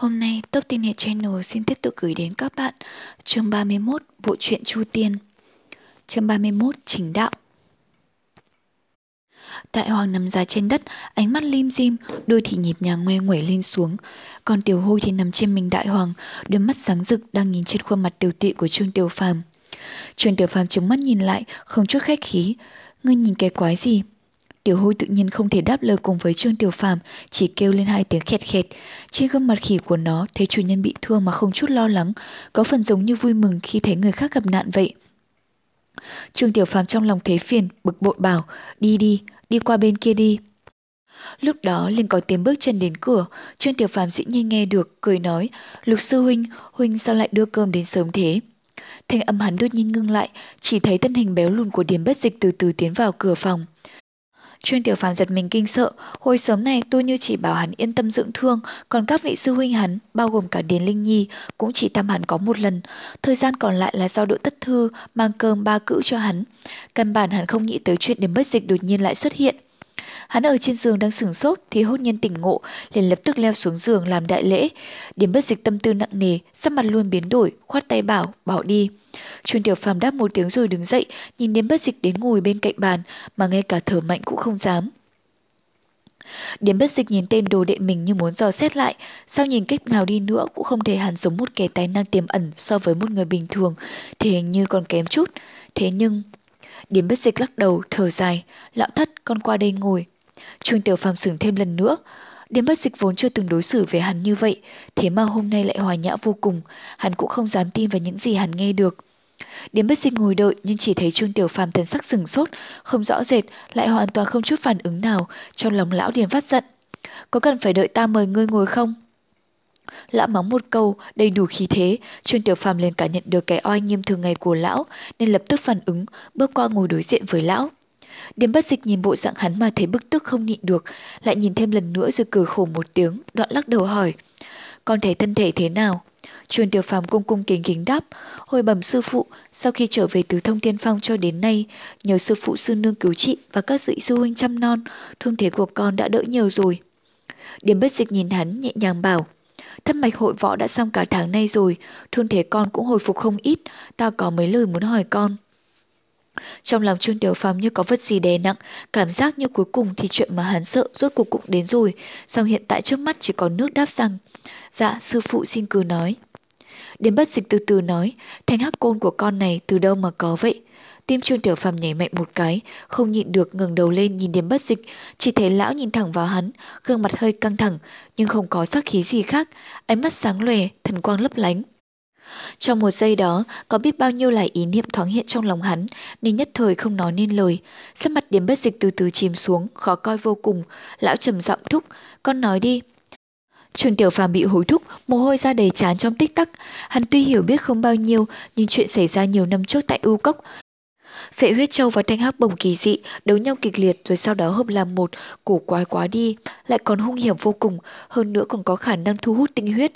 Hôm nay Top Tin hệ Channel xin tiếp tục gửi đến các bạn chương 31 Bộ truyện Chu Tiên. Chương 31 Chính Đạo Đại hoàng nằm dài trên đất, ánh mắt lim dim, đôi thì nhịp nhàng ngoe nguẩy lên xuống. Còn tiểu hôi thì nằm trên mình đại hoàng, đôi mắt sáng rực đang nhìn trên khuôn mặt tiểu tụy của Trương Tiểu Phàm. Trương Tiểu Phàm trừng mắt nhìn lại, không chút khách khí. Ngươi nhìn cái quái gì? Tiểu hôi tự nhiên không thể đáp lời cùng với Trương Tiểu Phàm, chỉ kêu lên hai tiếng khẹt khẹt. Trên gương mặt khỉ của nó thấy chủ nhân bị thương mà không chút lo lắng, có phần giống như vui mừng khi thấy người khác gặp nạn vậy. Trương Tiểu Phàm trong lòng thấy phiền, bực bội bảo, đi đi, đi qua bên kia đi. Lúc đó liền có tiếng bước chân đến cửa, Trương Tiểu Phàm dĩ nhiên nghe được, cười nói, Lục sư huynh, huynh sao lại đưa cơm đến sớm thế? Thanh âm hắn đột nhiên ngưng lại, chỉ thấy thân hình béo lùn của Điềm Bất Dịch từ từ tiến vào cửa phòng. Trương Tiểu Phàm giật mình kinh sợ, hồi sớm này tôi như chỉ bảo hắn yên tâm dưỡng thương, còn các vị sư huynh hắn, bao gồm cả Điền Linh Nhi, cũng chỉ thăm hắn có một lần. Thời gian còn lại là do đội tất thư mang cơm ba cữ cho hắn. Căn bản hắn không nghĩ tới chuyện điểm bất dịch đột nhiên lại xuất hiện. Hắn ở trên giường đang sửng sốt thì hốt nhiên tỉnh ngộ, liền lập tức leo xuống giường làm đại lễ. Điểm bất dịch tâm tư nặng nề, sắc mặt luôn biến đổi, khoát tay bảo, bỏ đi. Chuyên Tiểu Phàm đáp một tiếng rồi đứng dậy, nhìn điểm bất dịch đến ngồi bên cạnh bàn, mà ngay cả thở mạnh cũng không dám. Điểm bất dịch nhìn tên đồ đệ mình như muốn dò xét lại, sao nhìn cách nào đi nữa cũng không thể hẳn giống một kẻ tài năng tiềm ẩn so với một người bình thường, thì hình như còn kém chút. Thế nhưng... Điểm bất dịch lắc đầu, thở dài, lão thất con qua đây ngồi. Trương Tiểu Phàm sửng thêm lần nữa. Điếm bất dịch vốn chưa từng đối xử với hắn như vậy, thế mà hôm nay lại hòa nhã vô cùng, hắn cũng không dám tin vào những gì hắn nghe được. Điếm bất dịch ngồi đợi nhưng chỉ thấy Trương Tiểu Phàm thần sắc sừng sốt, không rõ rệt, lại hoàn toàn không chút phản ứng nào, trong lòng lão điền phát giận. Có cần phải đợi ta mời ngươi ngồi không? Lão mắng một câu, đầy đủ khí thế, Trương Tiểu Phàm liền cảm nhận được cái oai nghiêm thường ngày của lão, nên lập tức phản ứng, bước qua ngồi đối diện với lão. Điềm bất dịch nhìn bộ dạng hắn mà thấy bức tức không nhịn được, lại nhìn thêm lần nữa rồi cười khổ một tiếng, đoạn lắc đầu hỏi. Con thấy thân thể thế nào? Trương Tiểu Phàm cung cung kính kính đáp, hồi bẩm sư phụ, sau khi trở về từ thông thiên phong cho đến nay, nhờ sư phụ sư nương cứu trị và các dị sư huynh chăm non, thương thế của con đã đỡ nhiều rồi. Điềm bất dịch nhìn hắn nhẹ nhàng bảo, thâm mạch hội võ đã xong cả tháng nay rồi, thương thế con cũng hồi phục không ít, ta có mấy lời muốn hỏi con. Trong lòng Trương Tiểu Phàm như có vật gì đè nặng, cảm giác như cuối cùng thì chuyện mà hắn sợ rốt cuộc cũng đến rồi, song hiện tại trước mắt chỉ có nước đáp rằng, dạ sư phụ xin cứ nói. Đến bất dịch từ từ nói, thanh hắc côn của con này từ đâu mà có vậy? Tim Trương Tiểu Phàm nhảy mạnh một cái, không nhịn được ngẩng đầu lên nhìn Điềm Bất Dịch, chỉ thấy lão nhìn thẳng vào hắn, gương mặt hơi căng thẳng, nhưng không có sắc khí gì khác, ánh mắt sáng lòe, thần quang lấp lánh. Trong một giây đó, có biết bao nhiêu là ý niệm thoáng hiện trong lòng hắn, nên nhất thời không nói nên lời. Sắc mặt điểm bất dịch từ từ chìm xuống, khó coi vô cùng. Lão trầm giọng thúc, con nói đi. Trường Tiểu Phàm bị hối thúc, mồ hôi ra đầy chán trong tích tắc. Hắn tuy hiểu biết không bao nhiêu, nhưng chuyện xảy ra nhiều năm trước tại U Cốc, Phệ huyết châu và thanh hắc bồng kỳ dị đấu nhau kịch liệt rồi sau đó hợp làm một, cổ quái quá đi, lại còn hung hiểm vô cùng, hơn nữa còn có khả năng thu hút tinh huyết.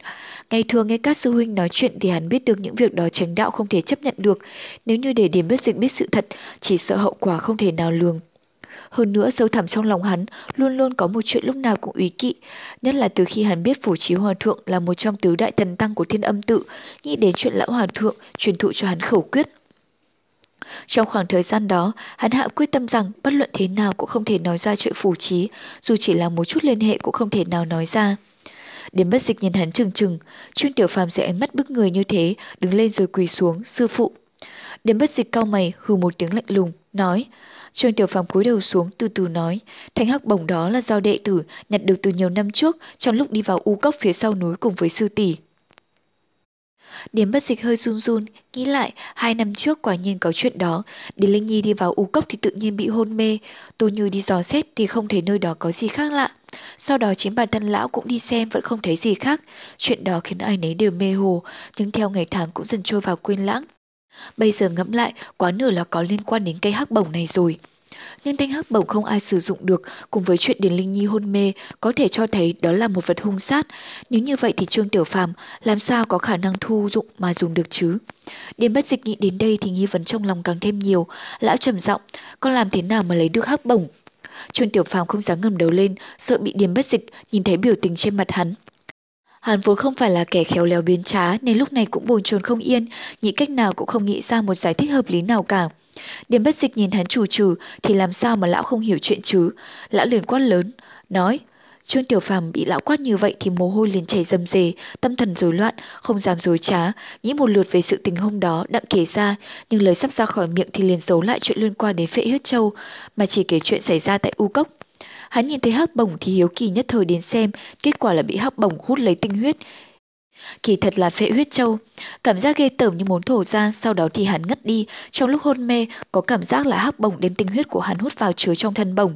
Ngày thường nghe các sư huynh nói chuyện thì hắn biết được những việc đó tránh đạo không thể chấp nhận được, nếu như để điểm biết dịch biết sự thật, chỉ sợ hậu quả không thể nào lường. Hơn nữa sâu thẳm trong lòng hắn luôn luôn có một chuyện lúc nào cũng ý kỵ, nhất là từ khi hắn biết phủ trí hòa thượng là một trong tứ đại thần tăng của thiên âm tự, nghĩ đến chuyện lão hòa thượng truyền thụ cho hắn khẩu quyết trong khoảng thời gian đó, hắn hạ quyết tâm rằng bất luận thế nào cũng không thể nói ra chuyện phủ trí, dù chỉ là một chút liên hệ cũng không thể nào nói ra. Đến bất dịch nhìn hắn trừng trừng, Trương Tiểu Phàm sẽ ánh mắt bức người như thế, đứng lên rồi quỳ xuống, sư phụ. Đến bất dịch cao mày, hừ một tiếng lạnh lùng, nói. Trương Tiểu Phàm cúi đầu xuống từ từ nói, thanh hắc bổng đó là do đệ tử nhặt được từ nhiều năm trước trong lúc đi vào u cốc phía sau núi cùng với sư tỷ. Điểm bất dịch hơi run run, nghĩ lại, hai năm trước quả nhiên có chuyện đó. Đến Linh Nhi đi vào u cốc thì tự nhiên bị hôn mê. Tô Như đi dò xét thì không thấy nơi đó có gì khác lạ. Sau đó chính bản thân lão cũng đi xem vẫn không thấy gì khác. Chuyện đó khiến ai nấy đều mê hồ, nhưng theo ngày tháng cũng dần trôi vào quên lãng. Bây giờ ngẫm lại, quá nửa là có liên quan đến cây hắc bổng này rồi nhưng thanh hắc bổng không ai sử dụng được cùng với chuyện Điền Linh Nhi hôn mê có thể cho thấy đó là một vật hung sát. Nếu như vậy thì Trương Tiểu Phàm làm sao có khả năng thu dụng mà dùng được chứ? Điền bất dịch nghĩ đến đây thì nghi vấn trong lòng càng thêm nhiều. Lão trầm giọng, con làm thế nào mà lấy được hắc bổng? Trương Tiểu Phàm không dám ngẩng đầu lên, sợ bị Điền bất dịch nhìn thấy biểu tình trên mặt hắn. Hắn vốn không phải là kẻ khéo léo biến trá nên lúc này cũng bồn chồn không yên, nghĩ cách nào cũng không nghĩ ra một giải thích hợp lý nào cả. Điềm bất dịch nhìn hắn chủ trừ thì làm sao mà lão không hiểu chuyện chứ. Lão liền quát lớn, nói Trương Tiểu Phàm bị lão quát như vậy thì mồ hôi liền chảy dầm dề tâm thần rối loạn, không dám dối trá, nghĩ một lượt về sự tình hôm đó đặng kể ra, nhưng lời sắp ra khỏi miệng thì liền giấu lại chuyện liên quan đến phệ huyết châu, mà chỉ kể chuyện xảy ra tại U Cốc. Hắn nhìn thấy hắc bổng thì hiếu kỳ nhất thời đến xem, kết quả là bị hắc bổng hút lấy tinh huyết. Kỳ thật là phệ huyết châu, cảm giác ghê tởm như muốn thổ ra, sau đó thì hắn ngất đi, trong lúc hôn mê có cảm giác là hắc bổng đem tinh huyết của hắn hút vào chứa trong thân bổng.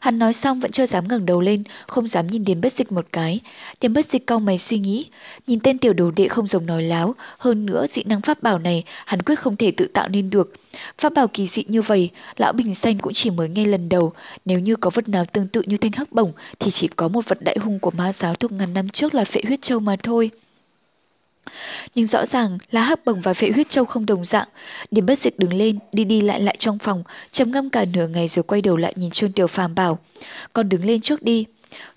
Hắn nói xong vẫn chưa dám ngẩng đầu lên, không dám nhìn Điềm Bất Dịch một cái. Điềm Bất Dịch cau mày suy nghĩ, nhìn tên tiểu đồ đệ không giống nói láo, hơn nữa dị năng pháp bảo này hắn quyết không thể tự tạo nên được. Pháp bảo kỳ dị như vậy, lão Bình Xanh cũng chỉ mới nghe lần đầu, nếu như có vật nào tương tự như thanh hắc bổng thì chỉ có một vật đại hung của ma giáo thuộc ngàn năm trước là phệ huyết châu mà thôi. Nhưng rõ ràng là hắc bổng và phệ huyết châu không đồng dạng. Điểm bất dịch đứng lên, đi đi lại lại trong phòng, trầm ngâm cả nửa ngày rồi quay đầu lại nhìn Trương Tiểu Phàm bảo. Con đứng lên trước đi.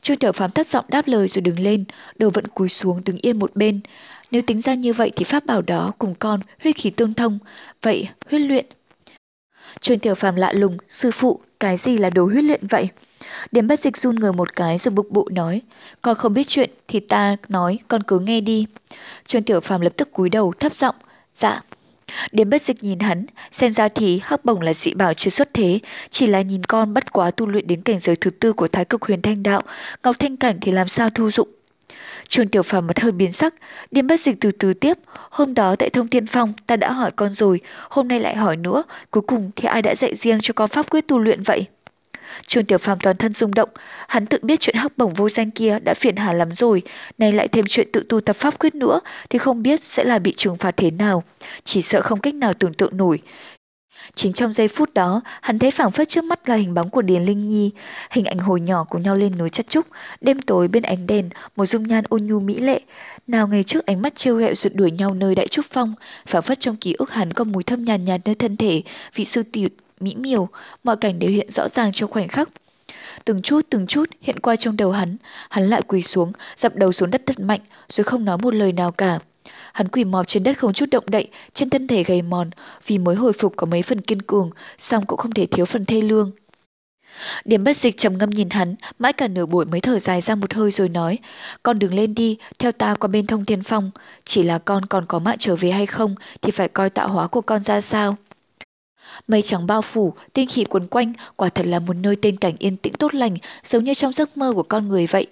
Trương Tiểu Phàm thất giọng đáp lời rồi đứng lên, đầu vẫn cúi xuống đứng yên một bên. Nếu tính ra như vậy thì pháp bảo đó cùng con huyết khí tương thông. Vậy huyết luyện. Trương Tiểu Phàm lạ lùng, sư phụ, cái gì là đồ huyết luyện vậy? Điểm bất dịch run người một cái rồi bực bụ nói, con không biết chuyện thì ta nói con cứ nghe đi. Trương Tiểu Phàm lập tức cúi đầu thấp giọng, dạ. Điểm bất dịch nhìn hắn, xem ra thì hắc bổng là dị bảo chưa xuất thế, chỉ là nhìn con bất quá tu luyện đến cảnh giới thứ tư của thái cực huyền thanh đạo, ngọc thanh cảnh thì làm sao thu dụng. Trường Tiểu Phàm mặt hơi biến sắc, Điềm Bất Dịch từ từ tiếp, hôm đó tại Thông Thiên Phong ta đã hỏi con rồi, hôm nay lại hỏi nữa, cuối cùng thì ai đã dạy riêng cho con pháp quyết tu luyện vậy? Trương Tiểu Phàm toàn thân rung động, hắn tự biết chuyện hắc bổng vô danh kia đã phiền hà lắm rồi, nay lại thêm chuyện tự tu tập pháp quyết nữa thì không biết sẽ là bị trừng phạt thế nào, chỉ sợ không cách nào tưởng tượng nổi. Chính trong giây phút đó, hắn thấy phảng phất trước mắt là hình bóng của Điền Linh Nhi, hình ảnh hồi nhỏ cùng nhau lên núi chất trúc, đêm tối bên ánh đèn, một dung nhan ôn nhu mỹ lệ. Nào ngày trước ánh mắt trêu ghẹo rượt đuổi nhau nơi đại trúc phong, phảng phất trong ký ức hắn có mùi thơm nhàn nhạt, nhạt nơi thân thể, vị sư tiểu mỹ miều, mọi cảnh đều hiện rõ ràng trong khoảnh khắc. Từng chút từng chút hiện qua trong đầu hắn, hắn lại quỳ xuống, dập đầu xuống đất thật mạnh, rồi không nói một lời nào cả. Hắn quỳ mọp trên đất không chút động đậy, trên thân thể gầy mòn, vì mới hồi phục có mấy phần kiên cường, song cũng không thể thiếu phần thê lương. Điểm bất dịch trầm ngâm nhìn hắn, mãi cả nửa buổi mới thở dài ra một hơi rồi nói, con đừng lên đi, theo ta qua bên thông thiên phong, chỉ là con còn có mạng trở về hay không thì phải coi tạo hóa của con ra sao. Mây trắng bao phủ, tinh khí quấn quanh, quả thật là một nơi tên cảnh yên tĩnh tốt lành, giống như trong giấc mơ của con người vậy.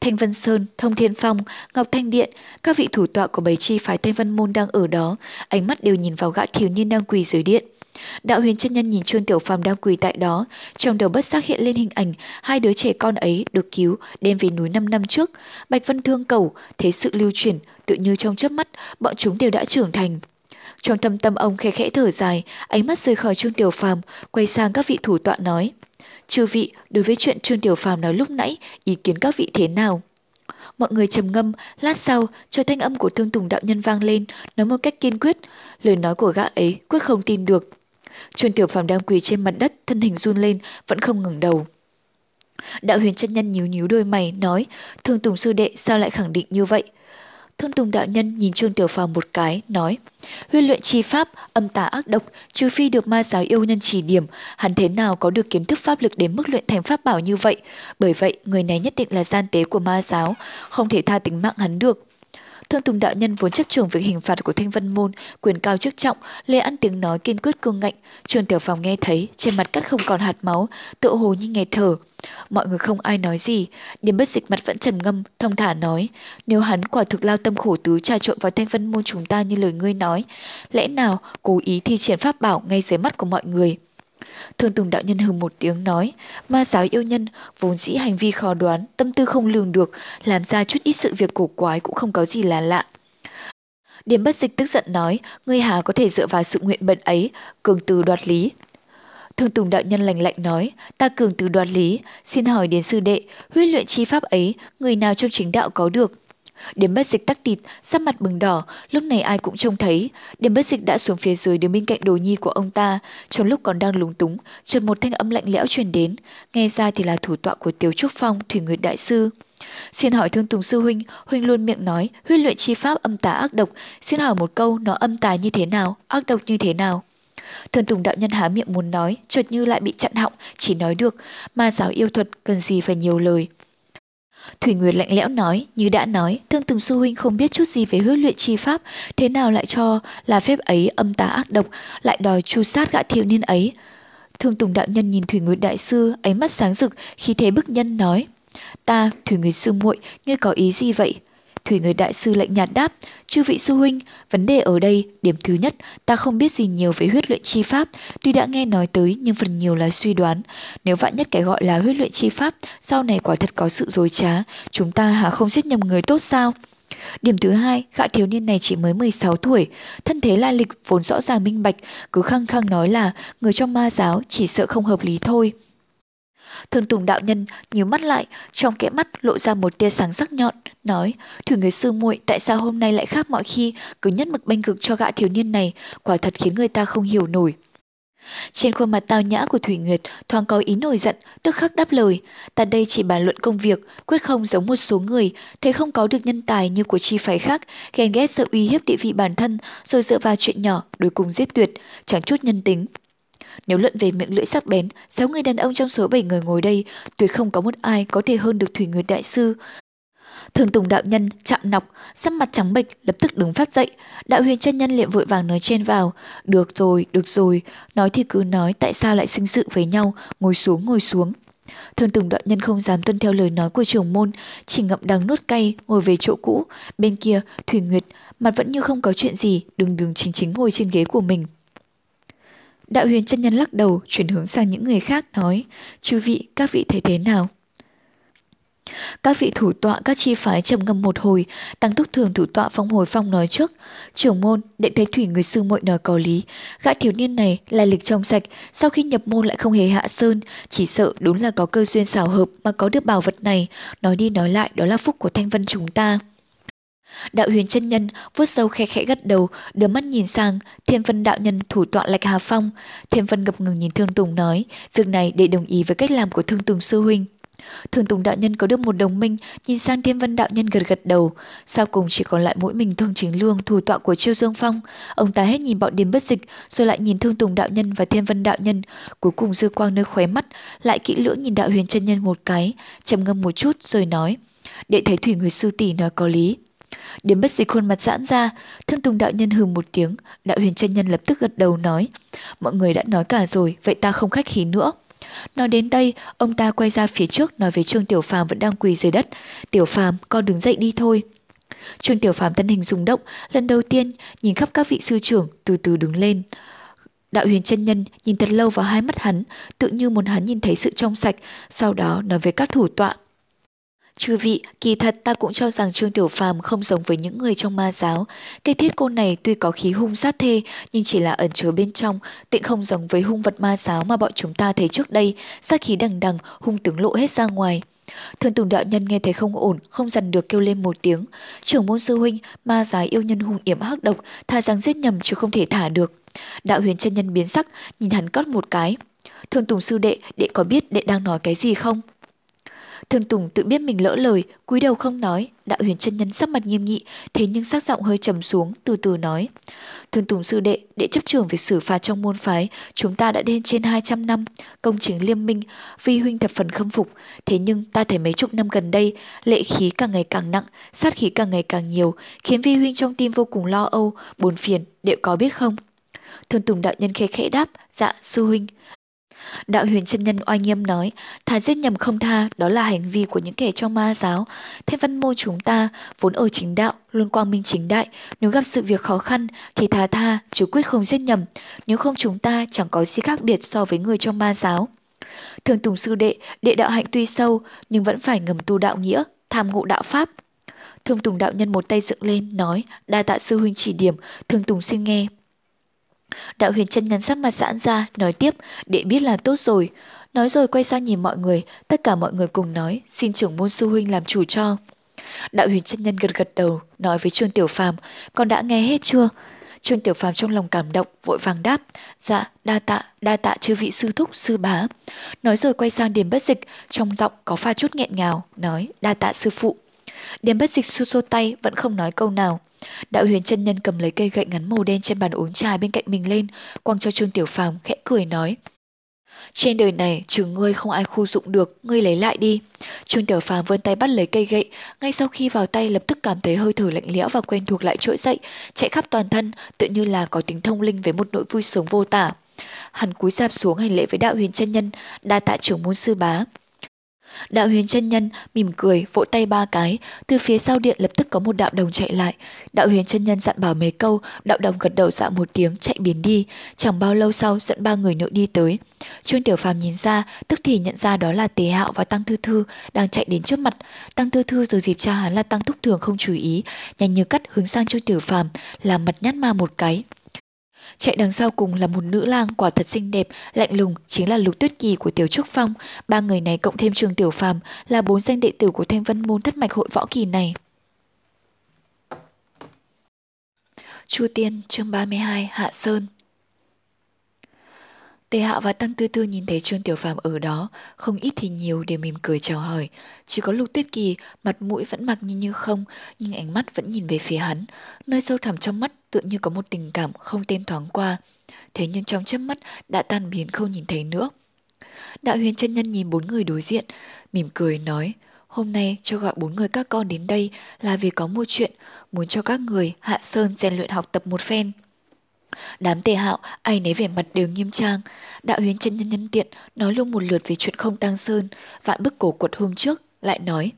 Thanh Vân Sơn, Thông Thiên Phong, Ngọc Thanh Điện, các vị thủ tọa của bảy chi phái Thanh Vân Môn đang ở đó, ánh mắt đều nhìn vào gã thiếu niên đang quỳ dưới điện. Đạo huyền chân nhân nhìn Trương Tiểu Phàm đang quỳ tại đó, trong đầu bất giác hiện lên hình ảnh hai đứa trẻ con ấy được cứu đem về núi 5 năm trước. Bạch Vân Thương cầu, thấy sự lưu chuyển, tự như trong chớp mắt, bọn chúng đều đã trưởng thành. Trong thâm tâm ông khẽ khẽ thở dài, ánh mắt rời khỏi Trương Tiểu Phàm, quay sang các vị thủ tọa nói: "Chư vị, đối với chuyện Trương Tiểu Phàm nói lúc nãy, ý kiến các vị thế nào?" Mọi người trầm ngâm, lát sau, cho thanh âm của Thương Tùng đạo nhân vang lên, nói một cách kiên quyết, lời nói của gã ấy quyết không tin được. Trương Tiểu Phàm đang quỳ trên mặt đất, thân hình run lên, vẫn không ngừng đầu. Đạo huyền chân nhân nhíu nhíu đôi mày, nói, Thương Tùng sư đệ sao lại khẳng định như vậy? Thương Tùng đạo nhân nhìn Trương Tiểu Phàm một cái, nói: huyên luyện chi pháp, âm tà ác độc, trừ phi được ma giáo yêu nhân chỉ điểm, hắn thế nào có được kiến thức pháp lực đến mức luyện thành pháp bảo như vậy? Bởi vậy, người này nhất định là gian tế của ma giáo, không thể tha tính mạng hắn được." Thương Tùng đạo nhân vốn chấp trường việc hình phạt của Thanh Vân môn, quyền cao chức trọng, lê ăn tiếng nói kiên quyết cương ngạnh. Trường Tiểu Phòng nghe thấy, trên mặt cắt không còn hạt máu, tựa hồ như nghẹt thở. Mọi người không ai nói gì, điểm bất dịch mặt vẫn trầm ngâm, thông thả nói, nếu hắn quả thực lao tâm khổ tứ trà trộn vào Thanh Vân môn chúng ta như lời ngươi nói, lẽ nào cố ý thi triển pháp bảo ngay dưới mắt của mọi người? Thương Tùng đạo nhân hừ một tiếng nói, ma giáo yêu nhân vốn dĩ hành vi khó đoán, tâm tư không lường được, làm ra chút ít sự việc cổ quái cũng không có gì là lạ. Điểm bất dịch tức giận nói, ngươi hà có thể dựa vào sự nguyện bận ấy, cường từ đoạt lý. Thương Tùng đạo nhân lành lạnh nói, ta cường từ đoạt lý, xin hỏi đến sư đệ, huyết luyện chi pháp ấy, người nào trong chính đạo có được? Điểm bất dịch tắc tịt, sắc mặt bừng đỏ, lúc này ai cũng trông thấy. Điểm bất dịch đã xuống phía dưới đứng bên cạnh đồ nhi của ông ta. Trong lúc còn đang lúng túng, chợt một thanh âm lạnh lẽo truyền đến. Nghe ra thì là thủ tọa của Tiểu Trúc Phong, Thủy Nguyệt Đại Sư. Xin hỏi thương Tùng Sư Huynh, Huynh luôn miệng nói huyết luyện chi pháp âm tà ác độc. Xin hỏi một câu, nó âm tà như thế nào, ác độc như thế nào? Thần Tùng đạo nhân há miệng muốn nói, chợt như lại bị chặn họng, chỉ nói được, ma giáo yêu thuật cần gì phải nhiều lời. Thủy Nguyệt lạnh lẽo nói, như đã nói, Thương Tùng Sư Huynh không biết chút gì về huyết luyện chi pháp, thế nào lại cho là phép ấy âm tà ác độc, lại đòi chu sát gã thiếu niên ấy. Thương Tùng đạo nhân nhìn Thủy Nguyệt đại sư, ánh mắt sáng rực, khi thế bức nhân nói, ta, Thủy Nguyệt sư muội, ngươi có ý gì vậy? Thủy người đại sư lạnh nhạt đáp, chư vị sư huynh, vấn đề ở đây, điểm thứ nhất, ta không biết gì nhiều về huyết luyện chi pháp, tuy đã nghe nói tới nhưng phần nhiều là suy đoán. Nếu vạn nhất cái gọi là huyết luyện chi pháp, sau này quả thật có sự dối trá, chúng ta hả không giết nhầm người tốt sao? Điểm thứ hai, gã thiếu niên này chỉ mới 16 tuổi, thân thế lai lịch vốn rõ ràng minh bạch, cứ khăng khăng nói là người trong ma giáo chỉ sợ không hợp lý thôi. Thường Tùng đạo nhân nhíu mắt lại, trong kẽ mắt lộ ra một tia sáng sắc nhọn, nói: "Thủy người sư muội, tại sao hôm nay lại khác mọi khi, cứ nhất mực bênh cực cho gã thiếu niên này, quả thật khiến người ta không hiểu nổi." Trên khuôn mặt tao nhã của Thủy Nguyệt thoáng có ý nổi giận, tức khắc đáp lời. Ta đây chỉ bàn luận công việc, quyết không giống một số người, thấy không có được nhân tài như của chi phái khác, ghen ghét sợ uy hiếp địa vị bản thân, rồi dựa vào chuyện nhỏ, đối cùng giết tuyệt, chẳng chút nhân tính. Nếu luận về miệng lưỡi sắc bén, sáu người đàn ông trong số 7 người ngồi đây, tuyệt không có một ai có thể hơn được Thủy Nguyệt Đại Sư. Thường Tùng đạo nhân chạm nọc, sắc mặt trắng bệch lập tức đứng phát dậy. Đạo huyền chân nhân liệm vội vàng nói chen vào. Được rồi, được rồi, nói thì cứ nói tại sao lại sinh sự với nhau, ngồi xuống ngồi xuống. Thường Tùng đạo nhân không dám tuân theo lời nói của trưởng môn, chỉ ngậm đắng nuốt cay, ngồi về chỗ cũ. Bên kia, Thủy Nguyệt, mặt vẫn như không có chuyện gì, đừng đừng chính chính ngồi trên ghế của mình. Đạo huyền chân nhân lắc đầu, chuyển hướng sang những người khác nói, chư vị, các vị thấy thế nào? Các vị thủ tọa các chi phái trầm ngâm một hồi, tăng túc thường thủ tọa phong hồi phong nói trước. Trưởng môn, đệ thấy thủy người sư muội nói có lý. Gã thiếu niên này là lịch trong sạch, sau khi nhập môn lại không hề hạ sơn, chỉ sợ đúng là có cơ duyên xảo hợp mà có được bảo vật này. Nói đi nói lại đó là phúc của thanh vân chúng ta. Đạo huyền chân nhân vuốt sâu khe khẽ gật đầu, đưa mắt nhìn sang Thiên Vân đạo nhân thủ tọa Lạch Hà Phong. Thiên Vân ngập ngừng nhìn Thương Tùng nói, việc này để đồng ý với cách làm của Thương Tùng sư huynh. Thương Tùng đạo nhân có được một đồng minh, nhìn sang Thiên Vân đạo nhân gật gật đầu. Sau cùng chỉ còn lại mỗi mình Thương Chính Lương, thủ tọa của Chiêu Dương Phong. Ông ta hết nhìn bọn điểm bất dịch, rồi lại nhìn Thương Tùng đạo nhân và Thiên Vân đạo nhân. Cuối cùng dư quang nơi khóe mắt, lại kỹ lưỡng nhìn đạo huyền chân nhân một cái, trầm ngâm một chút rồi nói. Đệ thấy Thủy Nguyệt Sư Tỷ nói có lý. Điểm bất dịch khuôn mặt giãn ra, thương tùng đạo nhân hừ một tiếng, đạo huyền chân nhân lập tức gật đầu nói. Mọi người đã nói cả rồi, vậy ta không khách khí nữa. Nói đến đây, ông ta quay ra phía trước nói với Trương Tiểu Phàm vẫn đang quỳ dưới đất. Tiểu Phàm, con đứng dậy đi thôi. Trương Tiểu Phàm thân hình rung động, lần đầu tiên nhìn khắp các vị sư trưởng từ từ đứng lên. Đạo huyền chân nhân nhìn thật lâu vào hai mắt hắn, tự như muốn hắn nhìn thấy sự trong sạch, sau đó nói với các thủ tọa. Chư vị, kỳ thật ta cũng cho rằng Trương Tiểu Phàm không giống với những người trong ma giáo. Cây thiết cô này tuy có khí hung sát thê, nhưng chỉ là ẩn chứa bên trong, tịnh không giống với hung vật ma giáo mà bọn chúng ta thấy trước đây, sát khí đằng đằng, hung tướng lộ hết ra ngoài. Thường Tùng đạo nhân nghe thấy không ổn, không dằn được kêu lên một tiếng. Trưởng môn sư huynh, ma giáo yêu nhân hung yểm hắc độc, tha rằng giết nhầm chứ không thể thả được. Đạo huyền chân nhân biến sắc, nhìn hắn cất một cái. Thường Tùng sư đệ, đệ có biết đệ đang nói cái gì không? Thường Tùng tự biết mình lỡ lời, cúi đầu không nói, đạo huyền chân nhân sắc mặt nghiêm nghị, thế nhưng sắc giọng hơi trầm xuống, từ từ nói. Thường Tùng sư đệ, đệ chấp trưởng về xử phạt trong môn phái, chúng ta đã đến trên 200 năm, công chính liêm minh, vi huynh thập phần khâm phục. Thế nhưng ta thấy mấy chục năm gần đây, lệ khí càng ngày càng nặng, sát khí càng ngày càng nhiều, khiến vi huynh trong tim vô cùng lo âu, buồn phiền, đệ có biết không? Thường Tùng đạo nhân khẽ khẽ đáp, dạ sư huynh, Đạo huyền chân nhân oai nghiêm nói, thà giết nhầm không tha, đó là hành vi của những kẻ trong ma giáo. Thế văn môn chúng ta, vốn ở chính đạo, luôn quang minh chính đại, nếu gặp sự việc khó khăn thì thà tha, chứ quyết không giết nhầm, nếu không chúng ta chẳng có gì khác biệt so với người trong ma giáo. Thường Tùng sư đệ, đệ đạo hạnh tuy sâu, nhưng vẫn phải ngầm tu đạo nghĩa, tham ngộ đạo pháp. Thường Tùng đạo nhân một tay dựng lên, nói, đa tạ sư huynh chỉ điểm, Thường Tùng xin nghe. Đạo huyền chân nhân sắc mặt giãn ra, nói tiếp, đệ biết là tốt rồi. Nói rồi quay sang nhìn mọi người, tất cả mọi người cùng nói, xin trưởng môn sư huynh làm chủ cho. Đạo huyền chân nhân gật gật đầu, nói với Trương Tiểu Phàm, con đã nghe hết chưa? Trương Tiểu Phàm trong lòng cảm động, vội vàng đáp, dạ, đa tạ, đa tạ chư vị sư thúc, sư bá. Nói rồi quay sang điểm Bất Dịch, trong giọng có pha chút nghẹn ngào, nói, đa tạ sư phụ. điểm Bất Dịch xua xua tay, vẫn không nói câu nào. Đạo huyền chân nhân cầm lấy cây gậy ngắn màu đen trên bàn uống trà bên cạnh mình lên, quăng cho Trương Tiểu Phàm khẽ cười nói, trên đời này trừ ngươi không ai khu dụng được, ngươi lấy lại đi. Trương Tiểu Phàm vươn tay bắt lấy cây gậy, ngay sau khi vào tay lập tức cảm thấy hơi thở lạnh lẽo và quen thuộc lại trỗi dậy, chạy khắp toàn thân, tự như là có tính thông linh với một nỗi vui sướng vô tả. Hắn cúi dạp xuống hành lễ với đạo huyền chân nhân, đa tạ trưởng môn sư bá. Đạo huyền chân nhân mỉm cười vỗ tay ba cái, từ phía sau điện lập tức có một đạo đồng chạy lại. Đạo huyền chân nhân dặn bảo mấy câu, đạo đồng gật đầu dạ một tiếng chạy biến đi, chẳng bao lâu sau dẫn ba người nội đi tới. Trương Tiểu Phàm nhìn ra, tức thì nhận ra đó là Tế Hạo và Tăng Thư Thư đang chạy đến trước mặt. Tăng Thư Thư từ dịp cha hắn là Tăng Thúc Thường không chú ý, nhanh như cắt hướng sang Trương Tiểu Phàm, làm mặt nhát ma một cái. Chạy đằng sau cùng là một nữ lang quả thật xinh đẹp, lạnh lùng, chính là Lục Tuyết Kỳ của Tiểu Trúc Phong. Ba người này cộng thêm Trường Tiểu Phàm là bốn danh đệ tử của Thanh Vân môn thất mạch hội võ kỳ này. Chu Tiên chương 32 Hạ Sơn Tề Hạo và Tăng Tư Tư nhìn thấy Trương Tiểu Phàm ở đó, không ít thì nhiều đều mỉm cười chào hỏi. Chỉ có Lục Tuyết Kỳ, mặt mũi vẫn mặc như như không, nhưng ánh mắt vẫn nhìn về phía hắn. Nơi sâu thẳm trong mắt tự như có một tình cảm không tên thoáng qua. Thế nhưng trong chớp mắt đã tan biến không nhìn thấy nữa. Đạo huyền chân nhân nhìn bốn người đối diện, mỉm cười nói, hôm nay cho gọi bốn người các con đến đây là vì có một chuyện, muốn cho các người hạ sơn rèn luyện học tập một phen. Đám tề hạo, ai nấy vẻ mặt đều nghiêm trang. Đạo huyến chân nhân nhân tiện nói luôn một lượt về chuyện không tăng sơn, vạn bức cổ quật hôm trước, lại nói.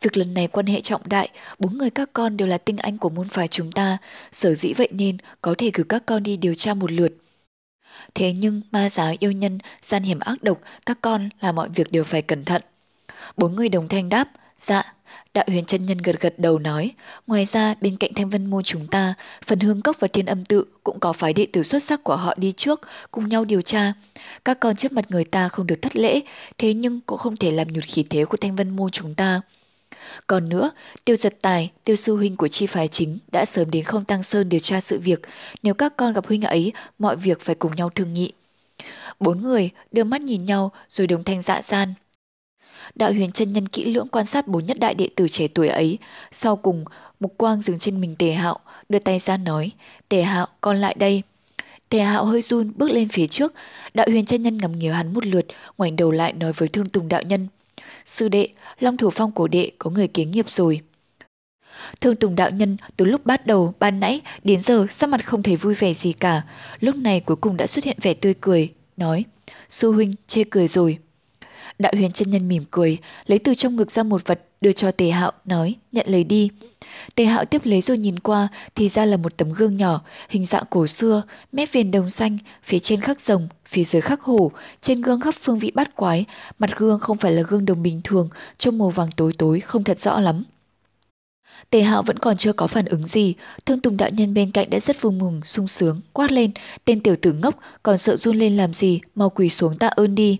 Việc lần này quan hệ trọng đại, bốn người các con đều là tinh anh của môn phái chúng ta, sở dĩ vậy nên có thể cử các con đi điều tra một lượt. Thế nhưng ma giáo yêu nhân, gian hiểm ác độc, các con là mọi việc đều phải cẩn thận. Bốn người đồng thanh đáp, dạ, Đạo huyền chân nhân gật gật đầu nói, ngoài ra bên cạnh thanh vân môn chúng ta, phần hương cốc và thiên âm tự cũng có phái đệ tử xuất sắc của họ đi trước, cùng nhau điều tra. Các con trước mặt người ta không được thất lễ, thế nhưng cũng không thể làm nhụt khí thế của thanh vân môn chúng ta. Còn nữa, tiêu giật tài, tiêu sư huynh của chi phái chính đã sớm đến không tăng sơn điều tra sự việc. Nếu các con gặp huynh ấy, mọi việc phải cùng nhau thương nghị. Bốn người đưa mắt nhìn nhau rồi đồng thanh dạ gian. Đạo huyền chân nhân kỹ lưỡng quan sát bốn nhất đại đệ tử trẻ tuổi ấy. Sau cùng, mục quang dừng trên mình tề hạo, đưa tay ra nói, tề hạo, con lại đây. Tề hạo hơi run bước lên phía trước, đạo huyền chân nhân ngắm nghía hắn một lượt, ngoảnh đầu lại nói với thương tùng đạo nhân. Sư đệ, long thủ phong của đệ có người kế nghiệp rồi. Thương Tùng đạo nhân từ lúc bắt đầu ban nãy đến giờ sắc mặt không thấy vui vẻ gì cả. Lúc này cuối cùng đã xuất hiện vẻ tươi cười, nói Sư huynh chê cười rồi. Đạo huyền chân nhân mỉm cười, lấy từ trong ngực ra một vật đưa cho tề hạo, nói nhận lấy đi. Tề hạo tiếp lấy rồi nhìn qua thì ra là một tấm gương nhỏ, hình dạng cổ xưa, mép viền đồng xanh, phía trên khắc rồng, phía dưới khắc hổ, trên gương khắp phương vị bát quái, mặt gương không phải là gương đồng bình thường, trông màu vàng tối tối không thật rõ lắm. Tề hạo vẫn còn chưa có phản ứng gì, thương tùng đạo nhân bên cạnh đã rất vui mừng, sung sướng, quát lên, tên tiểu tử ngốc, còn sợ run lên làm gì, mau quỳ xuống tạ ơn đi.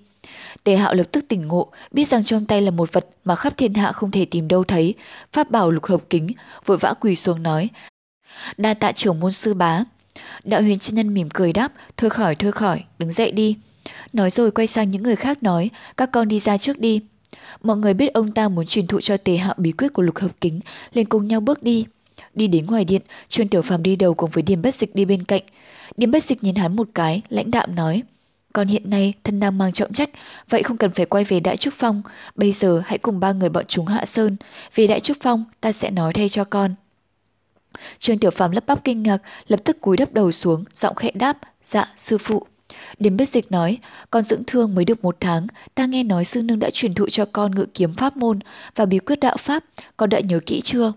Tề hạo lập tức tỉnh ngộ, biết rằng trong tay là một vật mà khắp thiên hạ không thể tìm đâu thấy, pháp bảo lục hợp kính, vội vã quỳ xuống nói. Đa tạ trưởng môn sư bá. Đạo huyền chân nhân mỉm cười đáp, thôi khỏi thôi khỏi, đứng dậy đi. Nói rồi quay sang những người khác nói, các con đi ra trước đi. Mọi người biết ông ta muốn truyền thụ cho tề hạo bí quyết của lục hợp kính, liền cùng nhau bước đi. Đi đến ngoài điện, Trương Tiểu Phàm đi đầu cùng với Điềm Bất Dịch đi bên cạnh. Điềm Bất Dịch nhìn hắn một cái, lãnh đạm nói: còn hiện nay thân đang mang trọng trách, vậy không cần phải quay về Đại Trúc Phong. Bây giờ hãy cùng ba người bọn chúng hạ sơn. Về Đại Trúc Phong, ta sẽ nói thay cho con. Trương Tiểu Phàm lắp bắp kinh ngạc, lập tức cúi đắp đầu xuống, giọng khẽ đáp, dạ, sư phụ. điểm biết dịch nói, con dưỡng thương mới được một tháng, ta nghe nói sư nương đã truyền thụ cho con ngự kiếm pháp môn và bí quyết đạo pháp, con đã nhớ kỹ chưa?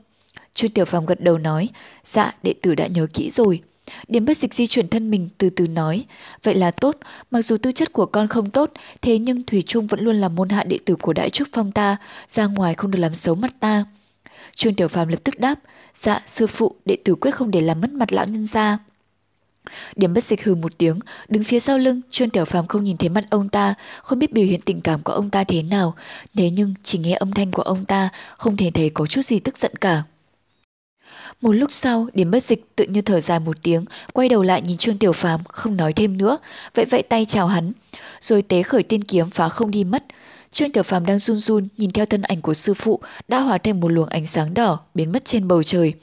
Trương Tiểu Phàm gật đầu nói, dạ, đệ tử đã nhớ kỹ rồi. Điểm bất dịch di chuyển thân mình từ từ nói, vậy là tốt, mặc dù tư chất của con không tốt, thế nhưng Thủy Trung vẫn luôn là môn hạ đệ tử của Đại Trúc Phong ta, ra ngoài không được làm xấu mắt ta. Trương Tiểu Phàm lập tức đáp, dạ sư phụ, đệ tử quyết không để làm mất mặt lão nhân gia. Điểm bất dịch hừ một tiếng, đứng phía sau lưng, Trương Tiểu Phàm không nhìn thấy mặt ông ta, không biết biểu hiện tình cảm của ông ta thế nào, thế nhưng chỉ nghe âm thanh của ông ta, không thể thấy có chút gì tức giận cả. Một lúc sau, điểm bất dịch tự như thở dài một tiếng, quay đầu lại nhìn Trương Tiểu Phàm không nói thêm nữa, vậy vậy tay chào hắn, rồi tế khởi tiên kiếm phá không đi mất. Trương Tiểu Phàm đang run run nhìn theo thân ảnh của sư phụ đã hóa thành một luồng ánh sáng đỏ biến mất trên bầu trời.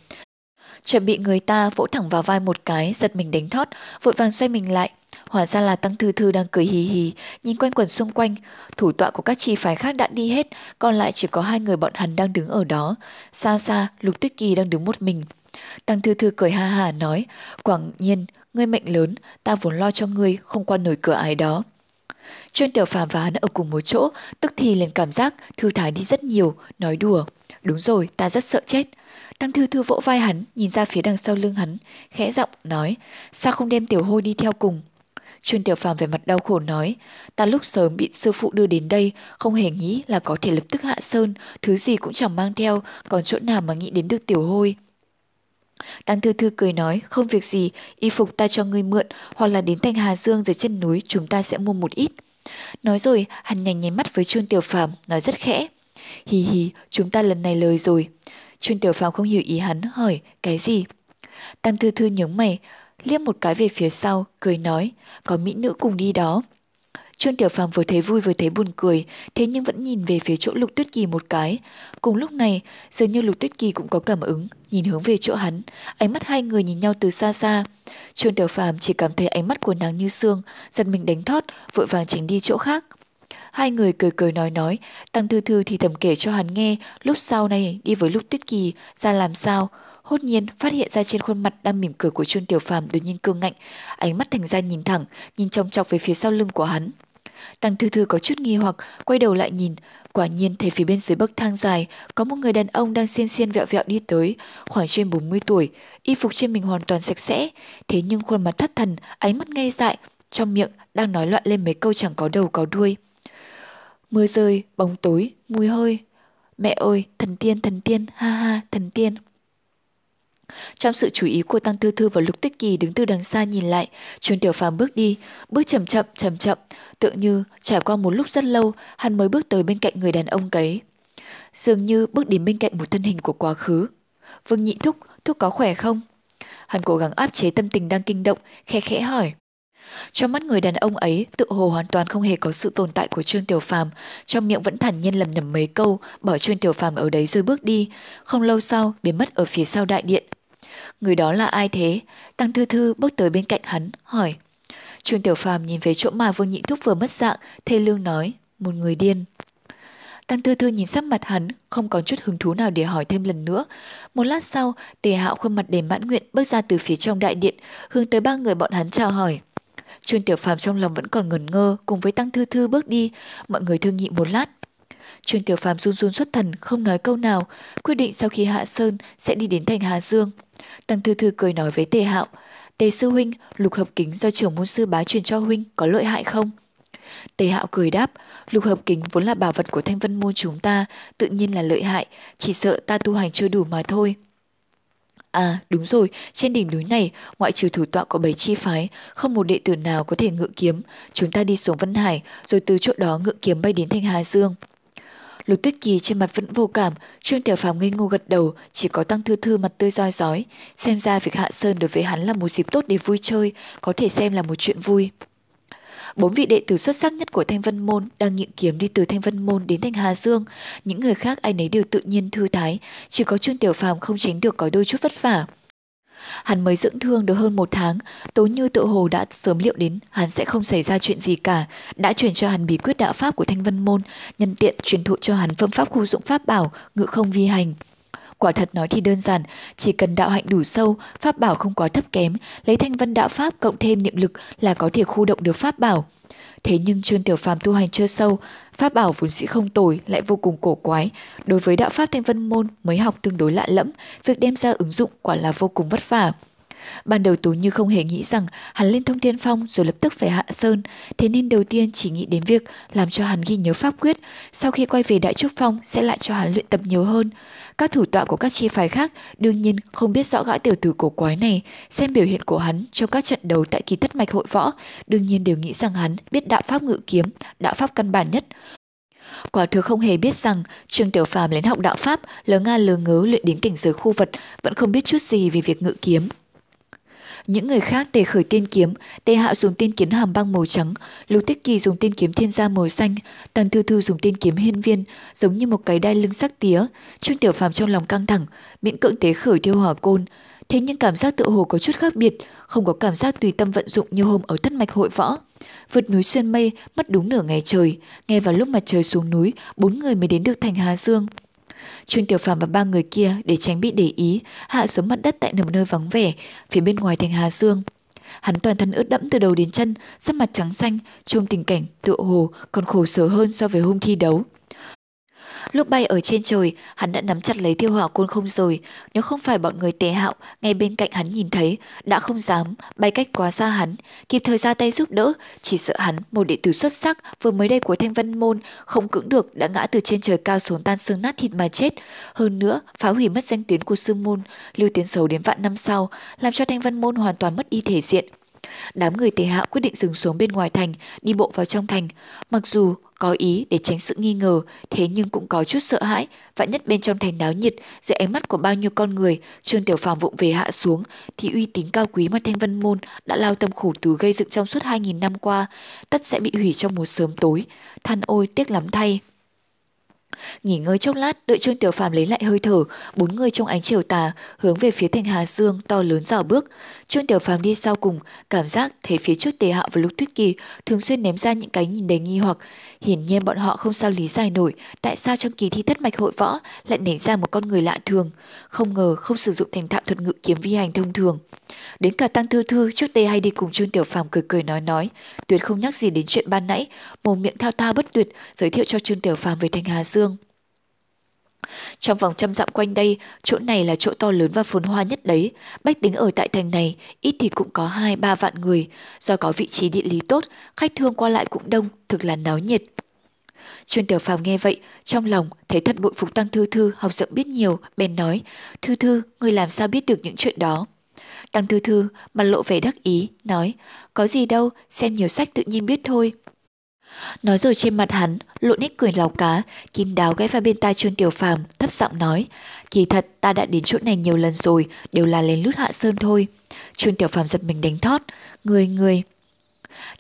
Chợt bị người ta vỗ thẳng vào vai một cái, giật mình đánh thót, vội vàng xoay mình lại. Hóa ra là Tăng Thư Thư đang cười hì hì, nhìn quanh quần xung quanh. Thủ tọa của các chi phái khác đã đi hết, còn lại chỉ có hai người bọn hắn đang đứng ở đó. Xa xa, Lục Tuyết Kỳ đang đứng một mình. Tăng Thư Thư cười ha hà nói, Quảng nhiên, ngươi mệnh lớn, ta vốn lo cho ngươi, không qua nổi cửa ải đó. Trương Tiểu Phàm và hắn ở cùng một chỗ, tức thì liền cảm giác thư thái đi rất nhiều, nói đùa. Đúng rồi, ta rất sợ chết. Tăng Thư Thư vỗ vai hắn, nhìn ra phía đằng sau lưng hắn, khẽ giọng nói, sao không đem Tiểu Hôi đi theo cùng? Chuyên Tiểu Phàm về mặt đau khổ nói, ta lúc sớm bị sư phụ đưa đến đây, không hề nghĩ là có thể lập tức hạ sơn, thứ gì cũng chẳng mang theo, còn chỗ nào mà nghĩ đến được Tiểu Hôi. Tăng Thư Thư cười nói, không việc gì, y phục ta cho ngươi mượn, hoặc là đến thành Hà Dương dưới chân núi chúng ta sẽ mua một ít. Nói rồi, hắn nhanh nháy mắt với Trương Tiểu Phàm nói rất khẽ. Hì hì, chúng ta lần này lời rồi. Trương Tiểu Phàm không hiểu ý hắn, hỏi, cái gì? Tăng Thư Thư nhướng mày, liếc một cái về phía sau, cười nói, có mỹ nữ cùng đi đó. Trương Tiểu Phàm vừa thấy vui vừa thấy buồn cười, thế nhưng vẫn nhìn về phía chỗ Lục Tuyết Kỳ một cái. Cùng lúc này, dường như Lục Tuyết Kỳ cũng có cảm ứng, nhìn hướng về chỗ hắn, ánh mắt hai người nhìn nhau từ xa xa. Trương Tiểu Phàm chỉ cảm thấy ánh mắt của nàng như xương, giật mình đánh thót, vội vàng tránh đi chỗ khác. Hai người cười cười nói nói, Tăng Thư Thư thì thầm kể cho hắn nghe lúc sau này đi với Lục Tuyết Kỳ ra làm sao. Hốt nhiên phát hiện ra trên khuôn mặt đang mỉm cười của Trương Tiểu Phàm đột nhiên cương ngạnh, ánh mắt thành ra nhìn thẳng, nhìn trong chọc về phía sau lưng của hắn. Tăng Thư Thư có chút nghi hoặc, quay đầu lại nhìn, quả nhiên thấy phía bên dưới bậc thang dài có một người đàn ông đang xiên xiên vẹo vẹo đi tới, khoảng trên 40 tuổi, y phục trên mình hoàn toàn sạch sẽ, thế nhưng khuôn mặt thất thần, ánh mắt ngây dại, trong miệng đang nói loạn lên mấy câu chẳng có đầu có đuôi. Mưa rơi, bóng tối, mùi hơi. Mẹ ơi, thần tiên, thần tiên, ha ha, thần tiên. Trong sự chú ý của Tăng Tư Thư và Lục Tích Kỳ đứng từ đằng xa nhìn lại, Trương Tiểu Phàm bước đi, bước chậm chậm, chậm chậm, tựa như trải qua một lúc rất lâu, hắn mới bước tới bên cạnh người đàn ông ấy. Dường như bước đến bên cạnh một thân hình của quá khứ. Vương Nhị Thúc, Thúc có khỏe không? Hắn cố gắng áp chế tâm tình đang kinh động, khẽ khẽ hỏi. Trong mắt người đàn ông ấy, tự hồ hoàn toàn không hề có sự tồn tại của Trương Tiểu Phàm, trong miệng vẫn thản nhiên lầm nhầm mấy câu, bỏ Trương Tiểu Phàm ở đấy rồi bước đi, không lâu sau biến mất ở phía sau đại điện. Người đó là ai thế? Tăng Thư Thư bước tới bên cạnh hắn, hỏi. Trương Tiểu Phàm nhìn về chỗ mà Vương Nhị Thúc vừa mất dạng, thê lương nói, một người điên. Tăng Thư Thư nhìn sắc mặt hắn, không còn chút hứng thú nào để hỏi thêm lần nữa. Một lát sau, Tề Hạo khuôn mặt đầy mãn nguyện bước ra từ phía trong đại điện, hướng tới ba người bọn hắn chào hỏi. Trương Tiểu Phàm trong lòng vẫn còn ngẩn ngơ, cùng với Tăng Thư Thư bước đi, mọi người thương nghị một lát. Trương Tiểu Phàm run run xuất thần, không nói câu nào, quyết định sau khi hạ sơn sẽ đi đến thành Hà Dương. Tăng Thư Thư cười nói với Tề Hạo, Tề sư huynh, lục hợp kính do trưởng môn sư bá truyền cho huynh có lợi hại không? Tề Hạo cười đáp, lục hợp kính vốn là bảo vật của thanh vân môn chúng ta, tự nhiên là lợi hại, chỉ sợ ta tu hành chưa đủ mà thôi. À đúng rồi, trên đỉnh núi này, ngoại trừ thủ tọa của bảy chi phái, không một đệ tử nào có thể ngự kiếm. Chúng ta đi xuống Vân Hải, rồi từ chỗ đó ngự kiếm bay đến thanh Hà Dương. Lục Tuyết Kỳ trên mặt vẫn vô cảm, Trương Tiểu Phàm ngây ngô gật đầu, chỉ có Tăng Thư Thư mặt tươi roi rói. Xem ra việc hạ sơn đối với hắn là một dịp tốt để vui chơi, có thể xem là một chuyện vui. Bốn vị đệ tử xuất sắc nhất của Thanh Vân Môn đang nhịn kiếm đi từ Thanh Vân Môn đến Thanh Hà Dương. Những người khác ai nấy đều tự nhiên thư thái, chỉ có Trương Tiểu Phàm không tránh được có đôi chút vất vả. Hắn mới dưỡng thương được hơn một tháng, Tố Như tự hồ đã sớm liệu đến hắn sẽ không xảy ra chuyện gì cả, đã truyền cho hắn bí quyết đạo pháp của Thanh Vân Môn, nhân tiện truyền thụ cho hắn phương pháp khu dụng pháp bảo, ngự không vi hành. Quả thật nói thì đơn giản, chỉ cần đạo hạnh đủ sâu, pháp bảo không quá thấp kém, lấy thanh vân đạo pháp cộng thêm niệm lực là có thể khu động được pháp bảo. Thế nhưng Trương Tiểu Phàm tu hành chưa sâu, pháp bảo vốn sĩ không tồi lại vô cùng cổ quái. Đối với đạo pháp thanh vân môn mới học tương đối lạ lẫm, việc đem ra ứng dụng quả là vô cùng vất vả. Ban đầu Tú Như không hề nghĩ rằng hắn lên thông thiên phong rồi lập tức phải hạ sơn, thế nên đầu tiên chỉ nghĩ đến việc làm cho hắn ghi nhớ pháp quyết, sau khi quay về Đại Trúc Phong sẽ lại cho hắn luyện tập nhiều hơn. Các thủ tọa của các chi phái khác đương nhiên không biết rõ gã tiểu tử cổ quái này, xem biểu hiện của hắn trong các trận đấu tại kỳ tất mạch hội võ, đương nhiên đều nghĩ rằng hắn biết đạo pháp ngự kiếm, đạo pháp căn bản nhất. Quả thực không hề biết rằng Trương Tiểu Phàm đến học đạo Pháp, lờ nga lờ ngớ luyện đến cảnh giới khu vật, vẫn không biết chút gì về việc ngự kiếm. Những người khác tề khởi tiên kiếm, tề hạo dùng tiên kiếm hàm băng màu trắng, lục tích kỳ dùng tiên kiếm thiên gia màu xanh, tần thư thư dùng tiên kiếm hiên viên, giống như một cái đai lưng sắc tía. Trương Tiểu Phàm trong lòng căng thẳng, miễn cưỡng tế khởi thiêu hỏa côn. Thế nhưng cảm giác tự hồ có chút khác biệt, không có cảm giác tùy tâm vận dụng như hôm ở thất mạch hội võ. Vượt núi xuyên mây, mất đúng nửa ngày trời, nghe vào lúc mặt trời xuống núi, bốn người mới đến được thành Hà Dương. Trương Tiểu Phàm và ba người kia để tránh bị để ý, hạ xuống mặt đất tại một nơi vắng vẻ, phía bên ngoài thành Hà Dương. Hắn toàn thân ướt đẫm từ đầu đến chân, sắc mặt trắng xanh, trông tình cảnh tựa hồ còn khổ sở hơn so với hôm thi đấu. Lúc bay ở trên trời, hắn đã nắm chặt lấy tiêu hỏa côn không rồi. Nếu không phải bọn người tế hạo, ngay bên cạnh hắn nhìn thấy, đã không dám bay cách quá xa hắn, kịp thời ra tay giúp đỡ. Chỉ sợ hắn, một đệ tử xuất sắc, vừa mới đây của thanh vân môn, không cưỡng được đã ngã từ trên trời cao xuống tan xương nát thịt mà chết. Hơn nữa, phá hủy mất danh tiếng của sư môn, lưu tiến xấu đến vạn năm sau, làm cho thanh vân môn hoàn toàn mất đi thể diện. Đám người tề hạo quyết định dừng xuống bên ngoài thành, đi bộ vào trong thành. Mặc dù có ý để tránh sự nghi ngờ, thế nhưng cũng có chút sợ hãi, vạn nhất bên trong thành náo nhiệt, dưới ánh mắt của bao nhiêu con người, Trương Tiểu Phàm vụng về hạ xuống, thì uy tín cao quý mà Thanh Vân Môn đã lao tâm khổ tứ gây dựng trong suốt 2.000 năm qua, tất sẽ bị hủy trong một sớm tối. Than ôi tiếc lắm thay. Nghỉ ngơi chốc lát, đợi Trương Tiểu Phàm lấy lại hơi thở, bốn người trong ánh chiều tà hướng về phía thành Hà Dương to lớn dò bước. Trương Tiểu Phàm đi sau cùng, cảm giác thấy phía trước Tề Hạo và Lục Tuyết Kỳ thường xuyên ném ra những cái nhìn đầy nghi hoặc. Hiển nhiên bọn họ không sao lý giải nổi tại sao trong kỳ thi thất mạch hội võ lại nảy ra một con người lạ thường. Không ngờ không sử dụng thành thạo thuật ngự kiếm vi hành thông thường. Đến cả Tăng Thư Thư trước đây hay đi cùng Trương Tiểu Phàm cười cười nói nói, tuyệt không nhắc gì đến chuyện ban nãy, mồm miệng thao thao bất tuyệt giới thiệu cho Trương Tiểu Phàm về thành Hà Dương. Trong vòng trăm dặm quanh đây, chỗ này là chỗ to lớn và phồn hoa nhất đấy. Bách tính ở tại thành này, ít thì cũng có hai ba vạn người. Do có vị trí địa lý tốt, khách thương qua lại cũng đông, thực là náo nhiệt. Trương Tiểu Phàm nghe vậy, trong lòng thấy thật bội phục Tăng Thư Thư học rộng biết nhiều, bèn nói, Thư Thư, người làm sao biết được những chuyện đó? Tăng Thư Thư mặt lộ vẻ đắc ý, nói, có gì đâu, xem nhiều sách tự nhiên biết thôi. Nói rồi trên mặt hắn, lộ nét cười lào cá, kín đáo ghé vào bên tai chuôn Tiểu Phàm, thấp giọng nói, kỳ thật ta đã đến chỗ này nhiều lần rồi, đều là lén lút hạ sơn thôi. Chuôn Tiểu Phàm giật mình đánh thót, người người.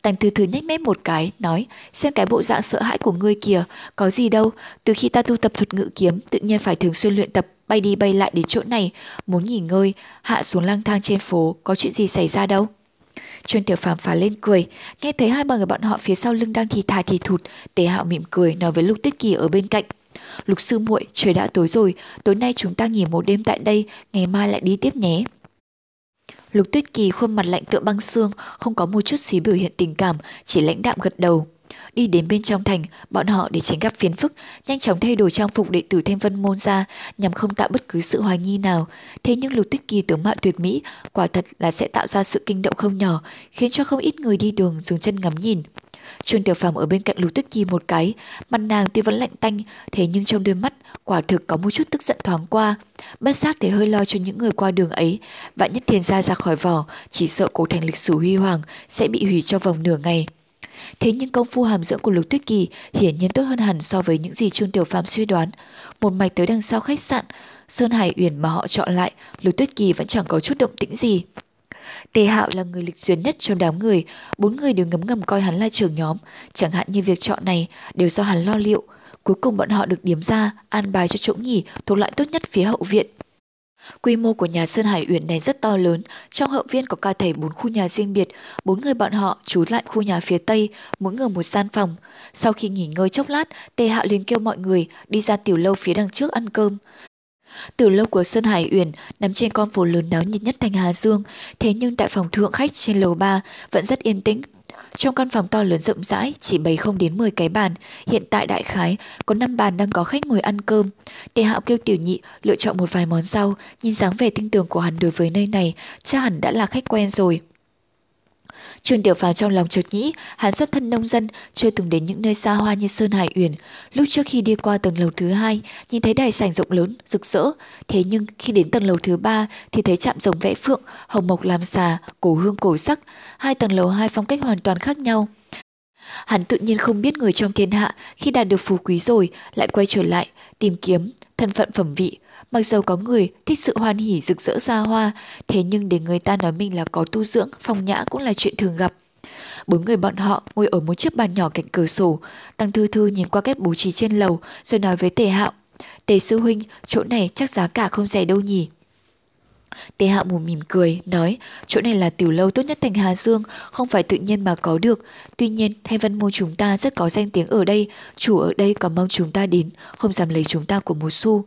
Tành thư thư nhếch mép một cái, nói, xem cái bộ dạng sợ hãi của ngươi kìa, có gì đâu, từ khi ta tu tập thuật ngự kiếm, tự nhiên phải thường xuyên luyện tập, bay đi bay lại đến chỗ này, muốn nghỉ ngơi, hạ xuống lang thang trên phố, có chuyện gì xảy ra đâu. Trương Tiểu Phàm phá lên cười, nghe thấy hai ba người bọn họ phía sau lưng đang thì thà thì thụt, Tế Hạo mỉm cười nói với Lục Tuyết Kỳ ở bên cạnh. Lục sư muội, trời đã tối rồi, tối nay chúng ta nghỉ một đêm tại đây, ngày mai lại đi tiếp nhé. Lục Tuyết Kỳ khuôn mặt lạnh tựa băng xương, không có một chút xí biểu hiện tình cảm, chỉ lãnh đạm gật đầu. Đi đến bên trong thành, bọn họ để tránh gặp phiền phức, nhanh chóng thay đổi trang phục đệ tử Thanh Vân Môn ra nhằm không tạo bất cứ sự hoài nghi nào. Thế nhưng Lục Tuyết Kỳ tướng mạo tuyệt mỹ, quả thật là sẽ tạo ra sự kinh động không nhỏ, khiến cho không ít người đi đường dùng chân ngắm nhìn. Trương Tiểu Phàm ở bên cạnh Lục Tuyết Kỳ một cái, mặt nàng tuy vẫn lạnh tanh, thế nhưng trong đôi mắt quả thực có một chút tức giận thoáng qua. Bất giác thì hơi lo cho những người qua đường ấy, vạn nhất thiên gia ra khỏi vỏ, chỉ sợ cổ thành lịch sử huy hoàng sẽ bị hủy cho vòng nửa ngày. Thế nhưng công phu hàm dưỡng của Lục Tuyết Kỳ hiển nhiên tốt hơn hẳn so với những gì Trương Tiểu Phàm suy đoán. Một mạch tới đằng sau khách sạn, Sơn Hải Uyển mà họ chọn lại, Lục Tuyết Kỳ vẫn chẳng có chút động tĩnh gì. Tề Hạo là người lịch duyên nhất trong đám người, bốn người đều ngấm ngầm coi hắn là trưởng nhóm, chẳng hạn như việc chọn này đều do hắn lo liệu. Cuối cùng bọn họ được điểm ra, an bài cho chỗ nghỉ thuộc lại tốt nhất phía hậu viện. Quy mô của nhà Sơn Hải Uyển này rất to lớn, trong hậu viên có cả thầy bốn khu nhà riêng biệt, bốn người bọn họ trú lại khu nhà phía tây, mỗi người một gian phòng. Sau khi nghỉ ngơi chốc lát, Tề Hạo liền kêu mọi người đi ra tiểu lâu phía đằng trước ăn cơm. Tiểu lâu của Sơn Hải Uyển nằm trên con phố lớn náo nhiệt nhất thành Hà Dương, thế nhưng tại phòng thượng khách trên lầu 3 vẫn rất yên tĩnh. Trong căn phòng to lớn rộng rãi, chỉ bày không đến 10 cái bàn, hiện tại đại khái có 5 bàn đang có khách ngồi ăn cơm. Tề Hạo kêu tiểu nhị lựa chọn một vài món rau, nhìn dáng vẻ tinh tường của hắn đối với nơi này, chắc hẳn đã là khách quen rồi. Trương Tiểu Phàm trong lòng chợt nghĩ, hắn xuất thân nông dân, chưa từng đến những nơi xa hoa như Sơn Hải Uyển. Lúc trước khi đi qua tầng lầu thứ hai, nhìn thấy đài sảnh rộng lớn, rực rỡ. Thế nhưng khi đến tầng lầu thứ ba thì thấy chạm rồng vẽ phượng, hồng mộc làm xà, cổ hương cổ sắc. Hai tầng lầu hai phong cách hoàn toàn khác nhau. Hắn tự nhiên không biết người trong thiên hạ khi đạt được phú quý rồi lại quay trở lại, tìm kiếm thân phận phẩm vị. Mặc dù có người thích sự hoan hỉ rực rỡ xa hoa, thế nhưng để người ta nói mình là có tu dưỡng, phong nhã cũng là chuyện thường gặp. Bốn người bọn họ ngồi ở một chiếc bàn nhỏ cạnh cửa sổ. Tăng Thư Thư nhìn qua cách bố trí trên lầu rồi nói với Tề Hạo. Tề Sư Huynh, chỗ này chắc giá cả không rẻ đâu nhỉ. Tề Hạo mù mỉm cười, nói, chỗ này là tiểu lâu tốt nhất thành Hà Dương, không phải tự nhiên mà có được. Tuy nhiên, Thanh văn Môn chúng ta rất có danh tiếng ở đây, chủ ở đây còn mong chúng ta đến, không dám lấy chúng ta của một xu.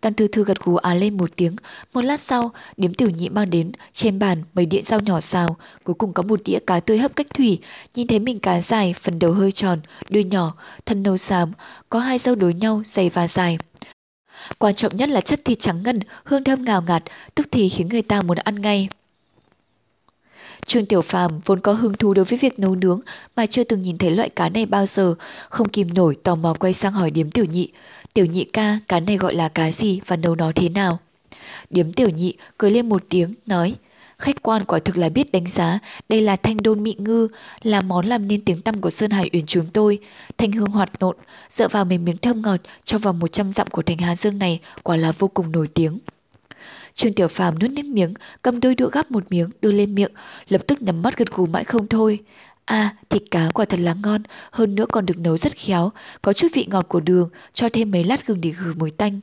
Tần Thư Thư gật gù á lên một tiếng, một lát sau, điếm tiểu nhị mang đến, trên bàn mấy đĩa rau nhỏ xào, cuối cùng có một đĩa cá tươi hấp cách thủy, nhìn thấy mình cá dài, phần đầu hơi tròn, đuôi nhỏ, thân nâu xám, có hai rau đối nhau, dày và dài. Quan trọng nhất là chất thịt trắng ngân, hương thơm ngào ngạt, tức thì khiến người ta muốn ăn ngay. Trương Tiểu Phàm vốn có hứng thú đối với việc nấu nướng mà chưa từng nhìn thấy loại cá này bao giờ, không kìm nổi tò mò quay sang hỏi điếm tiểu nhị. Tiểu nhị ca, cá này gọi là cá gì và nấu nó thế nào? Điếm tiểu nhị cười lên một tiếng, nói Khách quan quả thực là biết đánh giá, đây là thanh đôn mị ngư, là món làm nên tiếng tăm của Sơn Hải Uyển chúng tôi. Thanh hương hoạt nộn, dựa vào mềm miếng thơm ngọt cho vào 100 dặm của thành Hà Dương này quả là vô cùng nổi tiếng. Trương Tiểu Phàm nuốt nước miếng, cầm đôi đũa gắp một miếng đưa lên miệng, lập tức nhắm mắt gật gù mãi không thôi. À, thịt cá quả thật là ngon, hơn nữa còn được nấu rất khéo, có chút vị ngọt của đường, cho thêm mấy lát gừng để khử mùi tanh.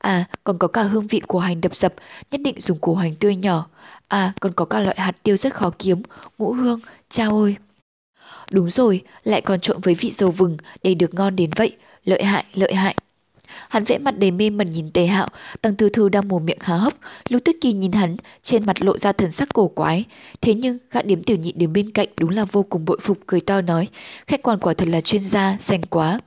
À, còn có cả hương vị của hành đập dập, nhất định dùng củ hành tươi nhỏ. À, còn có cả loại hạt tiêu rất khó kiếm, ngũ hương, chao ôi. Đúng rồi, lại còn trộn với vị dầu vừng để được ngon đến vậy, lợi hại, lợi hại. Hắn vẽ mặt đầy mê mẩn nhìn Tề Hạo, Tăng Tư Thư đang mồm miệng há hốc, lưu Tuyết Kỳ nhìn hắn, trên mặt lộ ra thần sắc cổ quái. Thế nhưng, gã điếm tiểu nhị đứng bên cạnh đúng là vô cùng bội phục cười to nói, khách quan quả thật là chuyên gia, danh quá.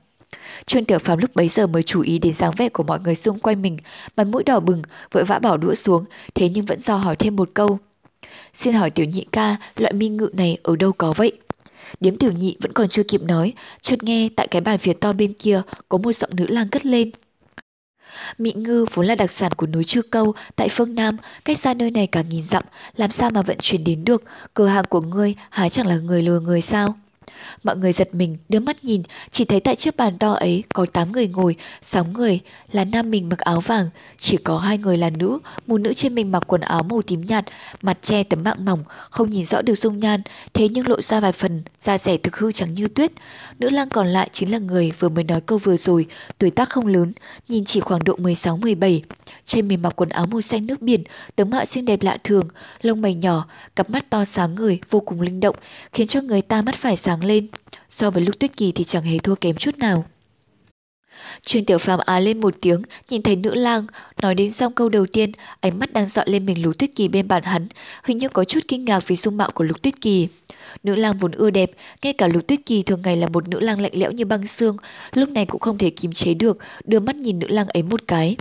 Trương Tiểu Phàm lúc bấy giờ mới chú ý đến dáng vẻ của mọi người xung quanh mình, mặt mũi đỏ bừng, vội vã bỏ đũa xuống, thế nhưng vẫn do hỏi thêm một câu. Xin hỏi tiểu nhị ca, loại mi ngự này ở đâu có vậy? Điếm tiểu nhị vẫn còn chưa kịp nói, chợt nghe tại cái bàn phía to bên kia có một giọng nữ lang cất lên. Mị ngư vốn là đặc sản của núi Chư Câu tại phương Nam, cách xa nơi này cả nghìn dặm, làm sao mà vận chuyển đến được, cửa hàng của ngươi há chẳng là người lừa người sao? Mọi người giật mình, đưa mắt nhìn, chỉ thấy tại chiếc bàn to ấy có 8 người ngồi, 6 người là nam mình mặc áo vàng, chỉ có hai người là nữ, một nữ trên mình mặc quần áo màu tím nhạt, mặt che tấm mạng mỏng, không nhìn rõ được dung nhan, thế nhưng lộ ra vài phần, da rẻ thực hư trắng như tuyết. Nữ lang còn lại chính là người vừa mới nói câu vừa rồi, tuổi tác không lớn, nhìn chỉ khoảng độ 16-17. Trên mình mặc quần áo màu xanh nước biển, tướng mạo xinh đẹp lạ thường, lông mày nhỏ, cặp mắt to sáng người, vô cùng linh động, khiến cho người ta mắt phải sáng lên. So với lúc tuyết kỳ thì chẳng hề thua kém chút nào. Chuyên tiểu phàm á lên một tiếng, nhìn thấy nữ lang, nói đến xong câu đầu tiên, ánh mắt đang dọi lên mình lục tuyết kỳ bên bàn hắn, hình như có chút kinh ngạc vì dung mạo của lục tuyết kỳ. Nữ lang vốn ưa đẹp, ngay cả lục tuyết kỳ thường ngày là một nữ lang lạnh lẽo như băng xương, lúc này cũng không thể kiềm chế được, đưa mắt nhìn nữ lang ấy một cái.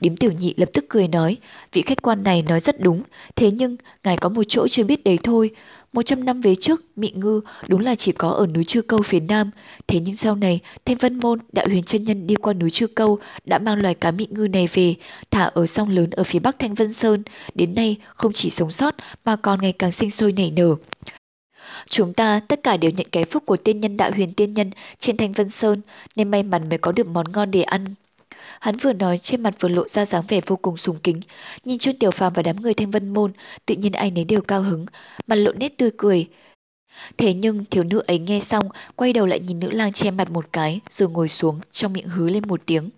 Điếm tiểu nhị lập tức cười nói, vị khách quan này nói rất đúng, thế nhưng ngài có một chỗ chưa biết đấy thôi. Một trăm năm về trước, Mị Ngư đúng là chỉ có ở núi Chư Câu phía Nam. Thế nhưng sau này, Thanh Vân Môn, Đạo Huyền chân Nhân đi qua núi Chư Câu đã mang loài cá Mị Ngư này về, thả ở sông lớn ở phía bắc Thanh Vân Sơn. Đến nay, không chỉ sống sót mà còn ngày càng sinh sôi nảy nở. Chúng ta tất cả đều nhận cái phúc của tiên nhân đạo huyền tiên nhân trên Thanh Vân Sơn nên may mắn mới có được món ngon để ăn. Hắn vừa nói trên mặt vừa lộ ra dáng vẻ vô cùng sùng kính, nhìn Trương Tiểu Phàm và đám người Thanh Vân môn, tự nhiên ai nấy đều cao hứng, mặt lộ nét tươi cười. Thế nhưng thiếu nữ ấy nghe xong, quay đầu lại nhìn nữ lang che mặt một cái, rồi ngồi xuống, trong miệng hứ lên một tiếng.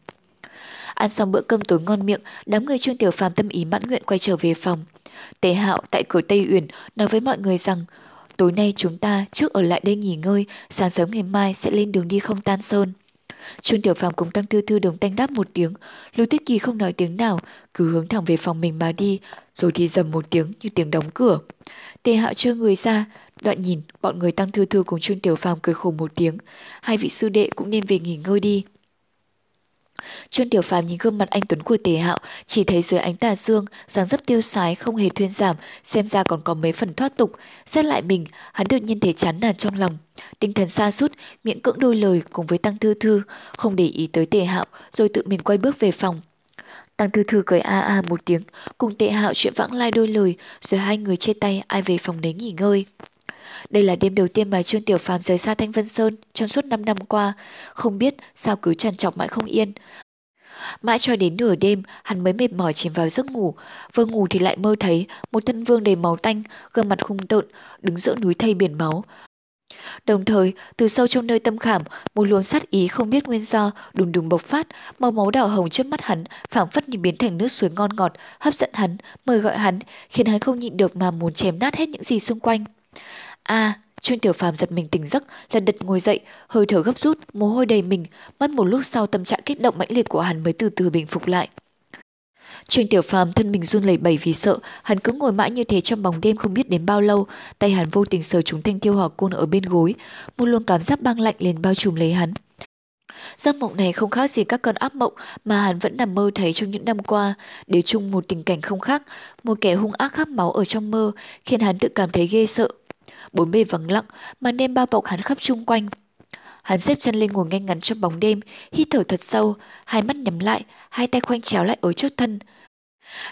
Ăn xong bữa cơm tối ngon miệng, đám người Trương Tiểu Phàm tâm ý mãn nguyện quay trở về phòng. Tế Hạo tại cửa Tây Uyển nói với mọi người rằng, tối nay chúng ta trước ở lại đây nghỉ ngơi, sáng sớm ngày mai sẽ lên đường đi không tan sơn. Trương Tiểu Phàm cùng Tăng Thư Thư đồng tanh đáp một tiếng, Lưu Tuyết Kỳ không nói tiếng nào, cứ hướng thẳng về phòng mình mà đi, rồi thì dầm một tiếng như tiếng đóng cửa. Tề Hạo trơ người ra, đoạn nhìn bọn người Tăng Thư Thư cùng Trương Tiểu Phàm cười khổ một tiếng, hai vị sư đệ cũng nên về nghỉ ngơi đi. Trương Tiểu Phàm nhìn gương mặt anh Tuấn của Tề Hạo, chỉ thấy dưới ánh tà dương, dáng dấp tiêu sái không hề thuyên giảm, xem ra còn có mấy phần thoát tục. Xét lại mình, hắn đột nhiên thấy chán nản trong lòng. Tinh thần xa sút miệng cưỡng đôi lời cùng với Tăng Thư Thư, không để ý tới Tề Hạo, rồi tự mình quay bước về phòng. Tăng Thư Thư cười a a một tiếng, cùng Tề Hạo chuyện vãng lai đôi lời, rồi hai người chia tay ai về phòng đấy nghỉ ngơi đây là đêm đầu tiên mà Trương Tiểu Phàm rời xa Thanh Vân Sơn trong suốt 5 năm qua, không biết sao cứ trằn trọc mãi không yên. Mãi cho đến nửa đêm, hắn mới mệt mỏi chìm vào giấc ngủ. Vừa ngủ thì lại mơ thấy một thân vương đầy máu tanh, gương mặt hung tợn, đứng giữa núi thây biển máu. Đồng thời, từ sâu trong nơi tâm khảm, một luồng sát ý không biết nguyên do đùng đùng bộc phát, màu máu đỏ hồng trước mắt hắn, phảng phất như biến thành nước suối ngon ngọt, hấp dẫn hắn, mời gọi hắn, khiến hắn không nhịn được mà muốn chém nát hết những gì xung quanh. A, à, Trương Tiểu Phàm giật mình tỉnh giấc, lần đật ngồi dậy, hơi thở gấp rút, mồ hôi đầy mình, mất một lúc sau tâm trạng kích động mãnh liệt của hắn mới từ từ bình phục lại. Trương Tiểu Phàm thân mình run lẩy bẩy vì sợ, hắn cứ ngồi mãi như thế trong bóng đêm không biết đến bao lâu, tay hắn vô tình sờ trúng thanh thiêu hỏa côn ở bên gối, một luồng cảm giác băng lạnh liền bao trùm lấy hắn. Giấc mộng này không khác gì các cơn áp mộng mà hắn vẫn nằm mơ thấy trong những năm qua, đều chung một tình cảnh không khác, một kẻ hung ác khắp máu ở trong mơ, khiến hắn tự cảm thấy ghê sợ. Bốn bề vắng lặng, màn đêm bao bọc hắn khắp chung quanh. Hắn xếp chân lên ngồi ngay ngắn trong bóng đêm, hít thở thật sâu, hai mắt nhắm lại, hai tay khoanh chéo lại ở trước thân.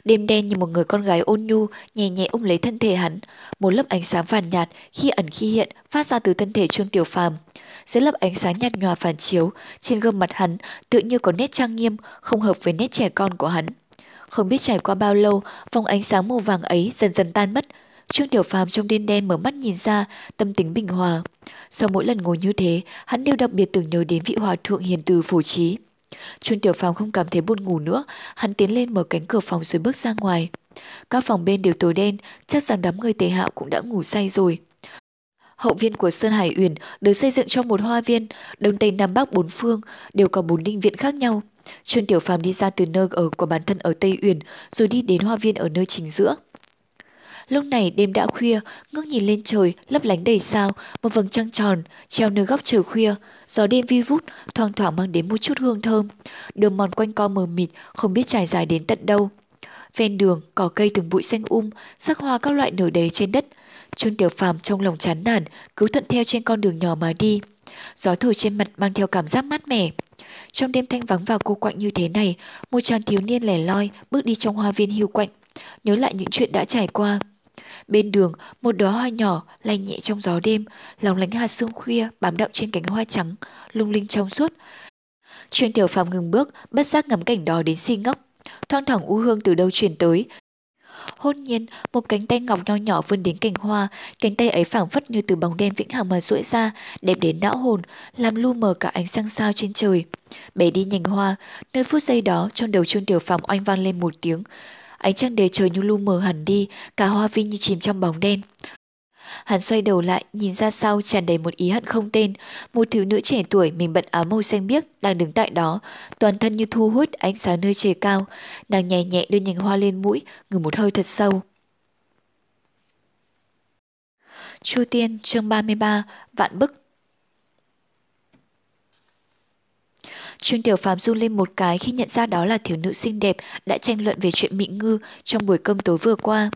Đêm đen như một người con gái ôn nhu, nhẹ nhẹ ôm lấy thân thể hắn, một lớp ánh sáng vàng nhạt khi ẩn khi hiện phát ra từ thân thể Trương Tiểu Phàm. Dưới lớp ánh sáng nhạt nhòa phản chiếu, trên gương mặt hắn tự như có nét trang nghiêm, không hợp với nét trẻ con của hắn. Không biết trải qua bao lâu, vòng ánh sáng màu vàng ấy dần dần tan mất, Trương Tiểu Phàm trong đêm đen mở mắt nhìn ra, tâm tính bình hòa. Sau mỗi lần ngồi như thế, hắn đều đặc biệt tưởng nhớ đến vị hòa thượng hiền từ phổ trí. Trương Tiểu Phàm không cảm thấy buồn ngủ nữa, hắn tiến lên mở cánh cửa phòng rồi bước ra ngoài. Các phòng bên đều tối đen, chắc rằng đám người tề hạo cũng đã ngủ say rồi. Hậu viên của Sơn Hải Uyển được xây dựng trong một hoa viên, đông tây nam bắc bốn phương đều có bốn đinh viện khác nhau. Trương Tiểu Phàm đi ra từ nơi ở của bản thân ở Tây Uyển, rồi đi đến hoa viên ở nơi chính giữa. Lúc này đêm đã khuya, ngước nhìn lên trời, lấp lánh đầy sao, một vầng trăng tròn, treo nơi góc trời khuya. Gió đêm vi vút, thoang thoảng mang đến một chút hương thơm. Đường mòn quanh co mờ mịt, không biết trải dài đến tận đâu. Ven đường, cỏ cây từng bụi xanh um, sắc hoa các loại nở đầy trên đất. Trương Tiểu Phàm trong lòng chán nản, cứ thuận theo trên con đường nhỏ mà đi. Gió thổi trên mặt mang theo cảm giác mát mẻ. Trong đêm thanh vắng và cô quạnh như thế này, một chàng thiếu niên lẻ loi bước đi trong hoa viên hiu quạnh, nhớ lại những chuyện đã trải qua. Bên đường, một đóa hoa nhỏ lay nhẹ trong gió đêm, lòng lánh hạt sương khuya bám đậm trên cánh hoa trắng, lung linh trong suốt. Chuyên tiểu phàm ngừng bước, bất giác ngắm cảnh đó đến si ngốc. Thoang thoảng u hương từ đâu truyền tới. Hôn nhiên, một cánh tay ngọc nho nhỏ vươn đến cành hoa, cánh tay ấy phảng phất như từ bóng đen vĩnh hằng mà duỗi ra, đẹp đến não hồn, làm lu mờ cả ánh sáng sao trên trời. Bẻ đi nhành hoa, nơi phút giây đó trong đầu Trương Tiểu Phàm oanh vang lên một tiếng, Ánh trăng đầy trời như lu mờ hẳn đi, cả hoa vi như chìm trong bóng đen. Hắn xoay đầu lại, nhìn ra sau tràn đầy một ý hận không tên. Một thiếu nữ trẻ tuổi mình bận áo màu xanh biếc đang đứng tại đó, toàn thân như thu hút ánh sáng nơi trời cao. Nàng nhẹ nhẹ đưa nhành hoa lên mũi, ngửi một hơi thật sâu. Chu Tiên, chương 33, Vạn Bức Trương Tiểu Phàm run lên một cái khi nhận ra đó là thiếu nữ xinh đẹp đã tranh luận về chuyện Mỹ Ngư trong buổi cơm tối vừa qua.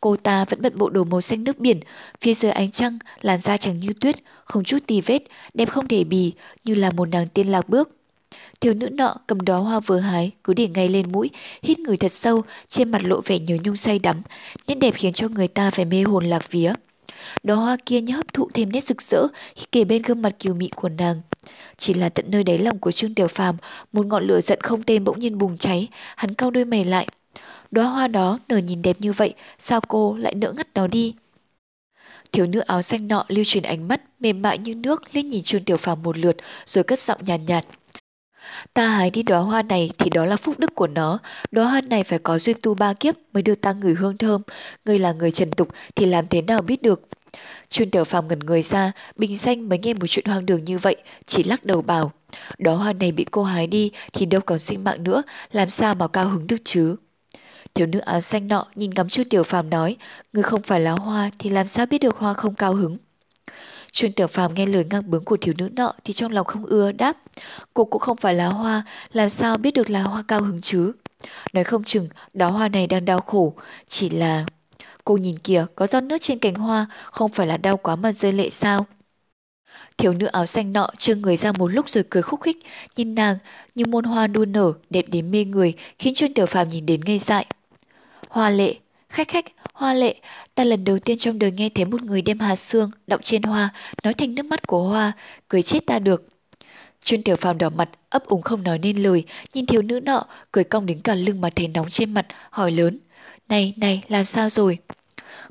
Cô ta vẫn bận bộ đồ màu xanh nước biển, phía dưới ánh trăng, làn da trắng như tuyết, không chút tì vết, đẹp không thể bì, như là một nàng tiên lạc bước. Thiếu nữ nọ cầm đóa hoa vừa hái, cứ để ngay lên mũi, hít người thật sâu, trên mặt lộ vẻ nhớ nhung say đắm, nét đẹp khiến cho người ta phải mê hồn lạc vía. Đóa hoa kia như hấp thụ thêm nét rực rỡ khi kề bên gương mặt kiều mị của nàng. Chỉ là tận nơi đáy lòng của Trương Tiểu Phàm, một ngọn lửa giận không tên bỗng nhiên bùng cháy, hắn cau đôi mày lại. Đóa hoa đó nở nhìn đẹp như vậy, sao cô lại nỡ ngắt nó đi? Thiếu nữ áo xanh nọ lưu truyền ánh mắt mềm mại như nước lên nhìn Trương Tiểu Phàm một lượt rồi cất giọng nhàn nhạt, nhạt. Ta hái đi đóa hoa này thì đó là phúc đức của nó. Đóa hoa này phải có duyên tu ba kiếp mới đưa ta ngửi hương thơm. Ngươi là người trần tục thì làm thế nào biết được? Trương Tiểu Phàm ngẩn người ra, bình xanh mới nghe một chuyện hoang đường như vậy, chỉ lắc đầu bảo. Đóa hoa này bị cô hái đi thì đâu còn sinh mạng nữa, làm sao mà cao hứng được chứ? Thiếu nữ áo xanh nọ nhìn ngắm Trương Tiểu Phàm nói, người không phải là hoa thì làm sao biết được hoa không cao hứng? Trương Tiểu Phàm nghe lời ngang bướng của thiếu nữ nọ thì trong lòng không ưa đáp. Cô cũng không phải là hoa, làm sao biết được là hoa cao hứng chứ? Nói không chừng đó hoa này đang đau khổ, chỉ là... Cô nhìn kìa, có giọt nước trên cành hoa, không phải là đau quá mà rơi lệ sao? Thiếu nữ áo xanh nọ trương người ra một lúc rồi cười khúc khích, nhìn nàng như muôn hoa đua nở, đẹp đến mê người, khiến Trương Tiểu Phàm nhìn đến ngây dại. Hoa lệ, khách khách, Hoa lệ, ta lần đầu tiên trong đời nghe thấy một người đem hạt xương đọng trên hoa, nói thành nước mắt của hoa, cười chết ta được. chuyên Tiểu Phàm đỏ mặt, ấp úng không nói nên lời, nhìn thiếu nữ nọ, cười cong đến cả lưng mà thấy nóng trên mặt, hỏi lớn. Này, này, làm sao rồi?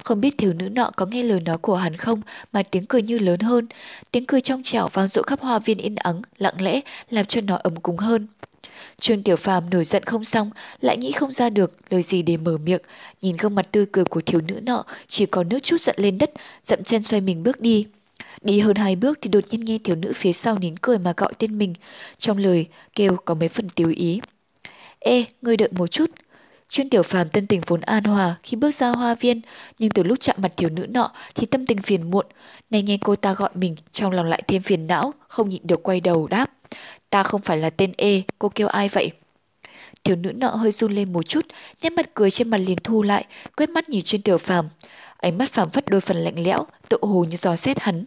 Không biết thiếu nữ nọ có nghe lời nói của hắn không mà tiếng cười như lớn hơn. Tiếng cười trong trẻo vang dội khắp hoa viên yên ắng, lặng lẽ, làm cho nó ấm cúng hơn. Trương Tiểu Phàm nổi giận không xong, lại nghĩ không ra được lời gì để mở miệng. Nhìn gương mặt tươi cười của thiếu nữ nọ, chỉ có nước chút giận lên đất, dậm chân xoay mình bước đi. Đi hơn hai bước thì đột nhiên nghe thiếu nữ phía sau nín cười mà gọi tên mình. Trong lời kêu có mấy phần tiêu ý. Ê, ngươi đợi một chút. Trương Tiểu Phàm tân tình vốn an hòa khi bước ra hoa viên, nhưng từ lúc chạm mặt thiếu nữ nọ thì tâm tình phiền muộn. Này nghe cô ta gọi mình, trong lòng lại thêm phiền não, không nhịn được quay đầu đáp. Ta không phải là tên E, cô kêu ai vậy? Thiếu nữ nọ hơi run lên một chút, nét mặt cười trên mặt liền thu lại, quét mắt nhìn trên Tiểu Phàm. Ánh mắt phàm phất đôi phần lạnh lẽo, tự hồ như gió xét hắn.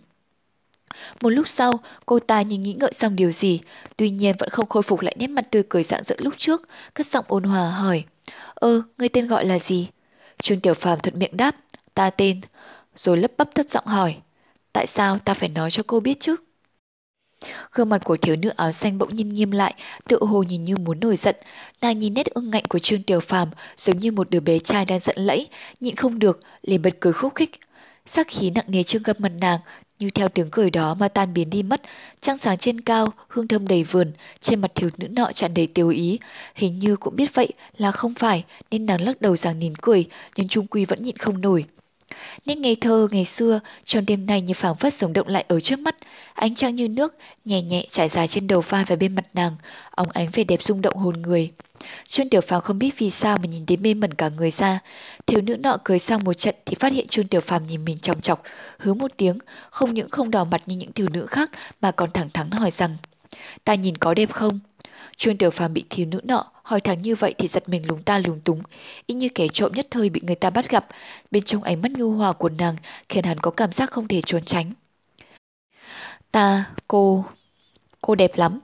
Một lúc sau, cô ta như nghĩ ngợi xong điều gì, tuy nhiên vẫn không khôi phục lại nét mặt tươi cười dạng dỡ lúc trước, cất giọng ôn hòa hỏi. Ơ, ngươi tên gọi là gì? Trương Tiểu Phàm thuận miệng đáp, ta tên, rồi lấp bắp thất giọng hỏi. Tại sao ta phải nói cho cô biết chứ? Gương mặt của thiếu nữ áo xanh bỗng nhiên nghiêm lại, tự hồ nhìn như muốn nổi giận. Nàng nhìn nét ưng ngạnh của Trương Tiểu Phàm giống như một đứa bé trai đang giận lẫy, nhịn không được, liền bật cười khúc khích. Sắc khí nặng nề trên gương mặt nàng như theo tiếng cười đó mà tan biến đi mất, trăng sáng trên cao, hương thơm đầy vườn, trên mặt thiếu nữ nọ tràn đầy tiêu ý, hình như cũng biết vậy là không phải nên nàng lắc đầu rằng nín cười, nhưng trung quy vẫn nhịn không nổi. Nét ngây thơ ngày xưa, trong đêm này như phảng phất sống động lại ở trước mắt, ánh trăng như nước, nhẹ nhẹ trải dài trên đầu vai và bên mặt nàng, óng ánh vẻ đẹp rung động hồn người. Trương Tiểu Phàm không biết vì sao mà nhìn đến mê mẩn cả người ra. Thiếu nữ nọ cười sang một trận thì phát hiện Trương Tiểu Phàm nhìn mình chòng chọc, hứa một tiếng, không những không đỏ mặt như những thiếu nữ khác mà còn thẳng thắn hỏi rằng: "Ta nhìn có đẹp không?" Trương Tiểu Phàm bị thiếu nữ nọ hỏi thẳng như vậy thì giật mình lúng ta lúng túng, y như kẻ trộm nhất thời bị người ta bắt gặp. Bên trong ánh mắt nhu hòa của nàng khiến hắn có cảm giác không thể trốn tránh. Ta, cô, cô đẹp lắm.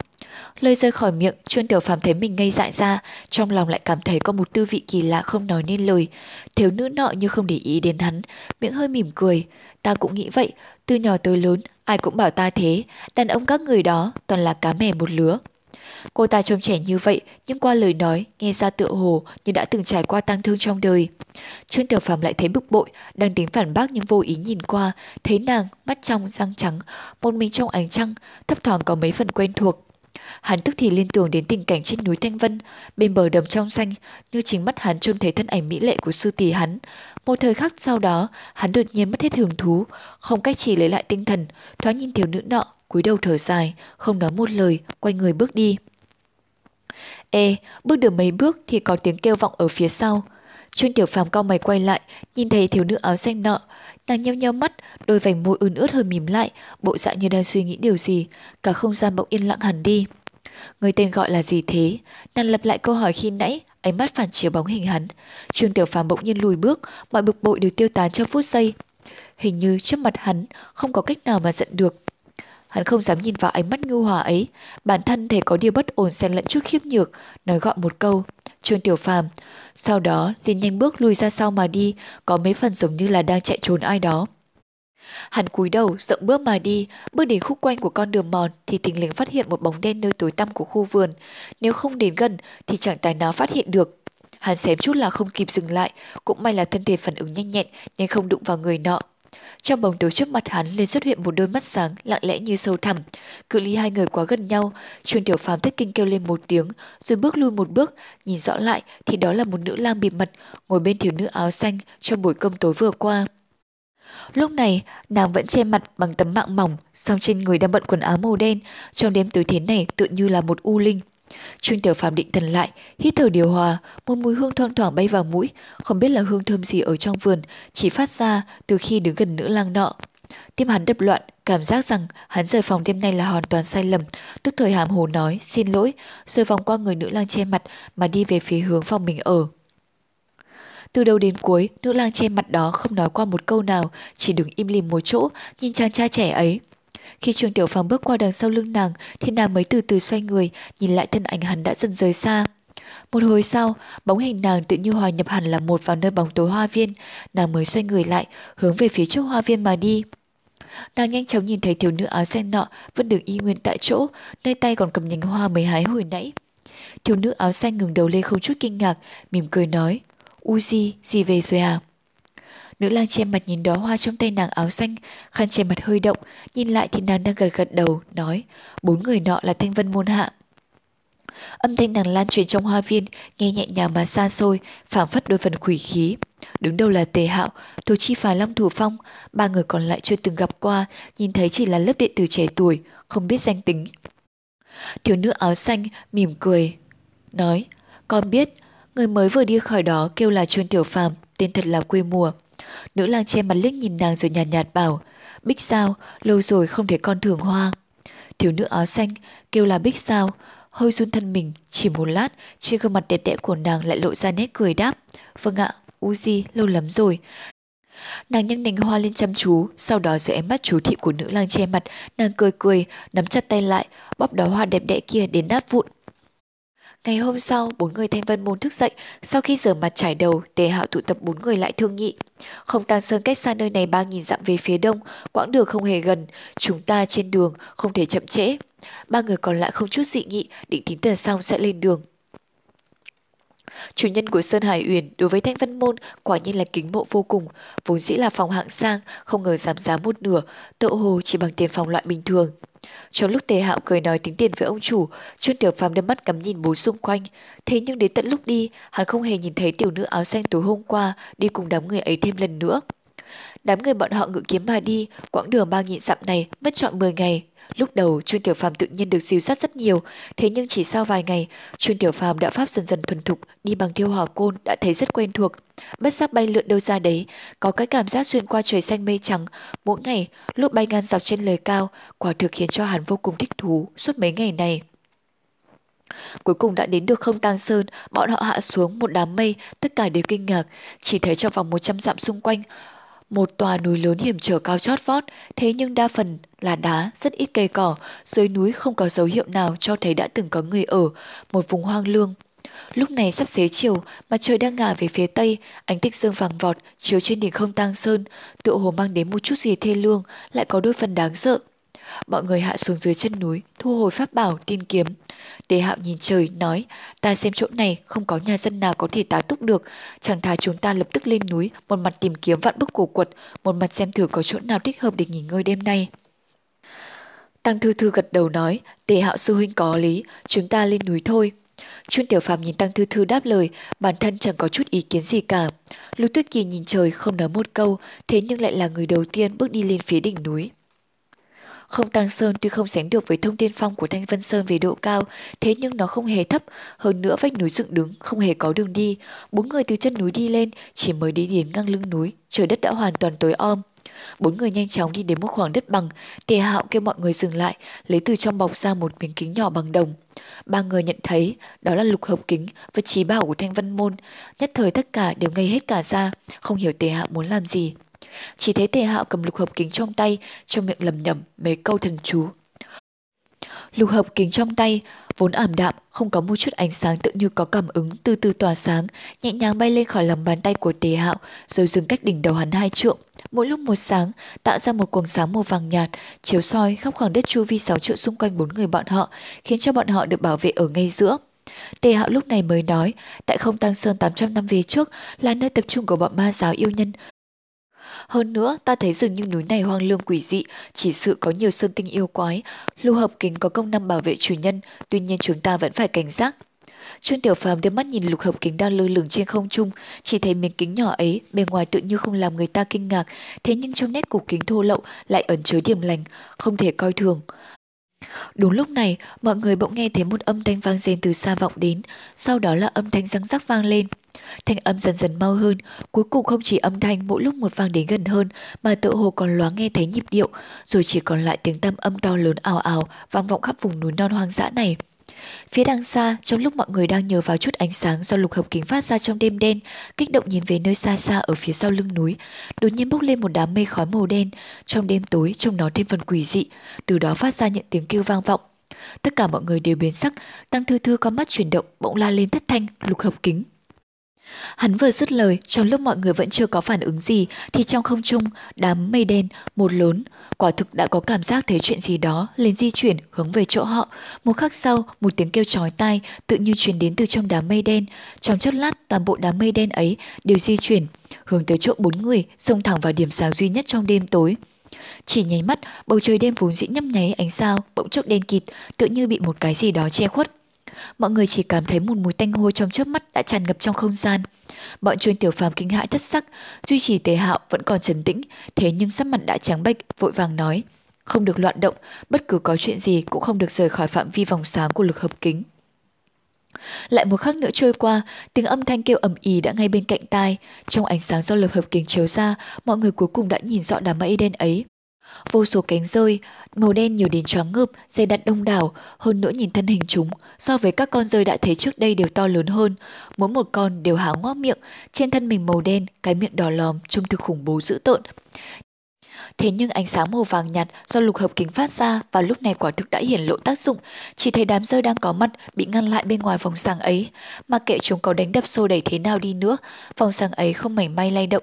Lời rơi khỏi miệng, Trương Tiểu Phàm thấy mình ngây dại ra, trong lòng lại cảm thấy có một tư vị kỳ lạ không nói nên lời. Thiếu nữ nọ như không để ý đến hắn, miệng hơi mỉm cười. Ta cũng nghĩ vậy, từ nhỏ tới lớn, ai cũng bảo ta thế, đàn ông các người đó toàn là cá mè một lứa. Cô ta trông trẻ như vậy, nhưng qua lời nói, nghe ra tựa hồ như đã từng trải qua tang thương trong đời. Trương Tiểu Phàm lại thấy bực bội, đang tính phản bác nhưng vô ý nhìn qua, thấy nàng, mắt trong, răng trắng, một mình trong ánh trăng, thấp thoáng có mấy phần quen thuộc. Hắn tức thì liên tưởng đến tình cảnh trên núi Thanh Vân, bên bờ đầm trong xanh, như chính mắt hắn trông thấy thân ảnh mỹ lệ của sư tỷ hắn. Một thời khắc sau đó, hắn đột nhiên mất hết hứng thú, không cách chỉ lấy lại tinh thần, thoáng nhìn thiếu nữ nọ, cúi đầu thở dài, không nói một lời, quay người bước đi. Ê, bước được mấy bước thì có tiếng kêu vọng ở phía sau. Trương Tiểu Phàm cao mày quay lại, nhìn thấy thiếu nữ áo xanh nọ, nàng nheo nheo mắt, đôi vành môi ươn ướt hơi mím lại, bộ dạng như đang suy nghĩ điều gì, cả không gian bỗng yên lặng hẳn đi. Người tên gọi là gì thế? Nàng lặp lại câu hỏi khi nãy, ánh mắt phản chiếu bóng hình hắn. Trương Tiểu Phàm bỗng nhiên lùi bước, mọi bực bội đều tiêu tán trong phút giây. Hình như trước mặt hắn không có cách nào mà giận được. Hắn không dám nhìn vào ánh mắt nhu hòa ấy, bản thân thể có điều bất ổn xen lẫn chút khiếp nhược, nói gọn một câu, Trương Tiểu Phàm. Sau đó liền nhanh bước lùi ra sau mà đi, có mấy phần giống như là đang chạy trốn ai đó. Hắn cúi đầu, rộng bước mà đi, bước đến khúc quanh của con đường mòn thì tình lình phát hiện một bóng đen nơi tối tăm của khu vườn. Nếu không đến gần thì chẳng tài nào phát hiện được. Hắn xém chút là không kịp dừng lại, cũng may là thân thể phản ứng nhanh nhẹn nên không đụng vào người nọ. Trong bóng tối trước mặt hắn liền xuất hiện một đôi mắt sáng lặng lẽ như sâu thẳm. Cự ly hai người quá gần nhau, Trương Tiểu Phàm thất kinh kêu lên một tiếng, rồi bước lui một bước, nhìn rõ lại thì đó là một nữ lang bịt mặt ngồi bên thiếu nữ áo xanh trong buổi công tối vừa qua. Lúc này, nàng vẫn che mặt bằng tấm mạng mỏng, song trên người đang bận quần áo màu đen, trong đêm tối thế này tự như là một u linh. Trương Tiểu Phàm định thần lại, hít thở điều hòa, một mùi hương thoang thoảng bay vào mũi, không biết là hương thơm gì ở trong vườn, chỉ phát ra từ khi đứng gần nữ lang nọ. Tim hắn đập loạn, cảm giác rằng hắn rời phòng đêm nay là hoàn toàn sai lầm, tức thời hàm hồ nói xin lỗi, rồi vòng qua người nữ lang che mặt mà đi về phía hướng phòng mình ở. Từ đầu đến cuối, nữ lang che mặt đó không nói qua một câu nào, chỉ đứng im lìm một chỗ, nhìn chàng trai trẻ ấy. Khi Trương Tiểu Phàm bước qua đằng sau lưng nàng thì nàng mới từ từ xoay người, nhìn lại thân ảnh hắn đã dần rời xa. Một hồi sau, bóng hình nàng tự như hòa nhập hẳn là một vào nơi bóng tối hoa viên, nàng mới xoay người lại, hướng về phía trước hoa viên mà đi. Nàng nhanh chóng nhìn thấy thiếu nữ áo xanh nọ vẫn được y nguyên tại chỗ, nơi tay còn cầm nhánh hoa mới hái hồi nãy. Thiếu nữ áo xanh ngừng đầu lên không chút kinh ngạc, mỉm cười nói, Uzi, gì về rồi à? Nữ lang che mặt nhìn đóa hoa trong tay nàng áo xanh, khăn che mặt hơi động, nhìn lại thì nàng đang gật gật đầu, nói, bốn người nọ là thanh vân môn hạ. Âm thanh nàng lan truyền trong hoa viên, nghe nhẹ nhàng mà xa xôi, phảng phất đôi phần quỷ khí. Đứng đầu là Tề Hạo, Tô Chi Phái Long Thủ Phong, ba người còn lại chưa từng gặp qua, nhìn thấy chỉ là lớp đệ tử trẻ tuổi, không biết danh tính. Thiếu nữ áo xanh mỉm cười, nói, con biết, người mới vừa đi khỏi đó kêu là Trương Tiểu Phàm, tên thật là quê mùa. Nữ lang che mặt liếc nhìn nàng rồi nhàn nhạt, nhạt bảo, Bích sao, lâu rồi không thấy con thường hoa. Thiếu nữ áo xanh kêu là Bích sao, hơi run thân mình, chỉ một lát, trên gương mặt đẹp đẽ của nàng lại lộ ra nét cười đáp. Vâng ạ, Uzi, lâu lắm rồi. Nàng nhấc nành hoa lên chăm chú, sau đó dưới ánh mắt chú thị của nữ lang che mặt, nàng cười cười, nắm chặt tay lại, bóp đóa hoa đẹp đẽ kia đến nát vụn. Ngày hôm sau, bốn người thanh vân môn thức dậy, sau khi rửa mặt trải đầu, tề hạo tụ tập bốn người lại thương nghị. Không tăng sơn cách xa nơi này ba nghìn dặm về phía đông, quãng đường không hề gần, chúng ta trên đường, không thể chậm trễ. Ba người còn lại không chút dị nghị, định tính tờ xong sẽ lên đường. Chủ nhân của Sơn Hải Uyển đối với Thanh Văn Môn quả nhiên là kính mộ vô cùng, vốn dĩ là phòng hạng sang, không ngờ giảm giá một nửa, tự hồ chỉ bằng tiền phòng loại bình thường. Trong lúc Tề Hạo cười nói tính tiền với ông chủ, Trương Tiểu Phàm đưa mắt cắm nhìn bốn xung quanh. Thế nhưng đến tận lúc đi, hắn không hề nhìn thấy tiểu nữ áo xanh tối hôm qua đi cùng đám người ấy thêm lần nữa. Đám người bọn họ ngự kiếm mà đi, quãng đường ba nghìn dặm này mất trọn 10 ngày. Lúc đầu Trương Tiểu Phàm tự nhiên được dìu dắt rất nhiều, thế nhưng chỉ sau vài ngày, Trương Tiểu Phàm đã pháp dần dần thuần thục, đi bằng thiêu hỏa côn đã thấy rất quen thuộc. Bất giác bay lượn đâu ra đấy, có cái cảm giác xuyên qua trời xanh mây trắng, mỗi ngày lúc bay ngang dọc trên lời cao, quả thực khiến cho hắn vô cùng thích thú suốt mấy ngày này. Cuối cùng đã đến được không tang sơn, bọn họ hạ xuống một đám mây, tất cả đều kinh ngạc, chỉ thấy trong vòng 100 dặm xung quanh, một tòa núi lớn hiểm trở cao chót vót, thế nhưng đa phần là đá, rất ít cây cỏ, dưới núi không có dấu hiệu nào cho thấy đã từng có người ở, một vùng hoang lương. Lúc này sắp xế chiều, mặt trời đang ngả về phía tây, ánh tích dương vàng vọt, chiếu trên đỉnh không tang sơn, tựa hồ mang đến một chút gì thê lương, lại có đôi phần đáng sợ. Mọi người hạ xuống dưới chân núi, thu hồi pháp bảo, tiên kiếm. Tề hạo nhìn trời, nói, ta xem chỗ này không có nhà dân nào có thể tá túc được, chẳng thà chúng ta lập tức lên núi, một mặt tìm kiếm vạn bức cổ quật, một mặt xem thử có chỗ nào thích hợp để nghỉ ngơi đêm nay. Tăng Thư Thư gật đầu nói, Tề hạo sư huynh có lý, chúng ta lên núi thôi. Trương Tiểu Phàm nhìn Tăng Thư Thư đáp lời, bản thân chẳng có chút ý kiến gì cả. Lưu Tuyết Kỳ nhìn trời không nói một câu, thế nhưng lại là người đầu tiên bước đi lên phía đỉnh núi. Không Tăng Sơn tuy không sánh được với thông tiên phong của Thanh Vân Sơn về độ cao, thế nhưng nó không hề thấp, hơn nữa vách núi dựng đứng, không hề có đường đi. Bốn người từ chân núi đi lên, chỉ mới đi đến ngang lưng núi, trời đất đã hoàn toàn tối om. Bốn người nhanh chóng đi đến một khoảng đất bằng, tề hạo kêu mọi người dừng lại, lấy từ trong bọc ra một miếng kính nhỏ bằng đồng. Ba người nhận thấy đó là lục hợp kính và trí bảo của thanh Vân môn. Nhất thời tất cả đều ngây hết cả ra, không hiểu tề hạo muốn làm gì. Chỉ thấy tề hạo cầm lục hợp kính trong tay, trong miệng lầm nhầm mấy câu thần chú. Lục hợp kính trong tay, vốn ảm đạm, không có một chút ánh sáng tự như có cảm ứng từ từ tỏa sáng, nhẹ nhàng bay lên khỏi lòng bàn tay của tề hạo, rồi dừng cách đỉnh đầu hắn hai trượng. Mỗi lúc một sáng, tạo ra một quầng sáng màu vàng nhạt, chiếu soi khắp khoảng đất chu vi sáu trượng xung quanh bốn người bọn họ, khiến cho bọn họ được bảo vệ ở ngay giữa. Tề Hạo lúc này mới nói, tại không tăng sơn 800 năm về trước là nơi tập trung của bọn ma giáo yêu nhân, hơn nữa, ta thấy dường như núi này hoang lương quỷ dị, chỉ sự có nhiều sơn tinh yêu quái. Lưu hợp kính có công năng bảo vệ chủ nhân, tuy nhiên chúng ta vẫn phải cảnh giác. Trương Tiểu Phàm đưa mắt nhìn lục hợp kính đang lơ lửng trên không trung, chỉ thấy miếng kính nhỏ ấy, bề ngoài tự như không làm người ta kinh ngạc, thế nhưng trong nét cục kính thô lậu lại ẩn chứa điểm lành, không thể coi thường. Đúng lúc này, mọi người bỗng nghe thấy một âm thanh vang rền từ xa vọng đến, sau đó là âm thanh răng rắc vang lên. Thanh âm dần dần mau hơn, cuối cùng không chỉ âm thanh mỗi lúc một vang đến gần hơn, mà tự hồ còn loáng nghe thấy nhịp điệu, rồi chỉ còn lại tiếng tâm âm to lớn ảo ảo vang vọng khắp vùng núi non hoang dã này. Phía đằng xa, trong lúc mọi người đang nhờ vào chút ánh sáng do lục hợp kính phát ra trong đêm đen, kích động nhìn về nơi xa xa ở phía sau lưng núi, đột nhiên bốc lên một đám mây khói màu đen, trong đêm tối trông nó thêm phần quỷ dị, từ đó phát ra những tiếng kêu vang vọng. Tất cả mọi người đều biến sắc, Tăng Thư Thư có mắt chuyển động, bỗng la lên thất thanh, lục hợp kính. Hắn vừa dứt lời, trong lúc mọi người vẫn chưa có phản ứng gì, thì trong không trung, đám mây đen, một lớn, quả thực đã có cảm giác thấy chuyện gì đó lên di chuyển hướng về chỗ họ. Một khắc sau, một tiếng kêu chói tai tự như truyền đến từ trong đám mây đen. Trong chốc lát, toàn bộ đám mây đen ấy đều di chuyển, hướng tới chỗ bốn người, xông thẳng vào điểm sáng duy nhất trong đêm tối. Chỉ nháy mắt, bầu trời đêm vốn dĩ nhấp nháy ánh sao, bỗng chốc đen kịt, tự như bị một cái gì đó che khuất. Mọi người chỉ cảm thấy một mùi tanh hôi trong chớp mắt đã tràn ngập trong không gian. Bọn chuyên tiểu phàm kinh hãi thất sắc, duy trì tế hạo vẫn còn trấn tĩnh, thế nhưng sắc mặt đã trắng bệch, vội vàng nói. Không được loạn động, bất cứ có chuyện gì cũng không được rời khỏi phạm vi vòng sáng của lực hợp kính. Lại một khắc nữa trôi qua, tiếng âm thanh kêu ầm ĩ đã ngay bên cạnh tai. Trong ánh sáng do lực hợp kính chiếu ra, mọi người cuối cùng đã nhìn rõ đám mây đen ấy. Vô số cánh rơi, màu đen nhiều đến choáng ngợp, dày đặt đông đảo, hơn nữa nhìn thân hình chúng, so với các con rơi đã thấy trước đây đều to lớn hơn. Mỗi một con đều há ngoác miệng, trên thân mình màu đen, cái miệng đỏ lòm, trông thực khủng bố dữ tợn. Thế nhưng ánh sáng màu vàng nhạt do lục hợp kính phát ra vào lúc này quả thực đã hiển lộ tác dụng, chỉ thấy đám rơi đang có mặt bị ngăn lại bên ngoài vòng sáng ấy, mà kệ chúng có đánh đập xô đẩy thế nào đi nữa, vòng sáng ấy không mảy may lay động,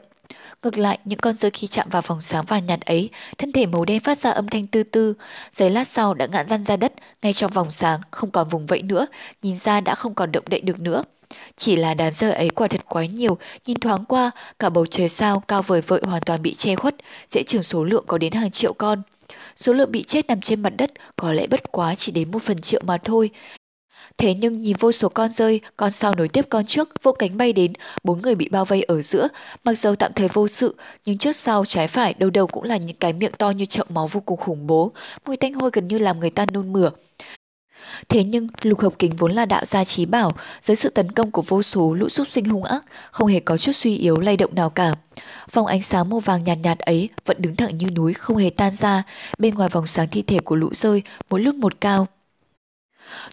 Ngược lại, những con rơi khi chạm vào vòng sáng vàng nhạt ấy, thân thể màu đen phát ra âm thanh tư tư. Giây lát sau đã ngã răn ra đất, ngay trong vòng sáng, không còn vùng vẫy nữa, nhìn ra đã không còn động đậy được nữa. Chỉ là đám rơi ấy quả thật quá nhiều, nhìn thoáng qua, cả bầu trời sao cao vời vợi hoàn toàn bị che khuất, dễ chừng số lượng có đến hàng triệu con. Số lượng bị chết nằm trên mặt đất có lẽ bất quá chỉ đến một phần triệu mà thôi, Thế nhưng nhìn vô số con rơi, con sau nối tiếp con trước, vô cánh bay đến, bốn người bị bao vây ở giữa, mặc dầu tạm thời vô sự, nhưng trước sau trái phải đầu đầu cũng là những cái miệng to như chậu máu vô cùng khủng bố, mùi tanh hôi gần như làm người ta nôn mửa. Thế nhưng lục hợp kính vốn là đạo gia trí bảo, dưới sự tấn công của vô số lũ súc sinh hung ác, không hề có chút suy yếu lay động nào cả. Vòng ánh sáng màu vàng nhạt nhạt ấy vẫn đứng thẳng như núi không hề tan ra, bên ngoài vòng sáng thi thể của lũ rơi, mỗi lúc một cao,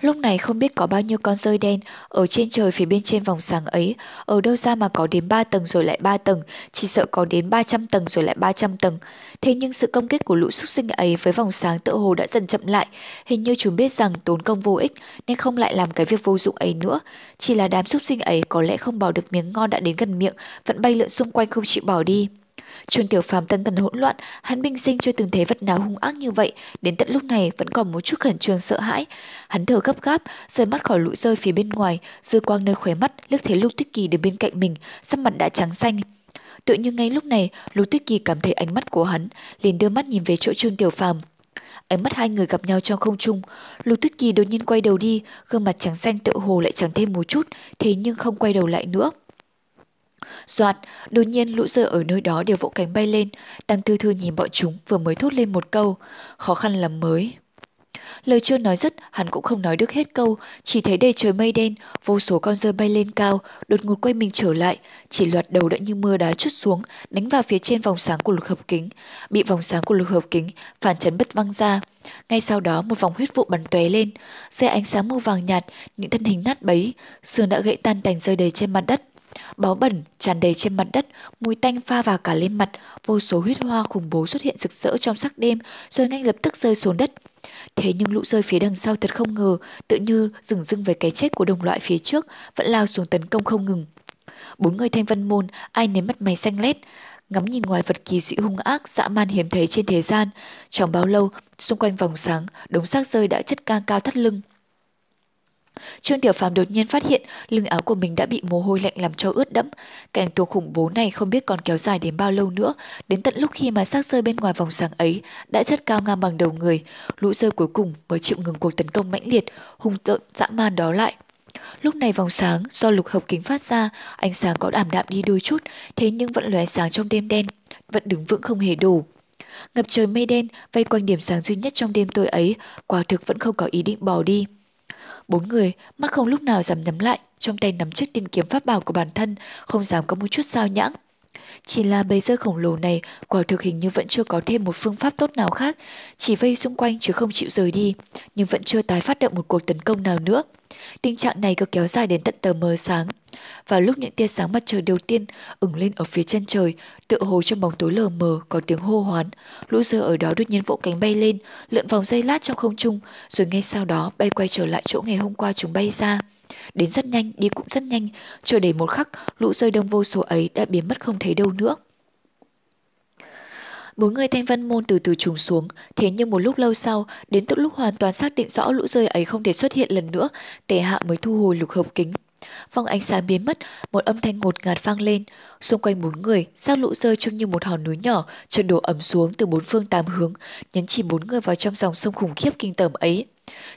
Lúc này không biết có bao nhiêu con rơi đen ở trên trời phía bên trên vòng sáng ấy, ở đâu ra mà có đến 3 tầng rồi lại 3 tầng, chỉ sợ có đến 300 tầng rồi lại 300 tầng. Thế nhưng sự công kích của lũ súc sinh ấy với vòng sáng tự hồ đã dần chậm lại, hình như chúng biết rằng tốn công vô ích nên không lại làm cái việc vô dụng ấy nữa. Chỉ là đám súc sinh ấy có lẽ không bỏ được miếng ngon đã đến gần miệng, vẫn bay lượn xung quanh không chịu bỏ đi. Trương Tiểu Phàm tân thần hỗn loạn, hắn bình sinh chưa từng thấy vật nào hung ác như vậy, đến tận lúc này vẫn còn một chút khẩn trương sợ hãi. Hắn thở gấp gáp, rời mắt khỏi lũ rơi phía bên ngoài, dư quang nơi khóe mắt liếc thấy Lục Tuyết Kỳ đứng bên cạnh mình, sắc mặt đã trắng xanh. Tự như ngay lúc này, Lục Tuyết Kỳ cảm thấy ánh mắt của hắn, liền đưa mắt nhìn về chỗ Trương Tiểu Phàm. Ánh mắt hai người gặp nhau trong không trung, Lục Tuyết Kỳ đột nhiên quay đầu đi, gương mặt trắng xanh tự hồ lại trắng thêm một chút, thế nhưng không quay đầu lại nữa. Doạt, đột nhiên lũ dơ ở nơi đó đều vỗ cánh bay lên, Tăng thư Thư nhìn bọn chúng vừa mới thốt lên một câu, khó khăn lắm mới. Lời chưa nói dứt, hắn cũng không nói được hết câu, chỉ thấy đầy trời mây đen, vô số con rơi bay lên cao, đột ngột quay mình trở lại, chỉ loạt đầu đã như mưa đá chút xuống, đánh vào phía trên vòng sáng của lục hợp kính, bị vòng sáng của lục hợp kính phản chấn bất văng ra. Ngay sau đó một vòng huyết vụ bắn tóe lên, xe ánh sáng màu vàng nhạt, những thân hình nát bấy, xương đã gãy tan tành rơi đầy trên mặt đất báo bẩn tràn đầy trên mặt đất, mùi tanh pha vào cả lên mặt, vô số huyết hoa khủng bố xuất hiện rực rỡ trong sắc đêm, rồi ngay lập tức rơi xuống đất. Thế nhưng lũ rơi phía đằng sau thật không ngờ, tự như dừng dưng với cái chết của đồng loại phía trước, vẫn lao xuống tấn công không ngừng. Bốn người thanh văn môn, ai nếm mắt mày xanh lét, ngắm nhìn ngoài vật kỳ dị hung ác dã man hiếm thấy trên thế gian. Trong bao lâu, xung quanh vòng sáng, đống xác rơi đã chất ca cao thắt lưng. Trương Tiểu Phàm đột nhiên phát hiện lưng áo của mình đã bị mồ hôi lạnh làm cho ướt đẫm. Cảnh tuộc khủng bố này không biết còn kéo dài đến bao lâu nữa, đến tận lúc khi mà xác rơi bên ngoài vòng sáng ấy đã chất cao ngang bằng đầu người, lũ rơi cuối cùng mới chịu ngừng cuộc tấn công mãnh liệt, hung tợn dã man đó lại. Lúc này vòng sáng do lục hợp kính phát ra, ánh sáng có ảm đạm đi đôi chút, thế nhưng vẫn lóe sáng trong đêm đen, vẫn đứng vững không hề đủ. Ngập trời mây đen vây quanh điểm sáng duy nhất trong đêm tối ấy, quả thực vẫn không có ý định bỏ đi. Bốn người, mắt không lúc nào dám nhắm lại, trong tay nắm chiếc tiên kiếm pháp bảo của bản thân, không dám có một chút sao nhãng. Chỉ là bầy rơi khổng lồ này quả thực hình như vẫn chưa có thêm một phương pháp tốt nào khác, chỉ vây xung quanh chứ không chịu rời đi, nhưng vẫn chưa tái phát động một cuộc tấn công nào nữa. Tình trạng này cứ kéo dài đến tận tờ mờ sáng. Vào lúc những tia sáng mặt trời đầu tiên ửng lên ở phía chân trời, tựa hồ trong bóng tối lờ mờ có tiếng hô hoán. Lũ dơ ở đó đột nhiên vỗ cánh bay lên, lượn vòng dây lát trong không trung, rồi ngay sau đó bay quay trở lại chỗ ngày hôm qua chúng bay ra. Đến rất nhanh, đi cũng rất nhanh, chờ để một khắc, lũ rơi đông vô số ấy đã biến mất không thấy đâu nữa. Bốn người thanh văn môn từ từ trùng xuống, thế nhưng một lúc lâu sau, đến tận lúc hoàn toàn xác định rõ lũ rơi ấy không thể xuất hiện lần nữa, tề hạ mới thu hồi lục hợp kính. Vòng ánh sáng biến mất, một âm thanh ngột ngạt vang lên. Xung quanh bốn người, xác lũ rơi trông như một hòn núi nhỏ, trận đổ ẩm xuống từ bốn phương tám hướng, nhấn chìm bốn người vào trong dòng sông khủng khiếp kinh tởm ấy.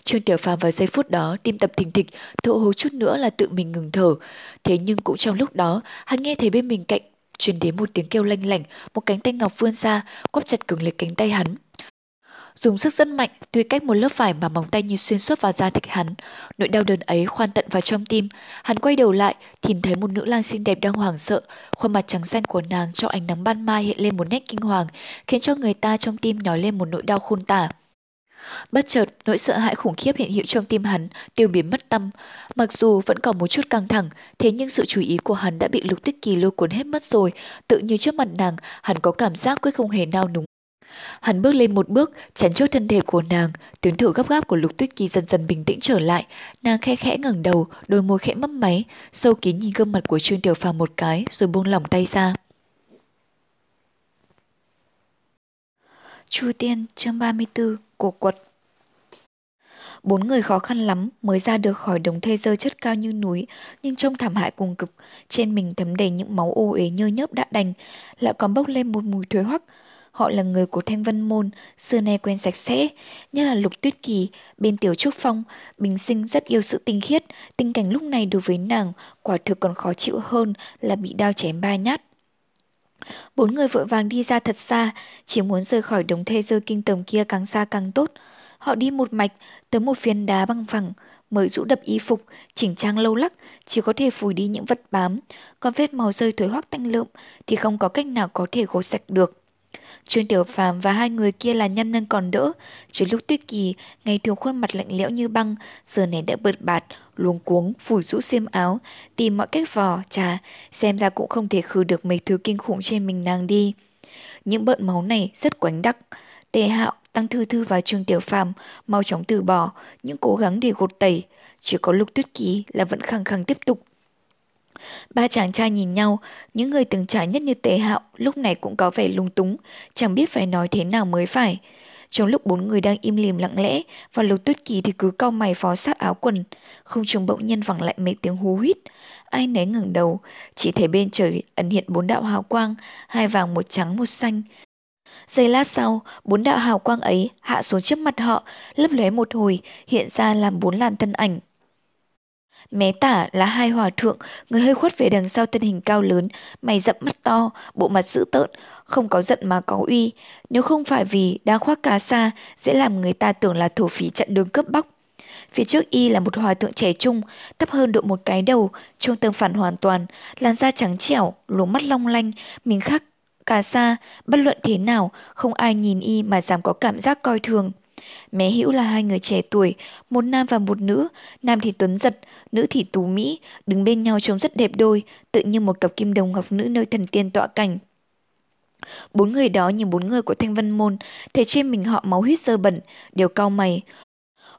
Trương Tiểu Phàm vào giây phút đó tim tập thình thịch, thụ hồ chút nữa là tự mình ngừng thở. Thế nhưng cũng trong lúc đó, hắn nghe thấy bên mình cạnh truyền đến một tiếng kêu lanh lảnh, một cánh tay ngọc vươn ra, quắp chặt cứng lấy cánh tay hắn. Dùng sức rất mạnh, tuy cách một lớp vải mà móng tay như xuyên suốt vào da thịt hắn. Nỗi đau đớn ấy khoan tận vào trong tim. Hắn quay đầu lại, nhìn thấy một nữ lang xinh đẹp đang hoảng sợ. Khuôn mặt trắng xanh của nàng trong ánh nắng ban mai hiện lên một nét kinh hoàng, khiến cho người ta trong tim nhói lên một nỗi đau khôn tả. Bất chợt, nỗi sợ hãi khủng khiếp hiện hữu trong tim hắn, tiêu biến mất tâm. Mặc dù vẫn còn một chút căng thẳng, thế nhưng sự chú ý của hắn đã bị lục tích kỳ lôi cuốn hết mất rồi. Tự như trước mặt nàng, hắn có cảm giác quyết không hề nao núng. Hắn bước lên một bước, chắn chốt thân thể của nàng, tiếng thở gấp gáp của Lục Tuyết Kỳ dần dần bình tĩnh trở lại, nàng khẽ khẽ ngẩng đầu, đôi môi khẽ mấp máy, sâu kín nhìn gương mặt của Trương Tiểu Phàm một cái rồi buông lỏng tay ra. Chu Tiên chương 34 Cổ quật Bốn người khó khăn lắm mới ra được khỏi đống thê dơ chất cao như núi, nhưng trông thảm hại cùng cực, trên mình thấm đầy những máu ô uế nhơ nhớp đã đành, lại còn bốc lên một mùi thối hoắc. Họ là người của Thanh Vân Môn, xưa nay quen sạch sẽ, như là Lục Tuyết Kỳ, bên Tiểu Trúc Phong, Bình Sinh rất yêu sự tinh khiết, tình cảnh lúc này đối với nàng quả thực còn khó chịu hơn là bị đao chém ba nhát. Bốn người vội vàng đi ra thật xa, chỉ muốn rời khỏi đống thê rơi kinh tởm kia càng xa càng tốt. Họ đi một mạch tới một phiến đá băng phẳng, mới rũ đập y phục, chỉnh trang lâu lắc, chỉ có thể phủi đi những vật bám, còn vết màu rơi thối hoắc tanh lượm thì không có cách nào có thể gột sạch được. Trương Tiểu Phàm và hai người kia là nhân nên còn đỡ, chứ lúc Tuyết Kỳ, ngày thường khuôn mặt lạnh lẽo như băng, giờ này đã bật bạt, luống cuống, phủi rũ xiêm áo, tìm mọi cách vò, trà, xem ra cũng không thể khử được mấy thứ kinh khủng trên mình nàng đi. Những bợn máu này rất quánh đắc. Tề hạo tăng thư thư và Trương Tiểu Phàm mau chóng từ bỏ những cố gắng để gột tẩy. Chỉ có lục tuyết kỳ là vẫn khăng khăng tiếp tục. Ba chàng trai nhìn nhau, những người từng trải nhất như Tề Hạo lúc này cũng có vẻ lung túng, chẳng biết phải nói thế nào mới phải. Trong lúc bốn người đang im lìm lặng lẽ, và lục tuyết kỳ thì cứ cau mày phó sát áo quần, không trùng bỗng nhiên vẳng lại mấy tiếng hú hít Ai nấy ngẩng đầu, chỉ thấy bên trời ẩn hiện bốn đạo hào quang, hai vàng một trắng một xanh. Giây lát sau, bốn đạo hào quang ấy hạ xuống trước mặt họ, lấp lóe một hồi, hiện ra làm bốn làn thân ảnh. Mé tả là hai hòa thượng, người hơi khuất về đằng sau thân hình cao lớn, mày rậm mắt to, bộ mặt dữ tợn, không có giận mà có uy. Nếu không phải vì đang khoác cá xa, sẽ làm người ta tưởng là thổ phí chặn đường cướp bóc. Phía trước y là một hòa thượng trẻ trung, thấp hơn độ một cái đầu, trông tương phản hoàn toàn, làn da trắng trẻo, lỗ mắt long lanh, mình khác cà sa bất luận thế nào, không ai nhìn y mà dám có cảm giác coi thường. Mé Hữu là hai người trẻ tuổi, một nam và một nữ, nam thì tuấn giật, nữ thì tú mỹ, đứng bên nhau trông rất đẹp đôi, tự như một cặp kim đồng ngọc nữ nơi thần tiên tọa cảnh. Bốn người đó như bốn người của Thanh Vân Môn, thể trên mình họ máu huyết sơ bẩn, đều cao mày.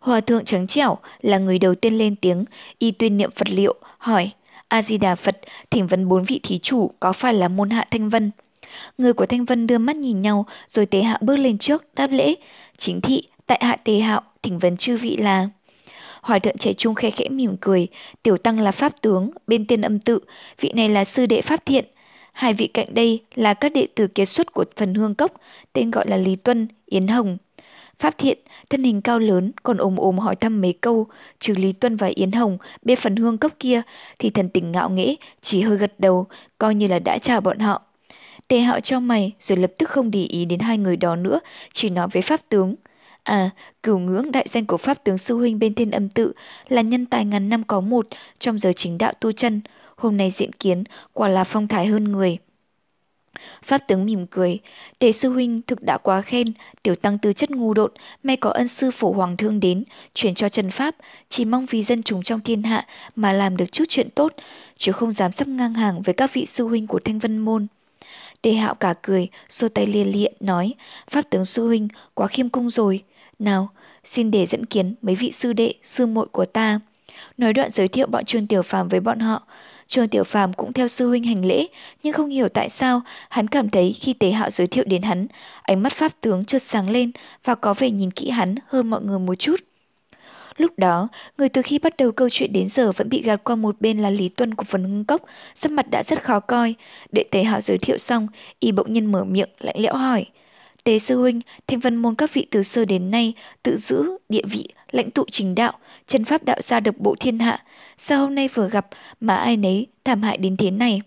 Hòa thượng trắng trẻo là người đầu tiên lên tiếng, y tuyên niệm Phật liệu, hỏi, A-di-đà Phật, thỉnh vấn bốn vị thí chủ có phải là môn hạ Thanh Vân? Người của Thanh Vân đưa mắt nhìn nhau, rồi tế hạ bước lên trước, đáp lễ. Chính thị, tại hạ tế hạo, thỉnh vấn chư vị là... Hòa thượng trẻ trung khe khẽ mỉm cười, tiểu tăng là pháp tướng, bên tiên âm tự, vị này là sư đệ pháp thiện. Hai vị cạnh đây là các đệ tử kiệt xuất của phần hương cốc, tên gọi là Lý Tuân, Yến Hồng. Pháp thiện, thân hình cao lớn, còn ồm ồm hỏi thăm mấy câu, trừ Lý Tuân và Yến Hồng bên phần hương cốc kia, thì thần tình ngạo nghễ, chỉ hơi gật đầu, coi như là đã chào bọn họ. Tề hạo cho mày rồi lập tức không để ý đến hai người đó nữa, chỉ nói với pháp tướng. À, cửu ngưỡng đại danh của Pháp tướng Sư Huynh bên thiên âm tự là nhân tài ngàn năm có một trong giới chính đạo tu chân. Hôm nay diện kiến, quả là phong thái hơn người. Pháp tướng mỉm cười, Tề sư huynh thực đã quá khen, tiểu tăng tư chất ngu độn, may có ân sư phổ hoàng thương đến, chuyển cho Trần Pháp, chỉ mong vì dân chúng trong thiên hạ mà làm được chút chuyện tốt, chứ không dám sắp ngang hàng với các vị sư huynh của Thanh Vân Môn. Tề hạo cả cười, xô tay lia lịa, nói, Pháp tướng sư huynh quá khiêm cung rồi. Nào, xin để dẫn kiến mấy vị sư đệ, sư muội của ta. Nói đoạn giới thiệu bọn Trương Tiểu Phàm với bọn họ, Trương Tiểu Phàm cũng theo sư huynh hành lễ, nhưng không hiểu tại sao, hắn cảm thấy khi Tế Hạo giới thiệu đến hắn, ánh mắt pháp tướng chợt sáng lên và có vẻ nhìn kỹ hắn hơn mọi người một chút. Lúc đó, người từ khi bắt đầu câu chuyện đến giờ vẫn bị gạt qua một bên là Lý Tuân của phần hưng cốc, sắc mặt đã rất khó coi. Đệ Tế Hạo giới thiệu xong, y bỗng nhiên mở miệng lạnh lẽo hỏi. Tế sư huynh, thanh văn môn các vị từ xưa đến nay tự giữ địa vị, lãnh tụ trình đạo, chân pháp đạo gia độc bộ thiên hạ. Sao hôm nay vừa gặp mà ai nấy thảm hại đến thế này?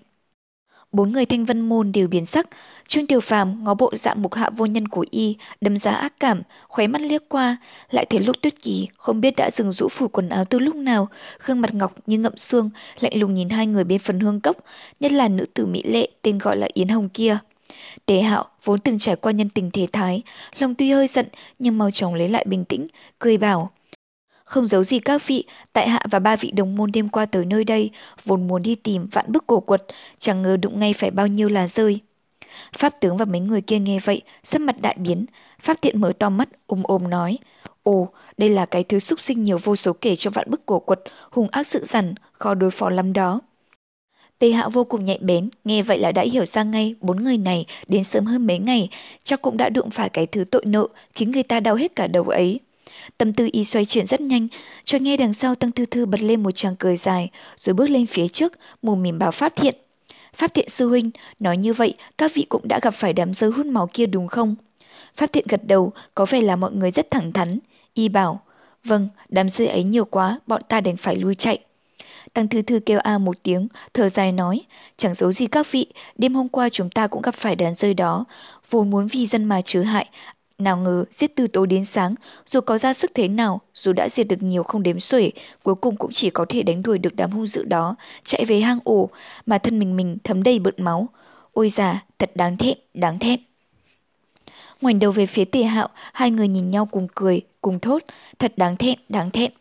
Bốn người thanh vân môn đều biến sắc, Trương Tiểu Phàm ngó bộ dạng mục hạ vô nhân của y, đâm giá ác cảm, khóe mắt liếc qua, lại thấy lúc Tuyết Kỳ không biết đã dừng rũ phủ quần áo từ lúc nào, gương mặt ngọc như ngậm xương, lạnh lùng nhìn hai người bên phần hương cốc, nhất là nữ tử mỹ lệ tên gọi là Yến Hồng kia. Tế Hạo vốn từng trải qua nhân tình thế thái, lòng tuy hơi giận nhưng mau chóng lấy lại bình tĩnh, cười bảo: không giấu gì các vị, tại hạ và ba vị đồng môn đêm qua tới nơi đây, vốn muốn đi tìm vạn bức cổ quật, chẳng ngờ đụng ngay phải bao nhiêu là rơi. Pháp tướng và mấy người kia nghe vậy, sắc mặt đại biến, Pháp thiện mở to mắt, ôm ôm nói, Ồ, đây là cái thứ xúc sinh nhiều vô số kể cho vạn bức cổ quật, hung ác sự dằn, khó đối phó lắm đó. Tề hạ vô cùng nhạy bén, nghe vậy là đã hiểu ra ngay bốn người này đến sớm hơn mấy ngày, chắc cũng đã đụng phải cái thứ tội nợ khiến người ta đau hết cả đầu ấy. Tâm tư y xoay chuyển rất nhanh, cho nghe đằng sau Tăng Thư Thư bật lên một tràng cười dài, rồi bước lên phía trước, mồm mỉm bảo Pháp Thiện. Pháp Thiện sư huynh, nói như vậy các vị cũng đã gặp phải đám rơi hút máu kia đúng không? Pháp Thiện gật đầu, có vẻ là mọi người rất thẳng thắn. Y bảo, vâng, đám rơi ấy nhiều quá, bọn ta đành phải lui chạy. Tăng Thư Thư kêu a một tiếng, thở dài nói, chẳng giấu gì các vị, đêm hôm qua chúng ta cũng gặp phải đàn rơi đó, vốn muốn vì dân mà chứa hại, nào ngờ giết từ tối đến sáng, dù có ra sức thế nào, dù đã diệt được nhiều không đếm xuể, cuối cùng cũng chỉ có thể đánh đuổi được đám hung dữ đó, chạy về hang ổ, mà thân mình mình thấm đầy bợn máu. Ôi già, thật đáng thẹn, đáng thẹn. Ngoảnh đầu về phía tề hạo, hai người nhìn nhau cùng cười, cùng thốt, thật đáng thẹn, đáng thẹn.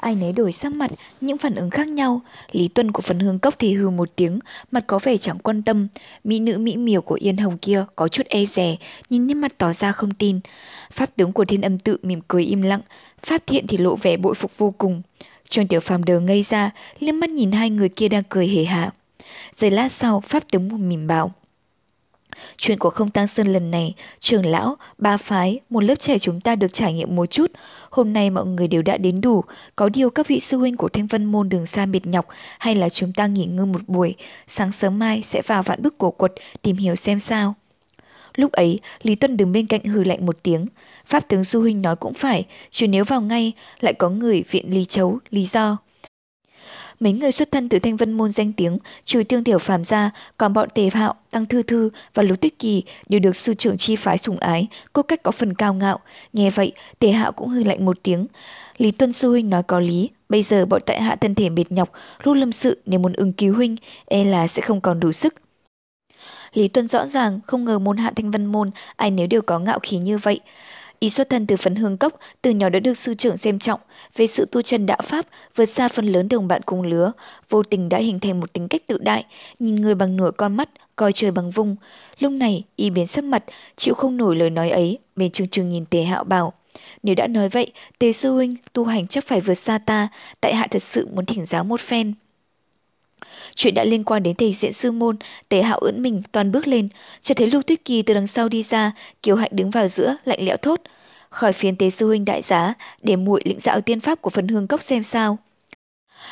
Ai nấy đổi sắc mặt, những phản ứng khác nhau. Lý Tuân của phần hương cốc thì hừ một tiếng, mặt có vẻ chẳng quan tâm. Mỹ nữ mỹ miều của Yên Hồng kia có chút e rè, nhìn nét mặt tỏ ra không tin. Pháp tướng của thiên âm tự mỉm cười im lặng, Pháp thiện thì lộ vẻ bội phục vô cùng. Trương Tiểu Phàm đờ ngây ra, liếc mắt nhìn hai người kia đang cười hề hạ. Giây lát sau, Pháp tướng mỉm bảo. Chuyện của không tăng sơn lần này, trường lão, ba phái, một lớp trẻ chúng ta được trải nghiệm một chút. Hôm nay mọi người đều đã đến đủ, có điều các vị sư huynh của Thanh Vân Môn đường xa mệt nhọc hay là chúng ta nghỉ ngơi một buổi, sáng sớm mai sẽ vào vạn bức cổ quật tìm hiểu xem sao. Lúc ấy, Lý Tuân đứng bên cạnh hừ lạnh một tiếng. Pháp tướng sư huynh nói cũng phải, chứ nếu vào ngay, lại có người viện Lý Chấu, lý do. Mấy người xuất thân từ Thanh Vân môn danh tiếng, trừ Tương Tiểu Phàm ra, còn bọn Tề Hạo, Tăng Thư Thư và Lục Tích Kỳ đều được sư trưởng chi phái sủng ái, cốt cách có phần cao ngạo. Nghe vậy, Tề Hạo cũng hư lạnh một tiếng. Lý Tuân sư huynh nói có lý, bây giờ bọn tại hạ thân thể mệt nhọc, rút lâm sự nếu muốn ứng cứu huynh, e là sẽ không còn đủ sức. Lý Tuân rõ ràng không ngờ môn hạ thanh vân môn ai nếu đều có ngạo khí như vậy. Y xuất thân từ phấn hương cốc, từ nhỏ đã được sư trưởng xem trọng, về sự tu chân đạo Pháp vượt xa phần lớn đồng bạn cùng lứa, vô tình đã hình thành một tính cách tự đại, nhìn người bằng nửa con mắt, coi trời bằng vung. Lúc này, Y biến sắc mặt, chịu không nổi lời nói ấy, bên trừng trừng nhìn Tề Hạo bảo. Nếu đã nói vậy, Tề Sư Huynh tu hành chắc phải vượt xa ta, tại hạ thật sự muốn thỉnh giáo một phen. Chuyện đã liên quan đến thầy diện sư môn, tề hạo ưỡn mình toàn bước lên, chợt thấy Lưu Tuyết Kỳ từ đằng sau đi ra, Kiều Hạnh đứng vào giữa, lạnh lẽo thốt. Khỏi phiền tế sư huynh đại giá, để muội lĩnh dạo tiên pháp của phần hương cốc xem sao.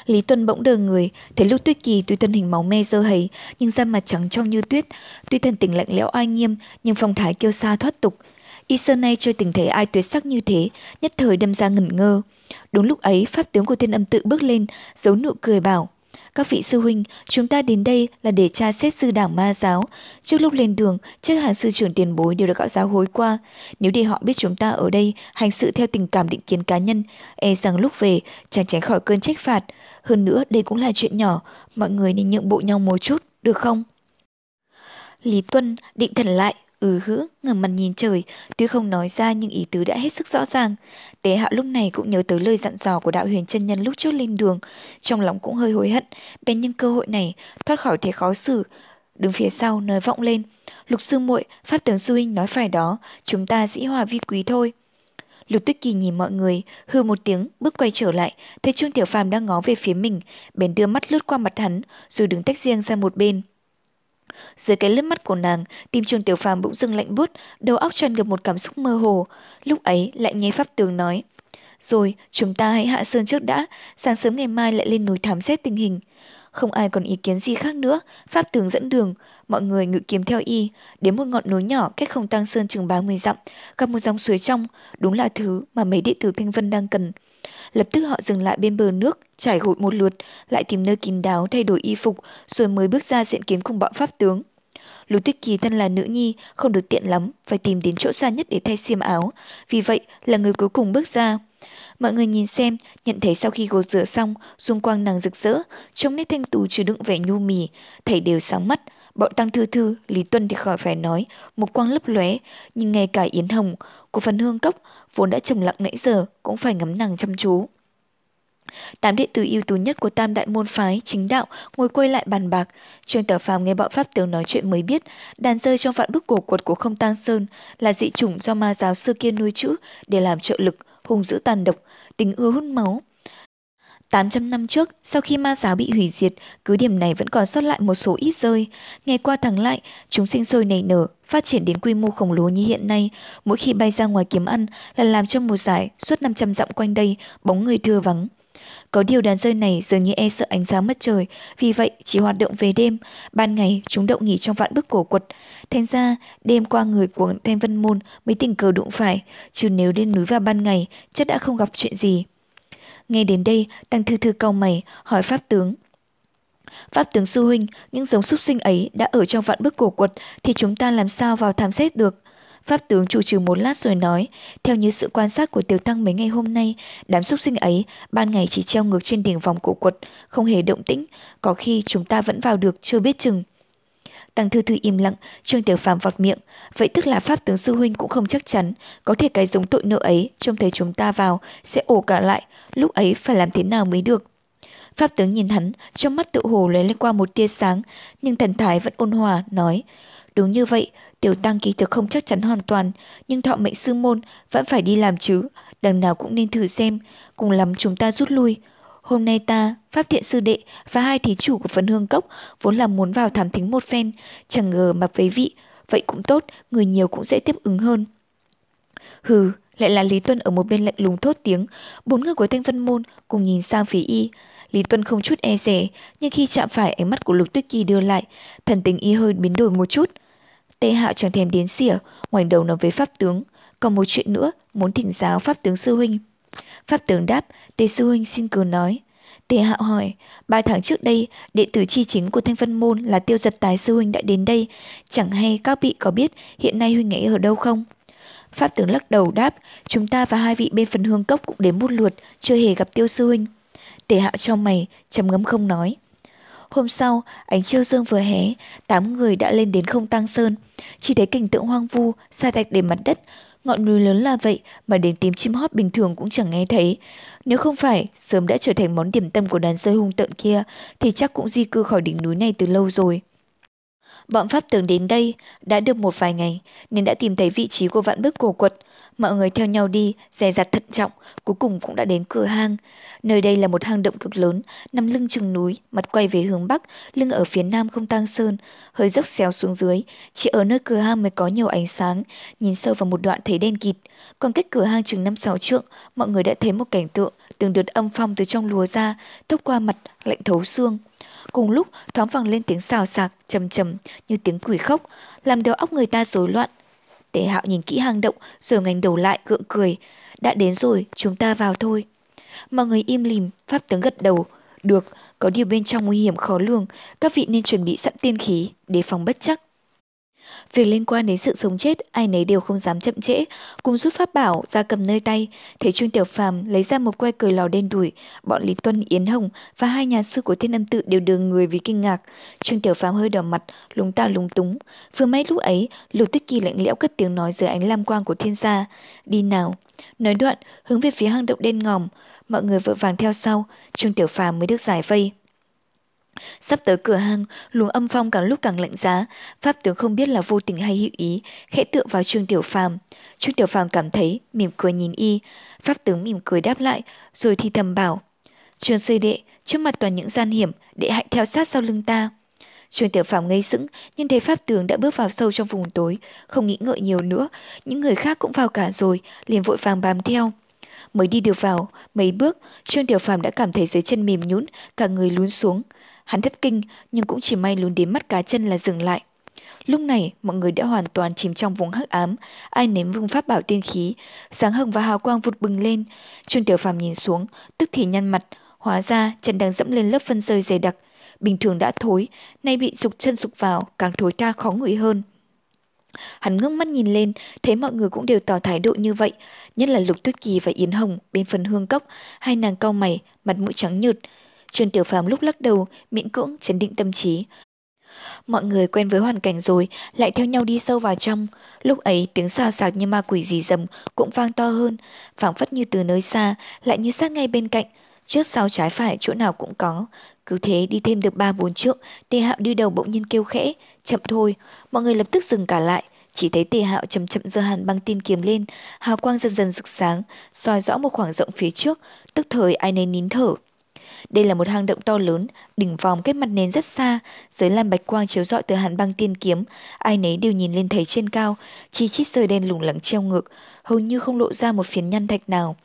Lý Tuân bỗng đờ người, thấy Lưu Tuyết Kỳ tuy thân hình máu me dơ hầy, nhưng da mặt trắng trong như tuyết, tuy thân tình lạnh lẽo oai nghiêm, nhưng phong thái kiêu sa thoát tục. Y sơ nay chưa từng thấy ai tuyệt sắc như thế, nhất thời đâm ra ngẩn ngơ. Đúng lúc ấy, pháp tướng của thiên âm tự bước lên, giấu nụ cười bảo. Các vị sư huynh, chúng ta đến đây là để tra xét sư đảng ma giáo. Trước lúc lên đường, chắc hẳn sư trưởng tiền bối đều được gạo giáo hối qua. Nếu để họ biết chúng ta ở đây hành sự theo tình cảm định kiến cá nhân, e rằng lúc về chẳng tránh khỏi cơn trách phạt. Hơn nữa đây cũng là chuyện nhỏ, mọi người nên nhượng bộ nhau một chút, được không? Lý Tuân định thần lại, ừ hứ, ngẩng mặt nhìn trời, tuy không nói ra nhưng ý tứ đã hết sức rõ ràng. Tế hạo lúc này cũng nhớ tới lời dặn dò của đạo huyền chân nhân lúc trước lên đường, trong lòng cũng hơi hối hận, bên nhân cơ hội này thoát khỏi thế khó xử, đứng phía sau nói vọng lên. Lục sư muội, pháp tướng sư huynh nói phải đó, chúng ta dĩ hòa vi quý thôi. Lục Tuyết Kỳ nhìn mọi người, hư một tiếng, bước quay trở lại, thấy Trương Tiểu Phàm đang ngó về phía mình, bèn đưa mắt lướt qua mặt hắn, rồi đứng tách riêng ra một bên. Dưới cái lướt mắt của nàng, tim trường Tiểu Phàm bỗng dưng lạnh buốt, đầu óc tràn ngập một cảm xúc mơ hồ. Lúc ấy lại nghe pháp tường nói: "Rồi, chúng ta hãy hạ sơn trước đã, sáng sớm ngày mai lại lên núi thám xét tình hình." Không ai còn ý kiến gì khác nữa, Pháp tường dẫn đường, mọi người ngự kiếm theo y, đến một ngọn núi nhỏ cách không tăng sơn chừng 30 dặm, gặp một dòng suối trong, đúng là thứ mà mấy đệ tử Thanh Vân đang cần. Lập tức họ dừng lại bên bờ nước, trải gội một lượt, lại tìm nơi kín đáo thay đổi y phục, rồi mới bước ra diện kiến cùng bọn Pháp tướng. Lục Tuyết Kỳ thân là nữ nhi, không được tiện lắm, phải tìm đến chỗ xa nhất để thay xiêm áo, vì vậy là người cuối cùng bước ra. Mọi người nhìn xem, nhận thấy sau khi gột rửa xong, dung quang nàng rực rỡ, trong nét thanh tú chứa đựng vẻ nhu mì, thầy đều sáng mắt. Bọn tăng thư thư, Lý Tuân thì khỏi phải nói, một quang lấp lóe, nhưng ngay cả Yến Hồng của phần hương cốc vốn đã trầm lặng nãy giờ cũng phải ngắm nàng chăm chú. Tám đệ tử ưu tú nhất của tam đại môn phái, chính đạo, ngồi quay lại bàn bạc. Trương Tở Phàm nghe bọn Pháp tướng nói chuyện mới biết, đàn rơi trong vạn bức cổ quật của không tang sơn là dị chủng do ma giáo xưa kia nuôi chữ để làm trợ lực, hung dữ tàn độc, tính ưa hút máu. 800 năm trước, sau khi ma giáo bị hủy diệt, cứ điểm này vẫn còn sót lại một số ít rơi. Ngày qua tháng lại, chúng sinh sôi nảy nở, phát triển đến quy mô khổng lồ như hiện nay. Mỗi khi bay ra ngoài kiếm ăn là làm cho một giải suốt 500 dặm quanh đây, bóng người thưa vắng. Có điều đàn rơi này dường như e sợ ánh sáng mất trời, vì vậy chỉ hoạt động về đêm. Ban ngày chúng đậu nghỉ trong vạn bức cổ quật. Thành ra, đêm qua người của Thanh Vân Môn mới tình cờ đụng phải, chứ nếu lên núi vào ban ngày, chắc đã không gặp chuyện gì. Nghe đến đây, Tăng Thư Thư cau mày, hỏi Pháp tướng. Pháp tướng Su huynh, những giống súc sinh ấy đã ở trong vạn bức cổ quật thì chúng ta làm sao vào thám xét được? Pháp tướng chủ trừ một lát rồi nói, theo như sự quan sát của tiểu tăng mấy ngày hôm nay, đám súc sinh ấy ban ngày chỉ treo ngược trên đỉnh vòng cổ quật, không hề động tĩnh, có khi chúng ta vẫn vào được chưa biết chừng. Tăng thư thư im lặng, Trương Tiểu Phàm vọt miệng, vậy tức là pháp tướng sư huynh cũng không chắc chắn, có thể cái giống tội nợ ấy trông thấy chúng ta vào sẽ ổ cả lại, lúc ấy phải làm thế nào mới được. Pháp tướng nhìn hắn, trong mắt tự hồ lấy lên qua một tia sáng, nhưng thần thái vẫn ôn hòa, nói, đúng như vậy, Tiểu tăng kỳ thực không chắc chắn hoàn toàn, nhưng thọ mệnh sư môn vẫn phải đi làm chứ, đằng nào cũng nên thử xem, cùng lắm chúng ta rút lui. Hôm nay ta, Pháp Thiện Sư Đệ và hai thí chủ của phần hương cốc vốn là muốn vào thám thính một phen, chẳng ngờ mà với vị, vậy cũng tốt, người nhiều cũng dễ tiếp ứng hơn. Hừ, lại là Lý Tuân ở một bên lạnh lùng thốt tiếng, bốn người của Thanh Vân Môn cùng nhìn sang phía y. Lý Tuân không chút e rẻ, nhưng khi chạm phải ánh mắt của Lục Tuyết Kỳ đưa lại, thần tình y hơi biến đổi một chút. Tề hạo chẳng thèm đến xỉa, ngoảnh đầu nói với pháp tướng. Còn một chuyện nữa, muốn thỉnh giáo pháp tướng sư huynh. Pháp tướng đáp, tề sư huynh xin cứ nói. Tề hạo hỏi, ba tháng trước đây, đệ tử chi chính của Thanh Vân Môn là tiêu giật tái sư huynh đã đến đây. Chẳng hay các vị có biết hiện nay huynh ấy ở đâu không? Pháp tướng lắc đầu đáp, chúng ta và hai vị bên phần hương cốc cũng đến một lượt, chưa hề gặp tiêu sư huynh. Tề hạo trong mày, trầm ngâm không nói. Hôm sau, ánh chiêu dương vừa hé, tám người đã lên đến không tăng sơn. Chỉ thấy cảnh tượng hoang vu, xa tạch để mặt đất, ngọn núi lớn là vậy mà đến tiếng chim hót bình thường cũng chẳng nghe thấy. Nếu không phải sớm đã trở thành món điểm tâm của đàn rơi hung tợn kia, thì chắc cũng di cư khỏi đỉnh núi này từ lâu rồi. Bọn Pháp tưởng đến đây đã được một vài ngày nên đã tìm thấy vị trí của vạn bức cổ quật. Mọi người theo nhau đi, dè dặt thận trọng, cuối cùng cũng đã đến cửa hang. Nơi đây là một hang động cực lớn, nằm lưng chừng núi, mặt quay về hướng bắc, lưng ở phía nam không tang sơn, hơi dốc xéo xuống dưới. Chỉ ở nơi cửa hang mới có nhiều ánh sáng, nhìn sâu vào một đoạn thấy đen kịt. Còn cách cửa hang chừng năm sáu trượng, mọi người đã thấy một cảnh tượng, từng đợt âm phong từ trong lúa ra, thốc qua mặt, lạnh thấu xương. Cùng lúc thoáng vang lên tiếng xào xạc, trầm trầm như tiếng quỷ khóc, làm đầu óc người ta rối loạn. Tề hạo nhìn kỹ hang động rồi ngành đầu lại gượng cười. Đã đến rồi, chúng ta vào thôi. Mọi người im lìm, pháp tướng gật đầu. Được, có điều bên trong nguy hiểm khó lường, các vị nên chuẩn bị sẵn tiên khí, để phòng bất chắc. Việc liên quan đến sự sống chết, ai nấy đều không dám chậm trễ, cùng rút pháp bảo ra cầm nơi tay. Thấy Trương Tiểu Phàm lấy ra một que cờ lò đen đuổi bọn Lý Tuân, Yến Hồng và hai nhà sư của Thiên Âm Tự đều đường người vì kinh ngạc. Trương Tiểu Phàm hơi đỏ mặt, lúng ta lúng túng. Vừa may lúc ấy, Lục Tích Kỳ lạnh lẽo cất tiếng nói dưới ánh lam quang của thiên gia. Đi nào. Nói đoạn, hướng về phía hang động đen ngòm. Mọi người vội vàng theo sau, Trương Tiểu Phàm mới được giải vây. Sắp tới cửa hang, luồng âm phong càng lúc càng lạnh giá, pháp tướng không biết là vô tình hay hữu ý, khẽ tựa vào Trương Tiểu Phàm. Trương Tiểu Phàm cảm thấy, mỉm cười nhìn y, pháp tướng mỉm cười đáp lại, rồi thì thầm bảo: "Trương sư đệ, trước mặt toàn những gian hiểm, đệ hãy theo sát sau lưng ta." Trương Tiểu Phàm ngây sững, nhưng thấy pháp tướng đã bước vào sâu trong vùng tối, không nghĩ ngợi nhiều nữa, những người khác cũng vào cả rồi, liền vội vàng bám theo. Mới đi được vào, mấy bước, Trương Tiểu Phàm đã cảm thấy dưới chân mềm nhũn, cả người lún xuống. Hắn thất kinh, nhưng cũng chỉ may lún đến mắt cá chân là dừng lại. Lúc này, mọi người đã hoàn toàn chìm trong vùng hắc ám, ai nếm vùng pháp bảo tiên khí, sáng hồng và hào quang vụt bừng lên. Trương Tiểu Phàm nhìn xuống, tức thì nhăn mặt, hóa ra chân đang dẫm lên lớp phân rơi dày đặc. Bình thường đã thối, nay bị sụp chân sụp vào, càng thối tha khó ngửi hơn. Hắn ngước mắt nhìn lên, thấy mọi người cũng đều tỏ thái độ như vậy, nhất là Lục Tuyết Kỳ và Yến Hồng bên phần hương cốc, hai nàng cau mày, mặt mũi trắng nhợt, Trương Tiểu Phàm lúc lắc đầu, miễn cưỡng chấn định tâm trí. Mọi người quen với hoàn cảnh rồi, lại theo nhau đi sâu vào trong. Lúc ấy tiếng xào xạc như ma quỷ gì rầm cũng vang to hơn, phảng phất như từ nơi xa, lại như sát ngay bên cạnh. Trước sau trái phải chỗ nào cũng có. Cứ thế đi thêm được ba bốn trượng, tề hạo đi đầu bỗng nhiên kêu khẽ, chậm thôi. Mọi người lập tức dừng cả lại. Chỉ thấy tề hạo chậm chậm giơ hàn băng tin kiếm lên, hào quang dần dần rực sáng, soi rõ một khoảng rộng phía trước, tức thời ai nấy nín thở. Đây là một hang động to lớn, đỉnh vòng kết mặt nền rất xa, dưới làn bạch quang chiếu rọi từ hàn băng tiên kiếm, ai nấy đều nhìn lên thấy trên cao, chi chít rơi đen lủng lẳng treo ngược, hầu như không lộ ra một phiến nhăn thạch nào.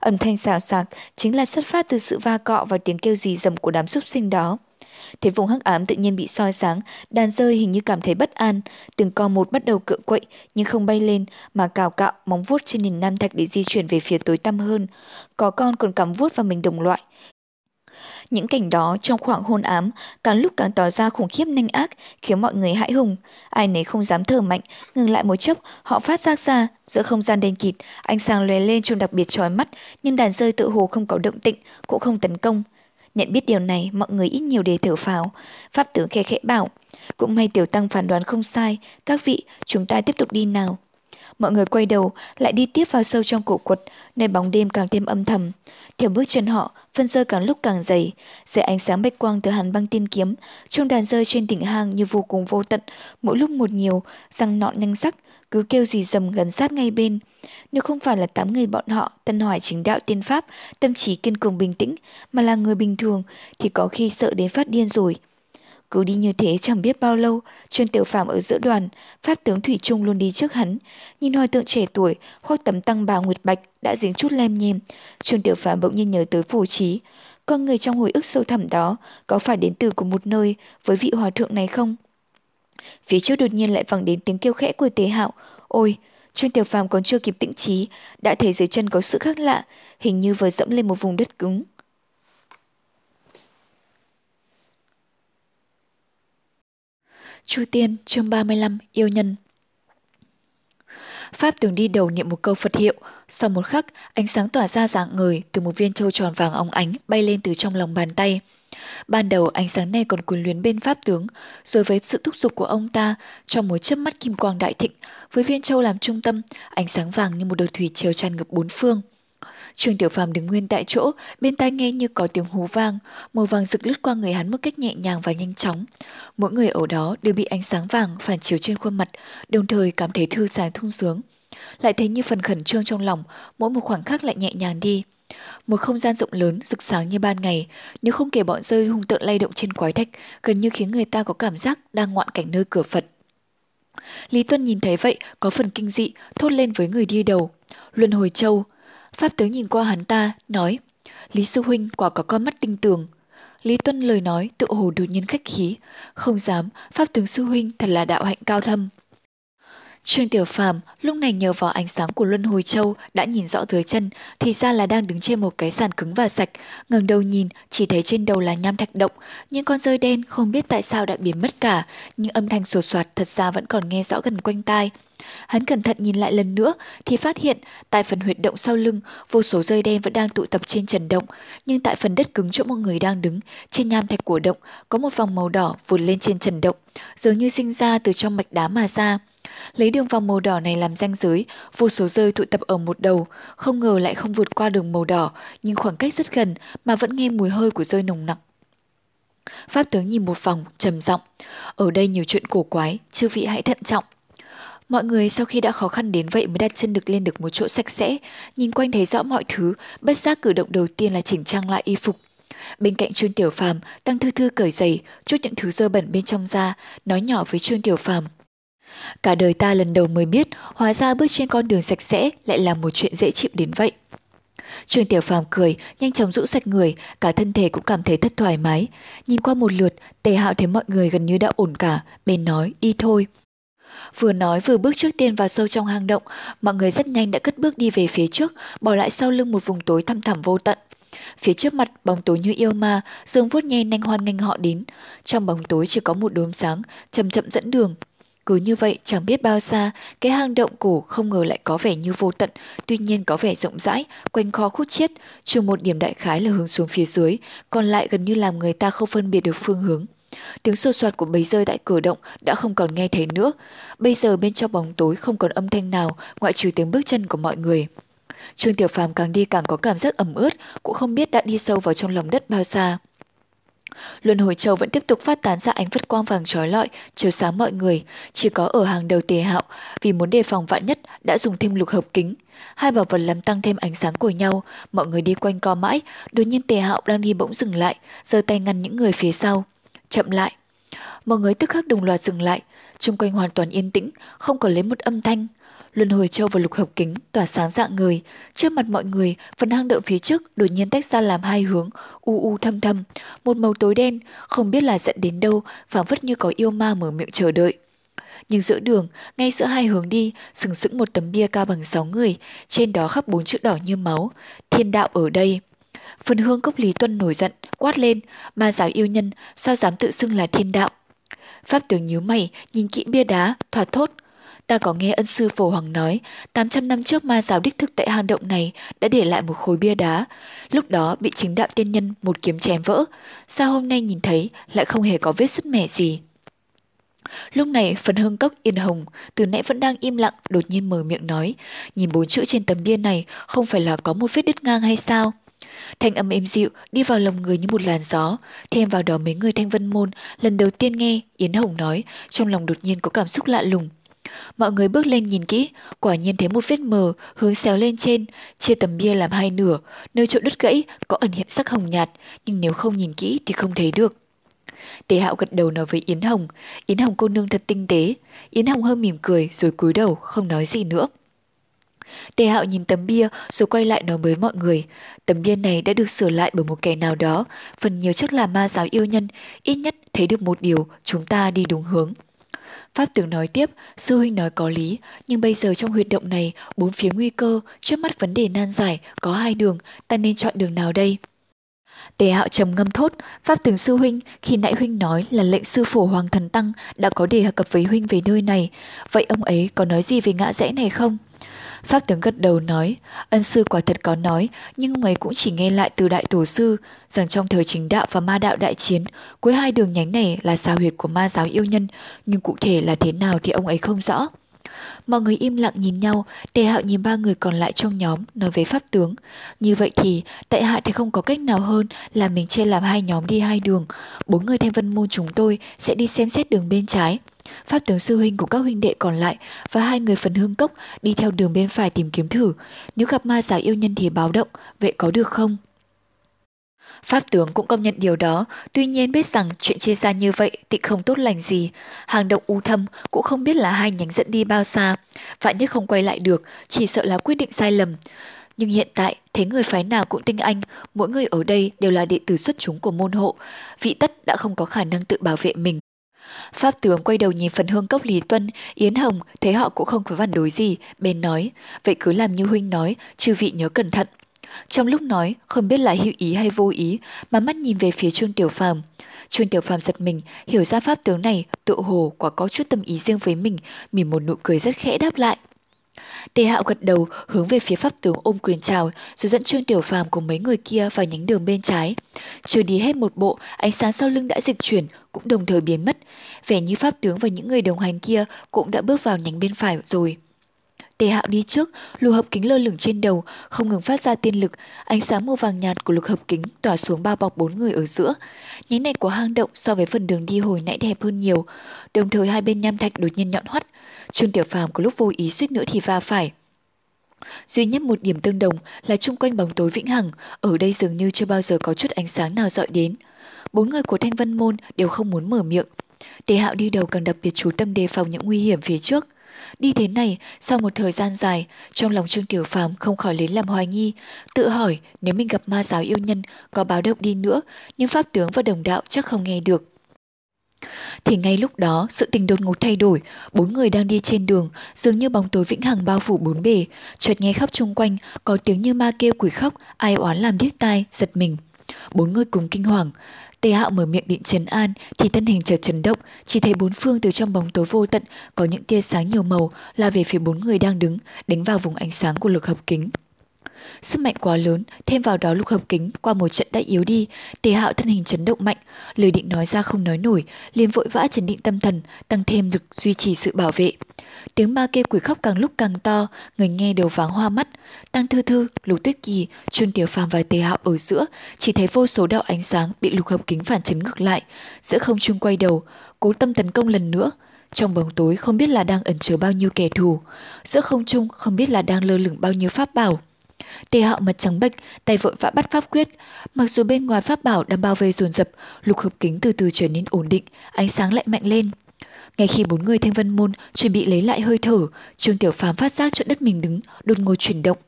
Âm thanh xào xạc chính là xuất phát từ sự va cọ và tiếng kêu rì rầm của đám súc sinh đó. Thế vùng hắc ám tự nhiên bị soi sáng, đàn rơi hình như cảm thấy bất an, từng con một bắt đầu cựa quậy nhưng không bay lên mà cào cạo móng vuốt trên nền nan thạch để di chuyển về phía tối tăm hơn. Có con còn cắm vuốt vào mình đồng loại, những cảnh đó trong khoảng hôn ám càng lúc càng tỏ ra khủng khiếp nhanh ác, khiến mọi người hãi hùng. Ai nấy không dám thở mạnh, ngừng lại một chốc, họ phát giác ra, giữa không gian đen kịt, ánh sáng lóe lên trông đặc biệt chói mắt, nhưng đàn rơi tự hồ không có động tĩnh, cũng không tấn công. Nhận biết điều này, mọi người ít nhiều đề thở phào. Pháp tướng khẽ khẽ bảo, cũng may tiểu tăng phán đoán không sai, các vị, chúng ta tiếp tục đi nào. Mọi người quay đầu, lại đi tiếp vào sâu trong cổ quật, nơi bóng đêm càng thêm âm thầm. Theo bước chân họ, phân rơi càng lúc càng dày, dưới ánh sáng bạch quang từ hàn băng tiên kiếm, trong đàn rơi trên đỉnh hang như vô cùng vô tận, mỗi lúc một nhiều, răng nọn nhanh sắc, cứ kêu gì dầm gần sát ngay bên. Nếu không phải là tám người bọn họ, tân hỏi chính đạo tiên pháp, tâm trí kiên cường bình tĩnh, mà là người bình thường, thì có khi sợ đến phát điên rồi. Cứ đi như thế chẳng biết bao lâu, Trương Tiểu Phạm ở giữa đoàn, Pháp tướng Thủy Trung luôn đi trước hắn. Nhìn hòa tượng trẻ tuổi, hoặc tấm tăng bà Nguyệt Bạch đã dính chút lem nhem. Trương Tiểu Phạm bỗng nhiên nhớ tới phù trí. Con người trong hồi ức sâu thẳm đó có phải đến từ của một nơi với vị hòa thượng này không? Phía trước đột nhiên lại vang đến tiếng kêu khẽ của tế hạo. Ôi, Trương Tiểu Phàm còn chưa kịp tĩnh trí, đã thấy dưới chân có sự khác lạ, hình như vừa dẫm lên một vùng đất cứng. Chu Tiên, chương 35, yêu nhân. Pháp từng đi đầu niệm một câu Phật hiệu, sau một khắc, ánh sáng tỏa ra dạng người từ một viên châu tròn vàng óng ánh bay lên từ trong lòng bàn tay. Ban đầu ánh sáng này còn cuốn luyến bên pháp tướng, rồi với sự thúc giục của ông ta, trong một chớp mắt kim quang đại thịnh, với viên châu làm trung tâm, ánh sáng vàng như một đợt thủy chiều tràn ngập bốn phương. Trương Tiểu Phàm đứng nguyên tại chỗ, bên tai nghe như có tiếng hú vang, màu vàng rực lướt qua người hắn một cách nhẹ nhàng và nhanh chóng. Mỗi người ở đó đều bị ánh sáng vàng phản chiếu trên khuôn mặt, đồng thời cảm thấy thư giãn thung sướng. Lại thấy như phần khẩn trương trong lòng, mỗi một khoảng khắc lại nhẹ nhàng đi. Một không gian rộng lớn, rực sáng như ban ngày, nếu không kể bọn rơi hung tượng lay động trên quái thạch, gần như khiến người ta có cảm giác đang ngoạn cảnh nơi cửa Phật. Lý Tuân nhìn thấy vậy, có phần kinh dị, thốt lên với người đi đầu. Luân hồi châu, Pháp tướng nhìn qua hắn ta, nói, Lý Sư Huynh quả có con mắt tinh tường. Lý Tuân lời nói tự hồ đột nhiên khách khí, không dám, Pháp tướng Sư Huynh thật là đạo hạnh cao thâm. Trương Tiểu Phàm lúc này nhờ vào ánh sáng của Luân Hồi Châu đã nhìn rõ dưới chân, thì ra là đang đứng trên một cái sàn cứng và sạch, ngẩng đầu nhìn chỉ thấy trên đầu là nham thạch động, nhưng con rơi đen không biết tại sao đã biến mất cả, nhưng âm thanh sột soạt thật ra vẫn còn nghe rõ gần quanh tai. Hắn cẩn thận nhìn lại lần nữa thì phát hiện tại phần huyệt động sau lưng, vô số rơi đen vẫn đang tụ tập trên trần động, nhưng tại phần đất cứng chỗ một người đang đứng, trên nham thạch của động có một vòng màu đỏ vụt lên trên trần động, dường như sinh ra từ trong mạch đá mà ra. Lấy đường vòng màu đỏ này làm ranh giới, vô số rơi tụ tập ở một đầu, không ngờ lại không vượt qua đường màu đỏ, nhưng khoảng cách rất gần mà vẫn nghe mùi hơi của rơi nồng nặc. Pháp tướng nhìn một vòng, trầm giọng. Ở đây nhiều chuyện cổ quái, chư vị hãy thận trọng. Mọi người sau khi đã khó khăn đến vậy mới đặt chân được lên được một chỗ sạch sẽ, nhìn quanh thấy rõ mọi thứ, bất giác cử động đầu tiên là chỉnh trang lại y phục. Bên cạnh Trương Tiểu Phàm, tăng thư thư cởi giày, chút những thứ dơ bẩn bên trong ra, nói nhỏ với Trương Tiểu Phàm. Cả đời ta lần đầu mới biết, hóa ra bước trên con đường sạch sẽ lại là một chuyện dễ chịu đến vậy. Trương Tiểu Phàm cười, nhanh chóng rũ sạch người, cả thân thể cũng cảm thấy thật thoải mái. Nhìn qua một lượt, Tề Hạo thấy mọi người gần như đã ổn cả, bên nói đi thôi. Vừa nói vừa bước trước tiên vào sâu trong hang động, mọi người rất nhanh đã cất bước đi về phía trước, bỏ lại sau lưng một vùng tối thăm thẳm vô tận. Phía trước mặt bóng tối như yêu ma, Dương vuốt nhe nhanh hoan nghênh họ đến. Trong bóng tối chỉ có một đốm sáng, chậm chậm dẫn đường. Cứ như vậy chẳng biết bao xa, cái hang động cổ không ngờ lại có vẻ như vô tận, tuy nhiên có vẻ rộng rãi, quanh kho khúc chiết, trừ một điểm đại khái là hướng xuống phía dưới, còn lại gần như làm người ta không phân biệt được phương hướng. Tiếng sột soạt của bầy rơi tại cửa động đã không còn nghe thấy nữa. Bây giờ bên trong bóng tối không còn âm thanh nào ngoại trừ tiếng bước chân của mọi người. Trương Tiểu Phàm càng đi càng có cảm giác ẩm ướt, cũng không biết đã đi sâu vào trong lòng đất bao xa. Luân hồi châu vẫn tiếp tục phát tán ra ánh phất quang vàng trói lọi, chiếu sáng mọi người. Chỉ có ở hàng đầu tề hạo, vì muốn đề phòng vạn nhất, đã dùng thêm lục hợp kính. Hai bảo vật làm tăng thêm ánh sáng của nhau, mọi người đi quanh co mãi, đột nhiên tề hạo đang đi bỗng dừng lại, giơ tay ngăn những người phía sau. Chậm lại. Mọi người tức khắc đồng loạt dừng lại, chung quanh hoàn toàn yên tĩnh, không còn lấy một âm thanh. Luân hồi châu và lục hợp kính tỏa sáng dạng người. Trước mặt mọi người, phần hang động phía trước đột nhiên tách ra làm hai hướng, u u thâm thâm. Một màu tối đen, không biết là dẫn đến đâu, phảng phất như có yêu ma mở miệng chờ đợi. Nhưng giữa đường, ngay giữa hai hướng đi, sừng sững một tấm bia cao bằng sáu người, trên đó khắc bốn chữ đỏ như máu. Thiên đạo ở đây. Phần hương cốc Lý Tuân nổi giận, quát lên, ma giáo yêu nhân, sao dám tự xưng là thiên đạo. Pháp tướng nhíu mày, nhìn kỹ bia đá, thoạt thốt, Ta có nghe ân sư Phổ Hoàng nói, 800 năm trước ma giáo đích thực tại hang động này đã để lại một khối bia đá. Lúc đó bị chính đạo tiên nhân một kiếm chém vỡ. Sao hôm nay nhìn thấy lại không hề có vết sứt mẻ gì? Lúc này phần hương cốc yên hồng, từ nãy vẫn đang im lặng, đột nhiên mở miệng nói, nhìn bốn chữ trên tấm bia này không phải là có một vết đứt ngang hay sao? Thanh âm êm dịu đi vào lòng người như một làn gió, thêm vào đó mấy người thanh vân môn lần đầu tiên nghe Yến Hồng nói, trong lòng đột nhiên có cảm xúc lạ lùng. Mọi người bước lên nhìn kỹ, quả nhiên thấy một vết mờ hướng xéo lên trên, chia tấm bia làm hai nửa, nơi chỗ đứt gãy có ẩn hiện sắc hồng nhạt, nhưng nếu không nhìn kỹ thì không thấy được. Tế hạo gật đầu nói với Yến Hồng, Yến Hồng cô nương thật tinh tế. Yến Hồng hơi mỉm cười rồi cúi đầu, không nói gì nữa. Tề Hạo nhìn tấm bia rồi quay lại nói với mọi người. Tấm bia này đã được sửa lại bởi một kẻ nào đó, phần nhiều chắc là ma giáo yêu nhân, ít nhất thấy được một điều, chúng ta đi đúng hướng. Pháp tướng nói tiếp, sư huynh nói có lý, nhưng bây giờ trong huyệt động này, bốn phía nguy cơ, trước mắt vấn đề nan giải, có hai đường, ta nên chọn đường nào đây? Tề hạo trầm ngâm thốt, Pháp tướng sư huynh, khi nãy huynh nói là lệnh sư phổ hoàng thần tăng đã có đề cập với huynh về nơi này, vậy ông ấy có nói gì về ngã rẽ này không? Pháp tướng gật đầu nói, ân sư quả thật có nói, nhưng ông ấy cũng chỉ nghe lại từ đại tổ sư, rằng trong thời chính đạo và ma đạo đại chiến, cuối hai đường nhánh này là xào huyệt của ma giáo yêu nhân, nhưng cụ thể là thế nào thì ông ấy không rõ. Mọi người im lặng nhìn nhau, tề hạo nhìn ba người còn lại trong nhóm, nói với pháp tướng. Như vậy thì, tại hạ thì không có cách nào hơn là mình chia làm hai nhóm đi hai đường. Bốn người thanh vân môn chúng tôi sẽ đi xem xét đường bên trái. Pháp tướng sư huynh của các huynh đệ còn lại và hai người phần hương cốc đi theo đường bên phải tìm kiếm thử. Nếu gặp ma giả yêu nhân thì báo động, vậy có được không? Pháp tướng cũng công nhận điều đó, tuy nhiên biết rằng chuyện chia ra như vậy thì không tốt lành gì. Hàng động u thâm cũng không biết là hai nhánh dẫn đi bao xa. Vạn nhất không quay lại được, chỉ sợ là quyết định sai lầm. Nhưng hiện tại, thấy người phái nào cũng tinh anh, mỗi người ở đây đều là đệ tử xuất chúng của môn hộ. Vị tất đã không có khả năng tự bảo vệ mình. Pháp tướng quay đầu nhìn phần hương cốc Lý Tuân, Yến Hồng thấy họ cũng không có phản đối gì, bên nói, vậy cứ làm như huynh nói, chư vị nhớ cẩn thận. Trong lúc nói, không biết là hữu ý hay vô ý, mà mắt nhìn về phía Trương Tiểu Phàm. Trương Tiểu Phàm giật mình, hiểu ra pháp tướng này tự hồ quả có chút tâm ý riêng với mình, mỉm một nụ cười rất khẽ đáp lại. Tề Hạo gật đầu, hướng về phía pháp tướng ôm quyền chào, rồi dẫn Trương Tiểu Phàm cùng mấy người kia vào nhánh đường bên trái. Chưa đi hết một bộ, ánh sáng sau lưng đã dịch chuyển, cũng đồng thời biến mất. Vẻ như pháp tướng và những người đồng hành kia cũng đã bước vào nhánh bên phải rồi. Tề Hạo đi trước, lục hợp kính lơ lửng trên đầu, không ngừng phát ra tiên lực, ánh sáng màu vàng nhạt của lục hợp kính tỏa xuống bao bọc bốn người ở giữa. Nhánh này của hang động so với phần đường đi hồi nãy đẹp hơn nhiều, đồng thời hai bên nham thạch đột nhiên nhọn hoắt. Trương Tiểu Phàm có lúc vô ý suýt nữa thì va phải. Duy nhất một điểm tương đồng là chung quanh bóng tối vĩnh hằng, ở đây dường như chưa bao giờ có chút ánh sáng nào dọi đến. Bốn người của Thanh Vân Môn đều không muốn mở miệng. Tề Hạo đi đầu càng đặc biệt chú tâm đề phòng những nguy hiểm phía trước. Đi thế này, sau một thời gian dài, trong lòng Trương Tiểu Phàm không khỏi lấy làm hoài nghi, tự hỏi nếu mình gặp ma giáo yêu nhân có báo động đi nữa, nhưng pháp tướng và đồng đạo chắc không nghe được. Thì ngay lúc đó, sự tình đột ngột thay đổi, bốn người đang đi trên đường, dường như bóng tối vĩnh hằng bao phủ bốn bề, chợt nghe khắp chung quanh, có tiếng như ma kêu quỷ khóc, ai oán làm điếc tai, giật mình. Bốn người cùng kinh hoàng, Tề Hạo mở miệng định trấn an thì thân hình chợt chấn động, chỉ thấy bốn phương từ trong bóng tối vô tận có những tia sáng nhiều màu la về phía bốn người đang đứng, đánh vào vùng ánh sáng của lực hợp kính. Sức mạnh quá lớn, thêm vào đó lục hợp kính qua một trận đã yếu đi, tề hạo thân hình chấn động mạnh, lời định nói ra không nói nổi, liền vội vã chấn định tâm thần, tăng thêm lực duy trì sự bảo vệ. Tiếng ma kêu quỷ khóc càng lúc càng to, người nghe đều váng hoa mắt. Tăng thư thư, lục tuyết kỳ, trương tiểu phàm và tề hạo ở giữa, chỉ thấy vô số đạo ánh sáng bị lục hợp kính phản chấn ngược lại, giữa không trung quay đầu, cố tâm tấn công lần nữa. Trong bóng tối không biết là đang ẩn chứa bao nhiêu kẻ thù, giữa không trung không biết là đang lơ lửng bao nhiêu pháp bảo. Tề hạo mặt trắng bệch, tay vội vã bắt pháp quyết. Mặc dù bên ngoài pháp bảo đang bao vây dồn dập, lục hợp kính từ từ trở nên ổn định, ánh sáng lại mạnh lên. Ngay khi bốn người thanh vân môn chuẩn bị lấy lại hơi thở, Trương Tiểu Phàm phát giác chỗ đất mình đứng, đột ngột chuyển động.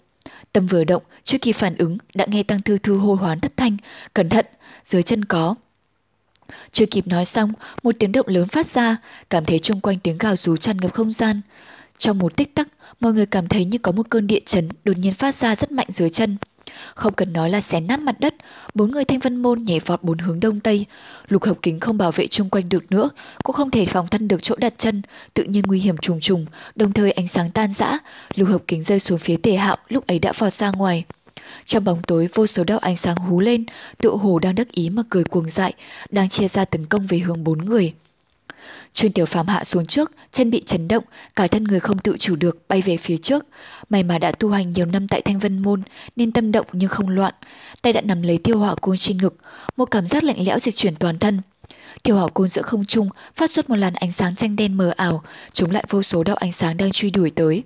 Tâm vừa động, trước khi phản ứng, đã nghe Tăng Thư Thư hô hoán thất thanh, cẩn thận, dưới chân có. Chưa kịp nói xong, một tiếng động lớn phát ra, cảm thấy chung quanh tiếng gào rú tràn ngập không gian. Trong một tích tắc, mọi người cảm thấy như có một cơn địa chấn đột nhiên phát ra rất mạnh dưới chân. Không cần nói là xé nát mặt đất, bốn người thanh vân môn nhảy vọt bốn hướng đông tây. Lục hợp kính không bảo vệ chung quanh được nữa, cũng không thể phòng thân được chỗ đặt chân, tự nhiên nguy hiểm trùng trùng, đồng thời ánh sáng tan rã, lục hợp kính rơi xuống phía tề hạo lúc ấy đã vọt ra ngoài. Trong bóng tối vô số đạo ánh sáng hú lên, tựa hồ đang đắc ý mà cười cuồng dại, đang chia ra tấn công về hướng bốn người. Trương Tiểu Phàm hạ xuống trước, chân bị chấn động, cả thân người không tự chủ được bay về phía trước. May mà đã tu hành nhiều năm tại Thanh Vân Môn nên tâm động nhưng không loạn. Tay đã nắm lấy tiêu hỏa côn trên ngực, một cảm giác lạnh lẽo dịch chuyển toàn thân. Tiểu hỏa côn giữa không trung phát xuất một làn ánh sáng xanh đen mờ ảo, chống lại vô số đạo ánh sáng đang truy đuổi tới.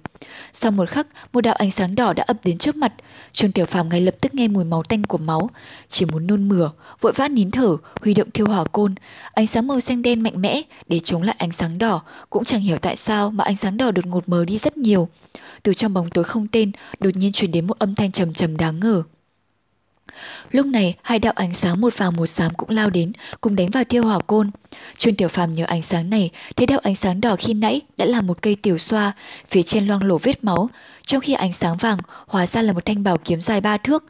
Sau một khắc, một đạo ánh sáng đỏ đã ập đến trước mặt. Trương Tiểu Phàm ngay lập tức nghe mùi máu tanh của máu, chỉ muốn nôn mửa, vội vã nín thở, huy động thiêu hỏa côn. Ánh sáng màu xanh đen mạnh mẽ để chống lại ánh sáng đỏ, cũng chẳng hiểu tại sao mà ánh sáng đỏ đột ngột mờ đi rất nhiều. Từ trong bóng tối không tên, đột nhiên truyền đến một âm thanh trầm trầm đáng ngờ. Lúc này, hai đạo ánh sáng một vàng một xám cũng lao đến, cùng đánh vào thiêu hỏa côn. Trương Tiểu Phàm nhờ ánh sáng này, thấy đạo ánh sáng đỏ khi nãy đã là một cây tiểu xoa, phía trên loang lổ vết máu, trong khi ánh sáng vàng hóa ra là một thanh bảo kiếm dài ba thước.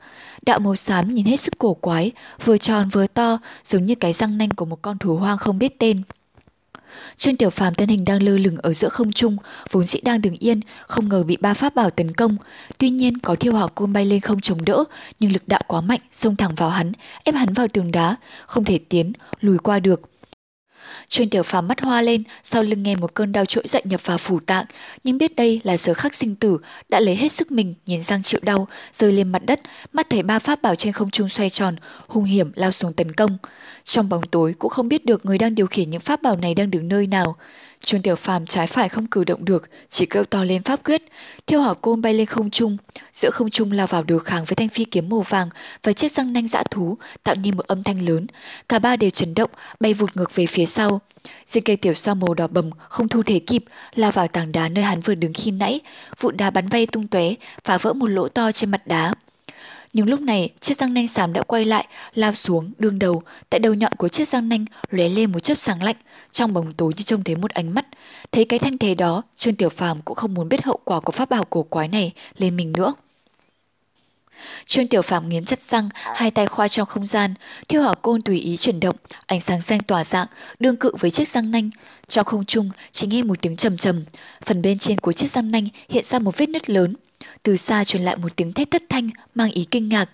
Đạo màu xám nhìn hết sức cổ quái, vừa tròn vừa to, giống như cái răng nanh của một con thú hoang không biết tên. Trương Tiểu Phàm thân hình đang lơ lửng ở giữa không trung, vốn dĩ đang đứng yên, không ngờ bị ba pháp bảo tấn công. Tuy nhiên có thiêu hỏa côn bay lên không chống đỡ, nhưng lực đạo quá mạnh, xông thẳng vào hắn, ép hắn vào tường đá, không thể tiến, lùi qua được. Trương Tiểu Phàm mắt hoa lên, sau lưng nghe một cơn đau trỗi dậy nhập vào phủ tạng, nhưng biết đây là giờ khắc sinh tử, đã lấy hết sức mình, nhìn răng chịu đau, rơi lên mặt đất, mắt thấy ba pháp bảo trên không trung xoay tròn, hung hiểm lao xuống tấn công. Trong bóng tối cũng không biết được người đang điều khiển những pháp bảo này đang đứng nơi nào. Trương Tiểu Phàm trái phải không cử động được, chỉ kêu to lên pháp quyết. Thiêu hỏa côn bay lên không trung, giữa không trung lao vào đối kháng với thanh phi kiếm màu vàng và chiếc răng nanh dã thú, tạo nên một âm thanh lớn. Cả ba đều chấn động, bay vụt ngược về phía sau. Diên cây tiểu sao màu đỏ bầm không thu thể kịp, lao vào tảng đá nơi hắn vừa đứng khi nãy, vụn đá bắn bay tung tóe, phá vỡ một lỗ to trên mặt đá. Nhưng lúc này, chiếc răng nanh xám đã quay lại, lao xuống, đương đầu, tại đầu nhọn của chiếc răng nanh lóe lên một chớp sáng lạnh, trong bóng tối như trông thấy một ánh mắt. Thấy cái thanh thế đó, Trương Tiểu Phàm cũng không muốn biết hậu quả của pháp bảo cổ quái này lên mình nữa. Trương Tiểu phàm nghiến chặt răng, hai tay khoa trong không gian, thiêu hỏa côn tùy ý chuyển động, ánh sáng xanh tỏa dạng, đương cự với chiếc răng nanh. Trong không trung, chỉ nghe một tiếng trầm trầm, phần bên trên của chiếc răng nanh hiện ra một vết nứt lớn. Từ xa truyền lại một tiếng thét thất thanh, mang ý kinh ngạc.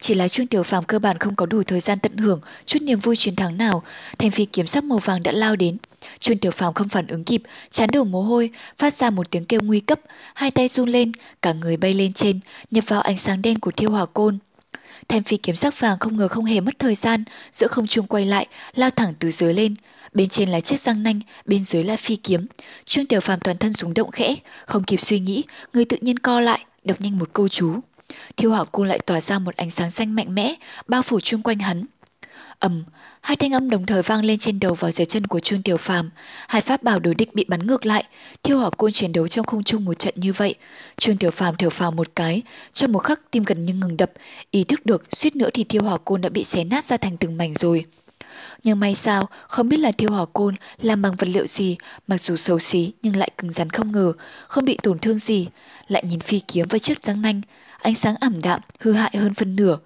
Chỉ là Trương Tiểu Phàm cơ bản không có đủ thời gian tận hưởng chút niềm vui chiến thắng nào, thành phi kiếm sắc màu vàng đã lao đến. Trương Tiểu Phàm không phản ứng kịp, chán đổ mồ hôi, phát ra một tiếng kêu nguy cấp, hai tay run lên, cả người bay lên trên, nhập vào ánh sáng đen của thiêu hỏa côn. Thanh phi kiếm sắc vàng không ngờ không hề mất thời gian, giữa không trung quay lại, lao thẳng từ dưới lên. Bên trên là chiếc răng nanh, bên dưới là phi kiếm. Trương Tiểu Phàm toàn thân rúng động khẽ, không kịp suy nghĩ, người tự nhiên co lại, đọc nhanh một câu chú. Thiêu hỏa côn lại tỏa ra một ánh sáng xanh mạnh mẽ, bao phủ chung quanh hắn. ầm, hai thanh âm đồng thời vang lên trên đầu và dưới chân của Trương Tiểu Phàm. Hai pháp bảo đối địch bị bắn ngược lại, thiêu hỏa côn chiến đấu trong không trung một trận như vậy. Trương Tiểu Phàm thở phào một cái, trong một khắc tim gần như ngừng đập, ý thức được suýt nữa thì thiêu hỏa côn đã bị xé nát ra thành từng mảnh rồi. Nhưng may sao, không biết là thiêu hỏa côn làm bằng vật liệu gì, mặc dù xấu xí nhưng lại cứng rắn không ngờ, không bị tổn thương gì. Lại nhìn phi kiếm với chiếc răng nanh, ánh sáng ảm đạm, hư hại hơn phân nửa.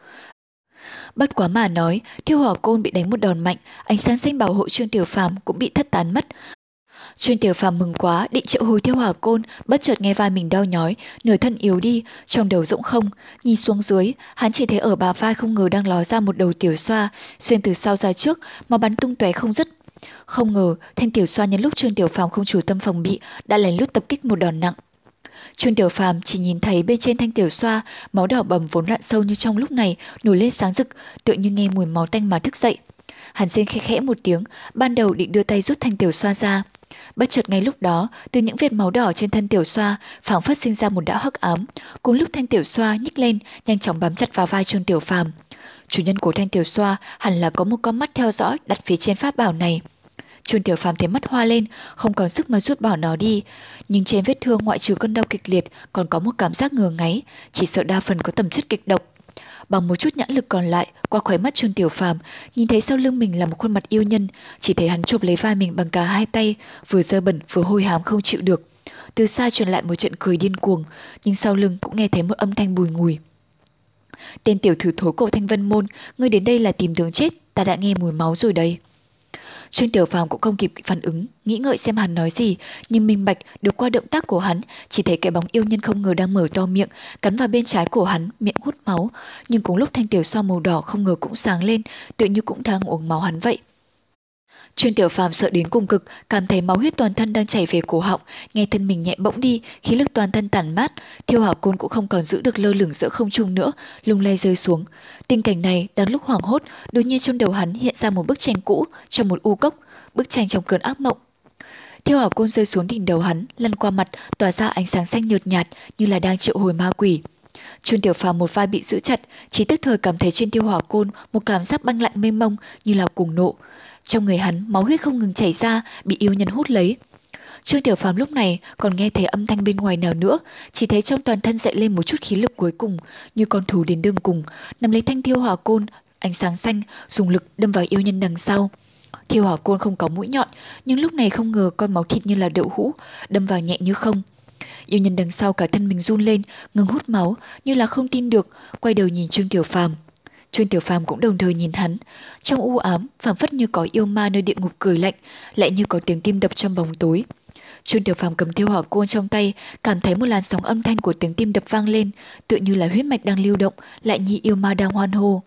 Bất quá mà nói, thiêu hỏa côn bị đánh một đòn mạnh, ánh sáng xanh bảo hộ Trương Tiểu Phàm cũng bị thất tán mất. Chuyên Tiểu Phàm mừng quá, định triệu hồi theo hỏa côn, bất chợt nghe vai mình đau nhói, nửa thân yếu đi, trong đầu rỗng không, nhìn xuống dưới, hắn chỉ thấy ở bà vai không ngờ đang ló ra một đầu tiểu xoa, xuyên từ sau ra trước, mà bắn tung tóe không dứt. Không ngờ, thanh tiểu xoa nhân lúc Trương Tiểu Phàm không chủ tâm phòng bị, đã lén lút tập kích một đòn nặng. Trương Tiểu Phàm chỉ nhìn thấy bên trên thanh tiểu xoa, máu đỏ bầm vốn lặn sâu như trong lúc này nổi lên sáng rực, tựa như nghe mùi máu tanh mà thức dậy. Hắn rên khẽ khẽ một tiếng, ban đầu định đưa tay rút thanh tiểu xoa ra. Bất chợt ngay lúc đó, từ những vệt máu đỏ trên thân tiểu xoa, phảng phất sinh ra một đạo hắc ám. Cùng lúc thanh tiểu xoa nhích lên, nhanh chóng bám chặt vào vai Trương Tiểu Phàm. Chủ nhân của thanh tiểu xoa hẳn là có một con mắt theo dõi đặt phía trên pháp bảo này. Trương Tiểu Phàm thấy mắt hoa lên, không còn sức mà rút bỏ nó đi. Nhưng trên vết thương ngoại trừ cơn đau kịch liệt, còn có một cảm giác ngừa ngáy, chỉ sợ đa phần có tầm chất kịch độc. Bằng một chút nhãn lực còn lại, qua khóe mắt Trương Tiểu Phàm, nhìn thấy sau lưng mình là một khuôn mặt yêu nhân, chỉ thấy hắn chụp lấy vai mình bằng cả hai tay, vừa dơ bẩn vừa hôi hám không chịu được. Từ xa truyền lại một trận cười điên cuồng, nhưng sau lưng cũng nghe thấy một âm thanh bùi ngùi. Tên tiểu thử thối cổ thanh vân môn, ngươi đến đây là tìm đường chết, ta đã nghe mùi máu rồi đây. Trương Tiểu Phàm cũng không kịp phản ứng, nghĩ ngợi xem hắn nói gì, nhưng minh bạch được qua động tác của hắn, chỉ thấy cái bóng yêu nhân không ngờ đang mở to miệng, cắn vào bên trái của hắn, miệng hút máu, nhưng cùng lúc thanh tiểu xoa màu đỏ không ngờ cũng sáng lên, tự như cũng đang uống máu hắn vậy. Trương Tiểu Phàm sợ đến cùng cực, cảm thấy máu huyết toàn thân đang chảy về cổ họng, nghe thân mình nhẹ bỗng đi, khí lực toàn thân tản mát, Thiêu Hỏa Côn cũng không còn giữ được lơ lửng giữa không trung nữa, lung lay rơi xuống. Tình cảnh này đang lúc hoảng hốt, đột nhiên trong đầu hắn hiện ra một bức tranh cũ trong một u cốc, bức tranh trong cơn ác mộng. Thiêu Hỏa Côn rơi xuống đỉnh đầu hắn, lăn qua mặt, tỏa ra ánh sáng xanh nhợt nhạt như là đang triệu hồi ma quỷ. Trương Tiểu Phàm một vai bị giữ chặt, chỉ tức thời cảm thấy trên tiêu hỏa côn một cảm giác băng lạnh mênh mông như là cùng nộ. Trong người hắn, máu huyết không ngừng chảy ra, bị yêu nhân hút lấy. Trương Tiểu Phàm lúc này còn nghe thấy âm thanh bên ngoài nào nữa, chỉ thấy trong toàn thân dậy lên một chút khí lực cuối cùng, như con thú đến đường cùng, nắm lấy thanh thiêu hỏa côn, ánh sáng xanh, dùng lực đâm vào yêu nhân đằng sau. Thiêu hỏa côn không có mũi nhọn, nhưng lúc này không ngờ con máu thịt như là đậu hũ, đâm vào nhẹ như không. Yêu nhân đằng sau cả thân mình run lên, ngừng hút máu, như là không tin được, quay đầu nhìn Trương Tiểu Phàm. Trương Tiểu Phàm cũng đồng thời nhìn hắn, trong u ám, phảng phất như có yêu ma nơi địa ngục cười lạnh, lại như có tiếng tim đập trong bóng tối. Trương Tiểu Phàm cầm theo hỏa côn trong tay, cảm thấy một làn sóng âm thanh của tiếng tim đập vang lên, tựa như là huyết mạch đang lưu động, lại như yêu ma đang hoan hô.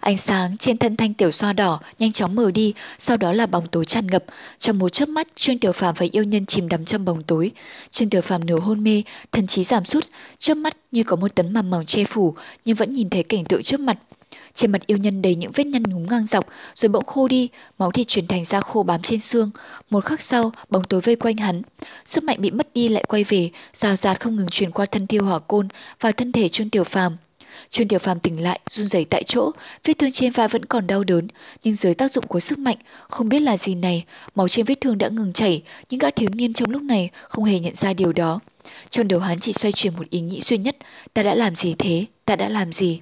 Ánh sáng trên thân thanh tiểu xoa đỏ nhanh chóng mở đi, sau đó là bóng tối tràn ngập. Trong một chớp mắt, Trương Tiểu Phàm và yêu nhân chìm đắm trong bóng tối. Trương Tiểu Phàm nửa hôn mê, thần trí giảm sút, chớp mắt như có một tấn mầm mỏng che phủ, nhưng vẫn nhìn thấy cảnh tượng trước mặt. Trên mặt yêu nhân đầy những vết nhăn nhúm ngang dọc, rồi bỗng khô đi, máu thịt chuyển thành da khô bám trên xương. Một khắc sau, bóng tối vây quanh hắn. Sức mạnh bị mất đi lại quay về, rào rạt không ngừng truyền qua thân thiêu hỏa côn vào thân thể Trương Tiểu Phàm. Trương Tiểu Phàm tỉnh lại, run rẩy tại chỗ, vết thương trên vai vẫn còn đau đớn, nhưng dưới tác dụng của sức mạnh, không biết là gì này, máu trên vết thương đã ngừng chảy, nhưng gã thiếu niên trong lúc này không hề nhận ra điều đó. Trong đầu hắn chỉ xoay chuyển một ý nghĩ duy nhất, ta đã làm gì thế, ta đã làm gì?